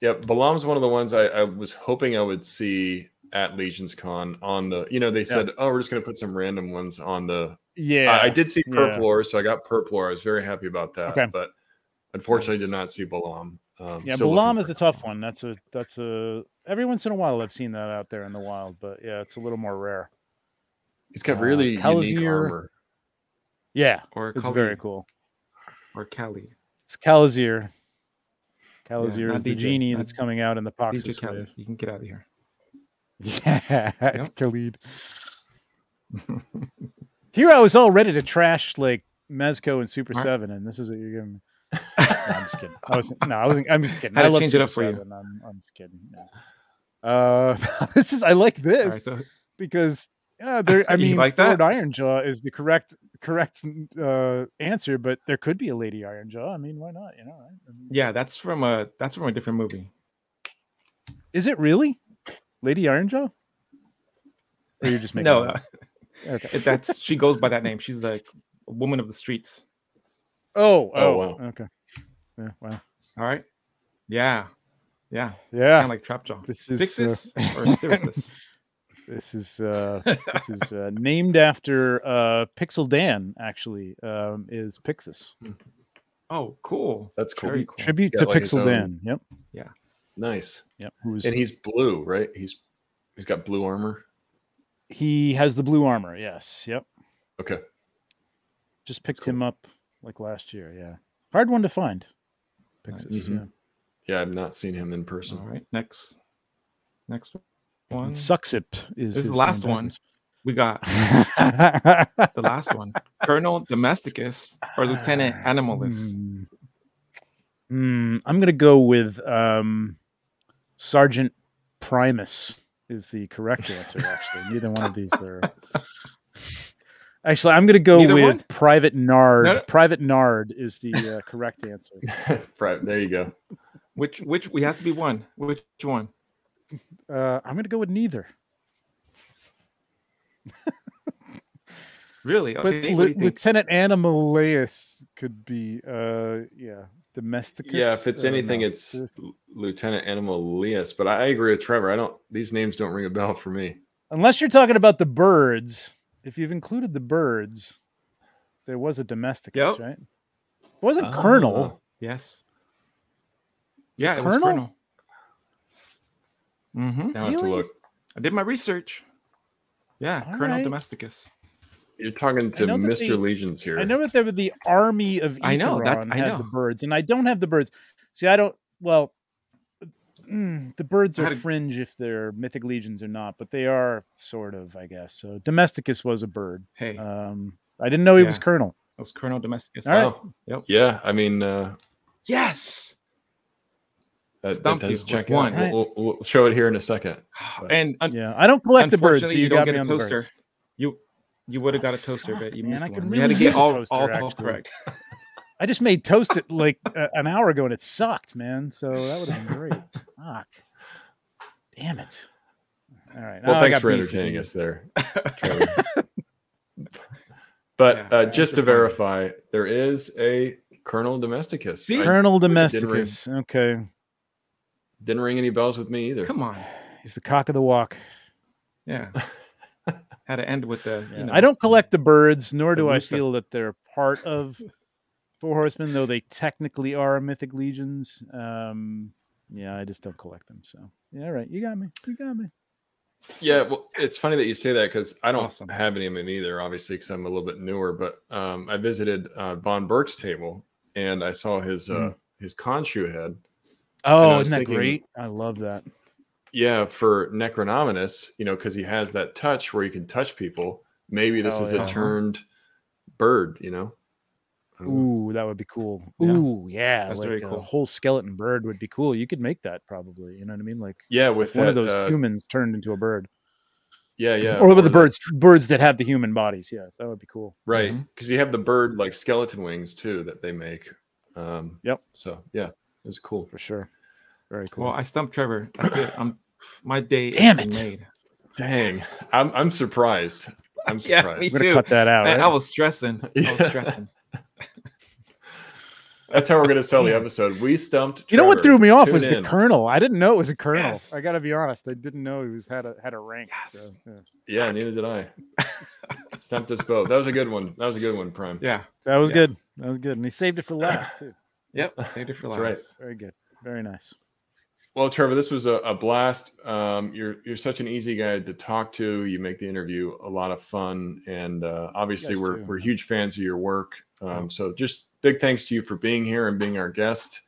Yeah, Balam's one of the ones I, I was hoping I would see at Legion's Con on the. You know, they said, "Oh, we're just going to put some random ones on the." yeah, I, I did see yeah. So I got Purplore. I was very happy about that. Okay. But unfortunately, Nice. did not see Balam. Um, Yeah, Balam is a tough one. That's a that's a every once in a while I've seen that out there in the wild, but yeah, it's a little more rare. He's got uh, really unique Kalazir. armor. Yeah, Or it's Khalid, very cool. Or Cali. It's Kalazir. Kalazir not is the DJ, genie not that's coming out in the DJ Poxxus Cali. wave. You can get out of here. Yeah, Yep. Khalid. Here I was all ready to trash like Mezco and Super Alright. Seven, and this is what you're giving me. no, I'm just kidding. I wasn't. no, I wasn't. I'm just kidding. Had I to love change it up for you. 7. I'm, I'm just kidding. Yeah. Uh, this is I like this right, so because yeah, there. I mean, like Ford that? Ironjaw is the correct correct uh, answer, but there could be a Lady Ironjaw. I mean, why not? You know, right? I mean, yeah, that's from a that's from a different movie. Is it really Lady Ironjaw? Or you're just making No, up? uh, Okay. that's she goes by that name. She's like a woman of the streets. Oh, Oh, oh, wow. Okay. Yeah, wow. All right. Yeah. Yeah. Yeah. Kind of like Trapjaw. This is uh, Fixus or Sirius? this is uh this is uh, named after uh Pixel Dan actually um is Pixis. Oh, cool. That's cool. Very cool. Tribute Yeah, to like Pixel Dan. Yep. Yeah. Nice. Yep. Who's And he's blue, right? He's he's got blue armor. he has the blue armor, yes. Yep. Okay. Just picked cool. him up like last year, yeah. Hard one to find. Pixis, Nice. Mhm. Yeah, I've not seen him in person. All right. Next. Next yeah. One. And Suxip is This is his the last name one. We got the last one. Colonel Domesticus or Lieutenant Animalus. Hmm. Hmm, I'm gonna go with um, Sergeant Primus is the correct answer. Actually, neither one of these are. Actually, I'm gonna go Neither with one? Private Nard. No, no. Private Nard is the uh, correct answer. right. There you go. Which which we has to be one. Which one? Uh, I'm gonna go with neither. Really? But Okay. what do Li- you think? Lieutenant Animaleus could be, uh, yeah, Domesticus. Yeah, if it's Uh, anything, no. it's Lieutenant Animal Leas. But I agree with Trevor. I don't. These names don't ring a bell for me. unless you're talking about the birds. If you've included the birds, there was a Domesticus, Yep. right? It wasn't Colonel. Oh. Yes. Yeah, it was Colonel? Colonel. Mm-hmm. Now I have to look. I did my research. Yeah, All Colonel right. Domesticus. You're talking to Mr. they- Legions here. I know that there were the army of I know, that- I had the birds, and I don't have the birds. See, I don't. Well, mm, the birds are fringe if they're mythic legions or not, but they are sort of, I guess. So Domesticus was a bird. Hey, Um, I didn't know he was Colonel. It was Colonel Domesticus. all right. Oh, Yep. yeah. I mean, uh, Yes. That, that Stumped you does check one. out. We'll, we'll, we'll show it here in a second. And un- Yeah, I don't collect the birds, so you, you don't got get a toaster. You you would have got a toaster, Fuck, but you man, missed I could one. We had to get all, toaster, all 12 actually. correct. I just made toast it like uh, an hour ago, and it sucked, man. So that would have been great. Fuck. Damn it. All right. Well, now I thanks for entertaining us there. But Yeah, uh, just to verify, there is a Colonel Domesticus. See? Colonel didn't Domesticus. Okay. Didn't ring any bells with me either. Come on. He's the cock of the walk. Yeah. Had to end with the. Yeah. You know, I don't collect the birds, nor the do I rooster. feel that they're part of Four Horsemen, though they technically are mythic legions. Um, Yeah, I just don't collect them. So yeah, all right, you got me. You got me. Yeah, well, it's funny that you say that because I don't Awesome. have any of them either, obviously, because I'm a little bit newer. But um, I visited uh, Von Burke's table and I saw his uh, Mm. his Khonshu head. Oh, isn't that thinking- great? I love that. Yeah, for Necronominus, you know, because he has that touch where he can touch people. Maybe this Oh, is yeah. a turned bird, you know. Ooh, that would be cool. Yeah. Ooh, yeah, That's like very a whole skeleton bird would be cool. You could make that probably. You know what I mean? Like Yeah, with one that, of those uh, humans turned into a bird, Yeah, yeah. or with the that- birds, birds that have the human bodies. Yeah, that would be cool. right? Because you have the bird like skeleton wings too that they make. Um, Yep. So yeah, it was cool. for sure. Very cool. Well, I stumped Trevor. That's it. I'm my day. has Damn been it. Made. Dang, I'm I'm surprised. I'm Yeah, surprised. me I'm gonna too. cut that out. Man, right? I was stressing. I was stressing. That's how we're gonna sell the episode. We stumped. You know what threw me off Tune was the in. colonel. I didn't know it was a colonel. Yes. I got to be honest. I didn't know he was had a had a rank. Yes. So, yeah. Yeah, neither did I. stumped us both. That was a good one. That was a good one, Prime. Yeah. That was Yeah. good. That was good, and he saved it for last too. Yep. Saved it for That's last. right. Very good. Very nice. Well, Trevor, this was a, a blast. Um, you're you're such an easy guy to talk to. You make the interview a lot of fun, and uh, obviously we're too. we're huge fans of your work. Um, so just big thanks to you for being here and being our guest.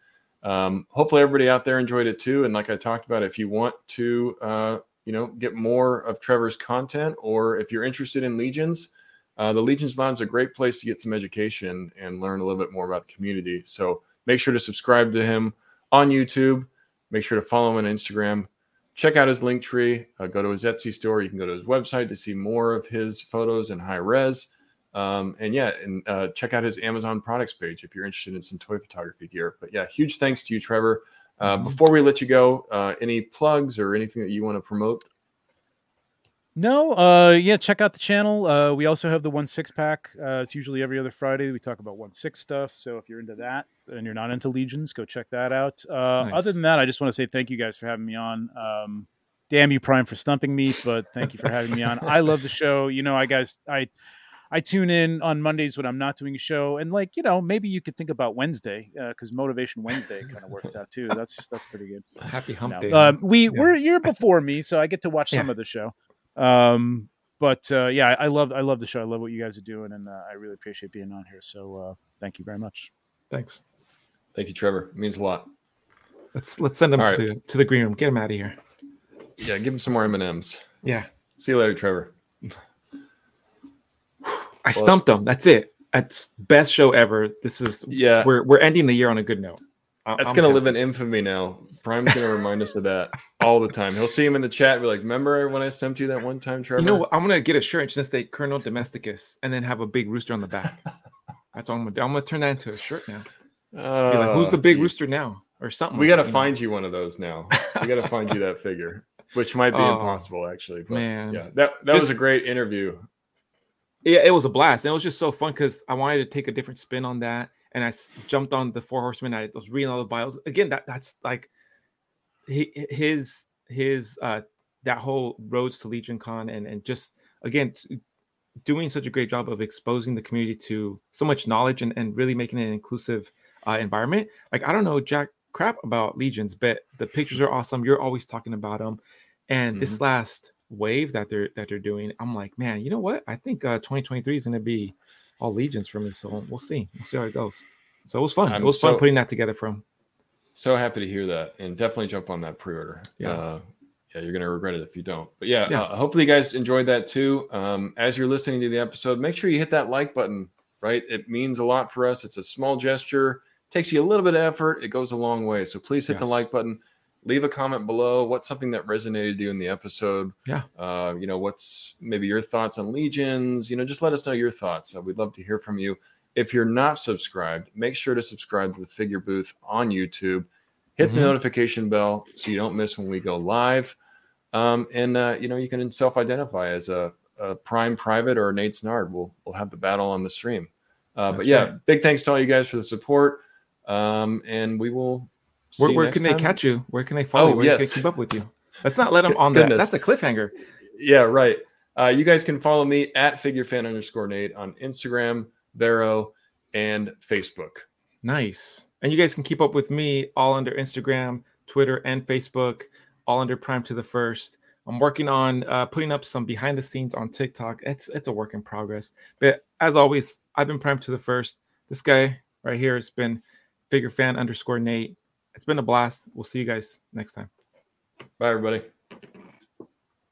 Um, hopefully everybody out there enjoyed it too. And like I talked about, if you want to, uh, you know, get more of Trevor's content, or if you're interested in Legions, uh, the Legions Lounge is a great place to get some education and learn a little bit more about the community. So make sure to subscribe to him on YouTube. Make sure to follow him on Instagram. Check out his link tree. Uh, go to his Etsy store. You can go to his website to see more of his photos in high res. Um, and yeah, and uh, check out his Amazon products page if you're interested in some toy photography gear. But yeah, huge thanks to you, Trevor. Uh, Mhm. Before we let you go, uh, any plugs or anything that you want to promote? No, uh, yeah, check out the channel. Uh, we also have the one six pack. Uh, it's usually every other Friday. We talk about one six stuff. So if you're into that and you're not into legions, go check that out. Uh, Nice. Other than that, I just want to say thank you guys for having me on. Um, damn you, Prime, for stumping me, but thank you for having me on. I love the show. You know, I guys, I, I tune in on Mondays when I'm not doing a show, and like you know, maybe you could think about Wednesday because Motivation Wednesday kind of works out too. That's that's pretty good. Happy hump No. day. Um, we Yeah. we're you're before me, so I get to watch some of the show. Um, but uh, yeah, I I love I love the show. I love what you guys are doing, and uh, I really appreciate being on here. So uh, thank you very much. Thanks. Thank you, Trevor. It means a lot. Let's let's send him All to the to the green room. Get him out of here. Yeah, give him some more M and M's. Yeah. See you later, Trevor. I stumped him. That's it. That's best show ever. This is Yeah, we're we're ending the year on a good note. I- That's I'm gonna happy. live in infamy now. Prime's gonna remind us of that all the time. He'll see him in the chat, and be like, "Remember when I stumped you that one time, Trevor?" You know what? I'm gonna get a shirt and just say Colonel Domesticus and then have a big rooster on the back. That's what I'm gonna do. I'm gonna turn that into a shirt now. Be like, who's the Oh, big geez. rooster now? Or something. We like got to that, you know? find you one of those now. We got to find you that figure, which might be Oh, impossible actually. But man. yeah, that that was a great interview. Yeah, it was a blast. And it was just so fun because I wanted to take a different spin on that. And I jumped on the Four Horsemen. I was reading all the bios. Again, that that's like he, his his uh that whole roads to Legion Con and and just again t- doing such a great job of exposing the community to so much knowledge and, and really making it an inclusive uh, environment. Like I don't know jack crap about legions, but the pictures are awesome. You're always talking about them. And this last wave that they're that they're doing, I'm like, man, you know what? I think uh 2023 is going to be all legions for me. So we'll see. We'll see how it goes. So it was fun. I'm it was fun putting that together from. So happy to hear that, and definitely jump on that pre-order. Yeah. uh, yeah, you're gonna regret it if you don't. But yeah, Yeah. Uh, hopefully you guys enjoyed that too. Um, as you're listening to the episode, make sure you hit that like button. Right, it means a lot for us. It's a small gesture, takes you a little bit of effort. It goes a long way. So please hit the like button. Leave a comment below. What's something that resonated to you in the episode? Yeah. Uh, you know, what's maybe your thoughts on legions? You know, just let us know your thoughts. Uh, we'd love to hear from you. If you're not subscribed, make sure to subscribe to the Figure Booth on YouTube. Hit the Mhm. notification bell so you don't miss when we go live. Um, and uh, you know, you can self-identify as a, a Prime Private or Nate's Nard. We'll we'll have the battle on the stream. Uh, but yeah, right. big thanks to all you guys for the support. Um, and we will. Where, where can time. they catch you? Where can they follow? Oh, where yes. can they keep up with you? Let's not let them on that. That's a cliffhanger. Yeah, right. Uh, you guys can follow me at figurefan underscore Nate on Instagram, barrow and Facebook. Nice. And you guys can keep up with me all under Instagram, Twitter, and Facebook, all under Prime to the First. I'm working on uh, putting up some behind the scenes on TikTok. It's it's a work in progress. But as always, I've been Prime to the First. This guy right here has been figurefan underscore Nate. It's been a blast. We'll see you guys next time. Bye, everybody.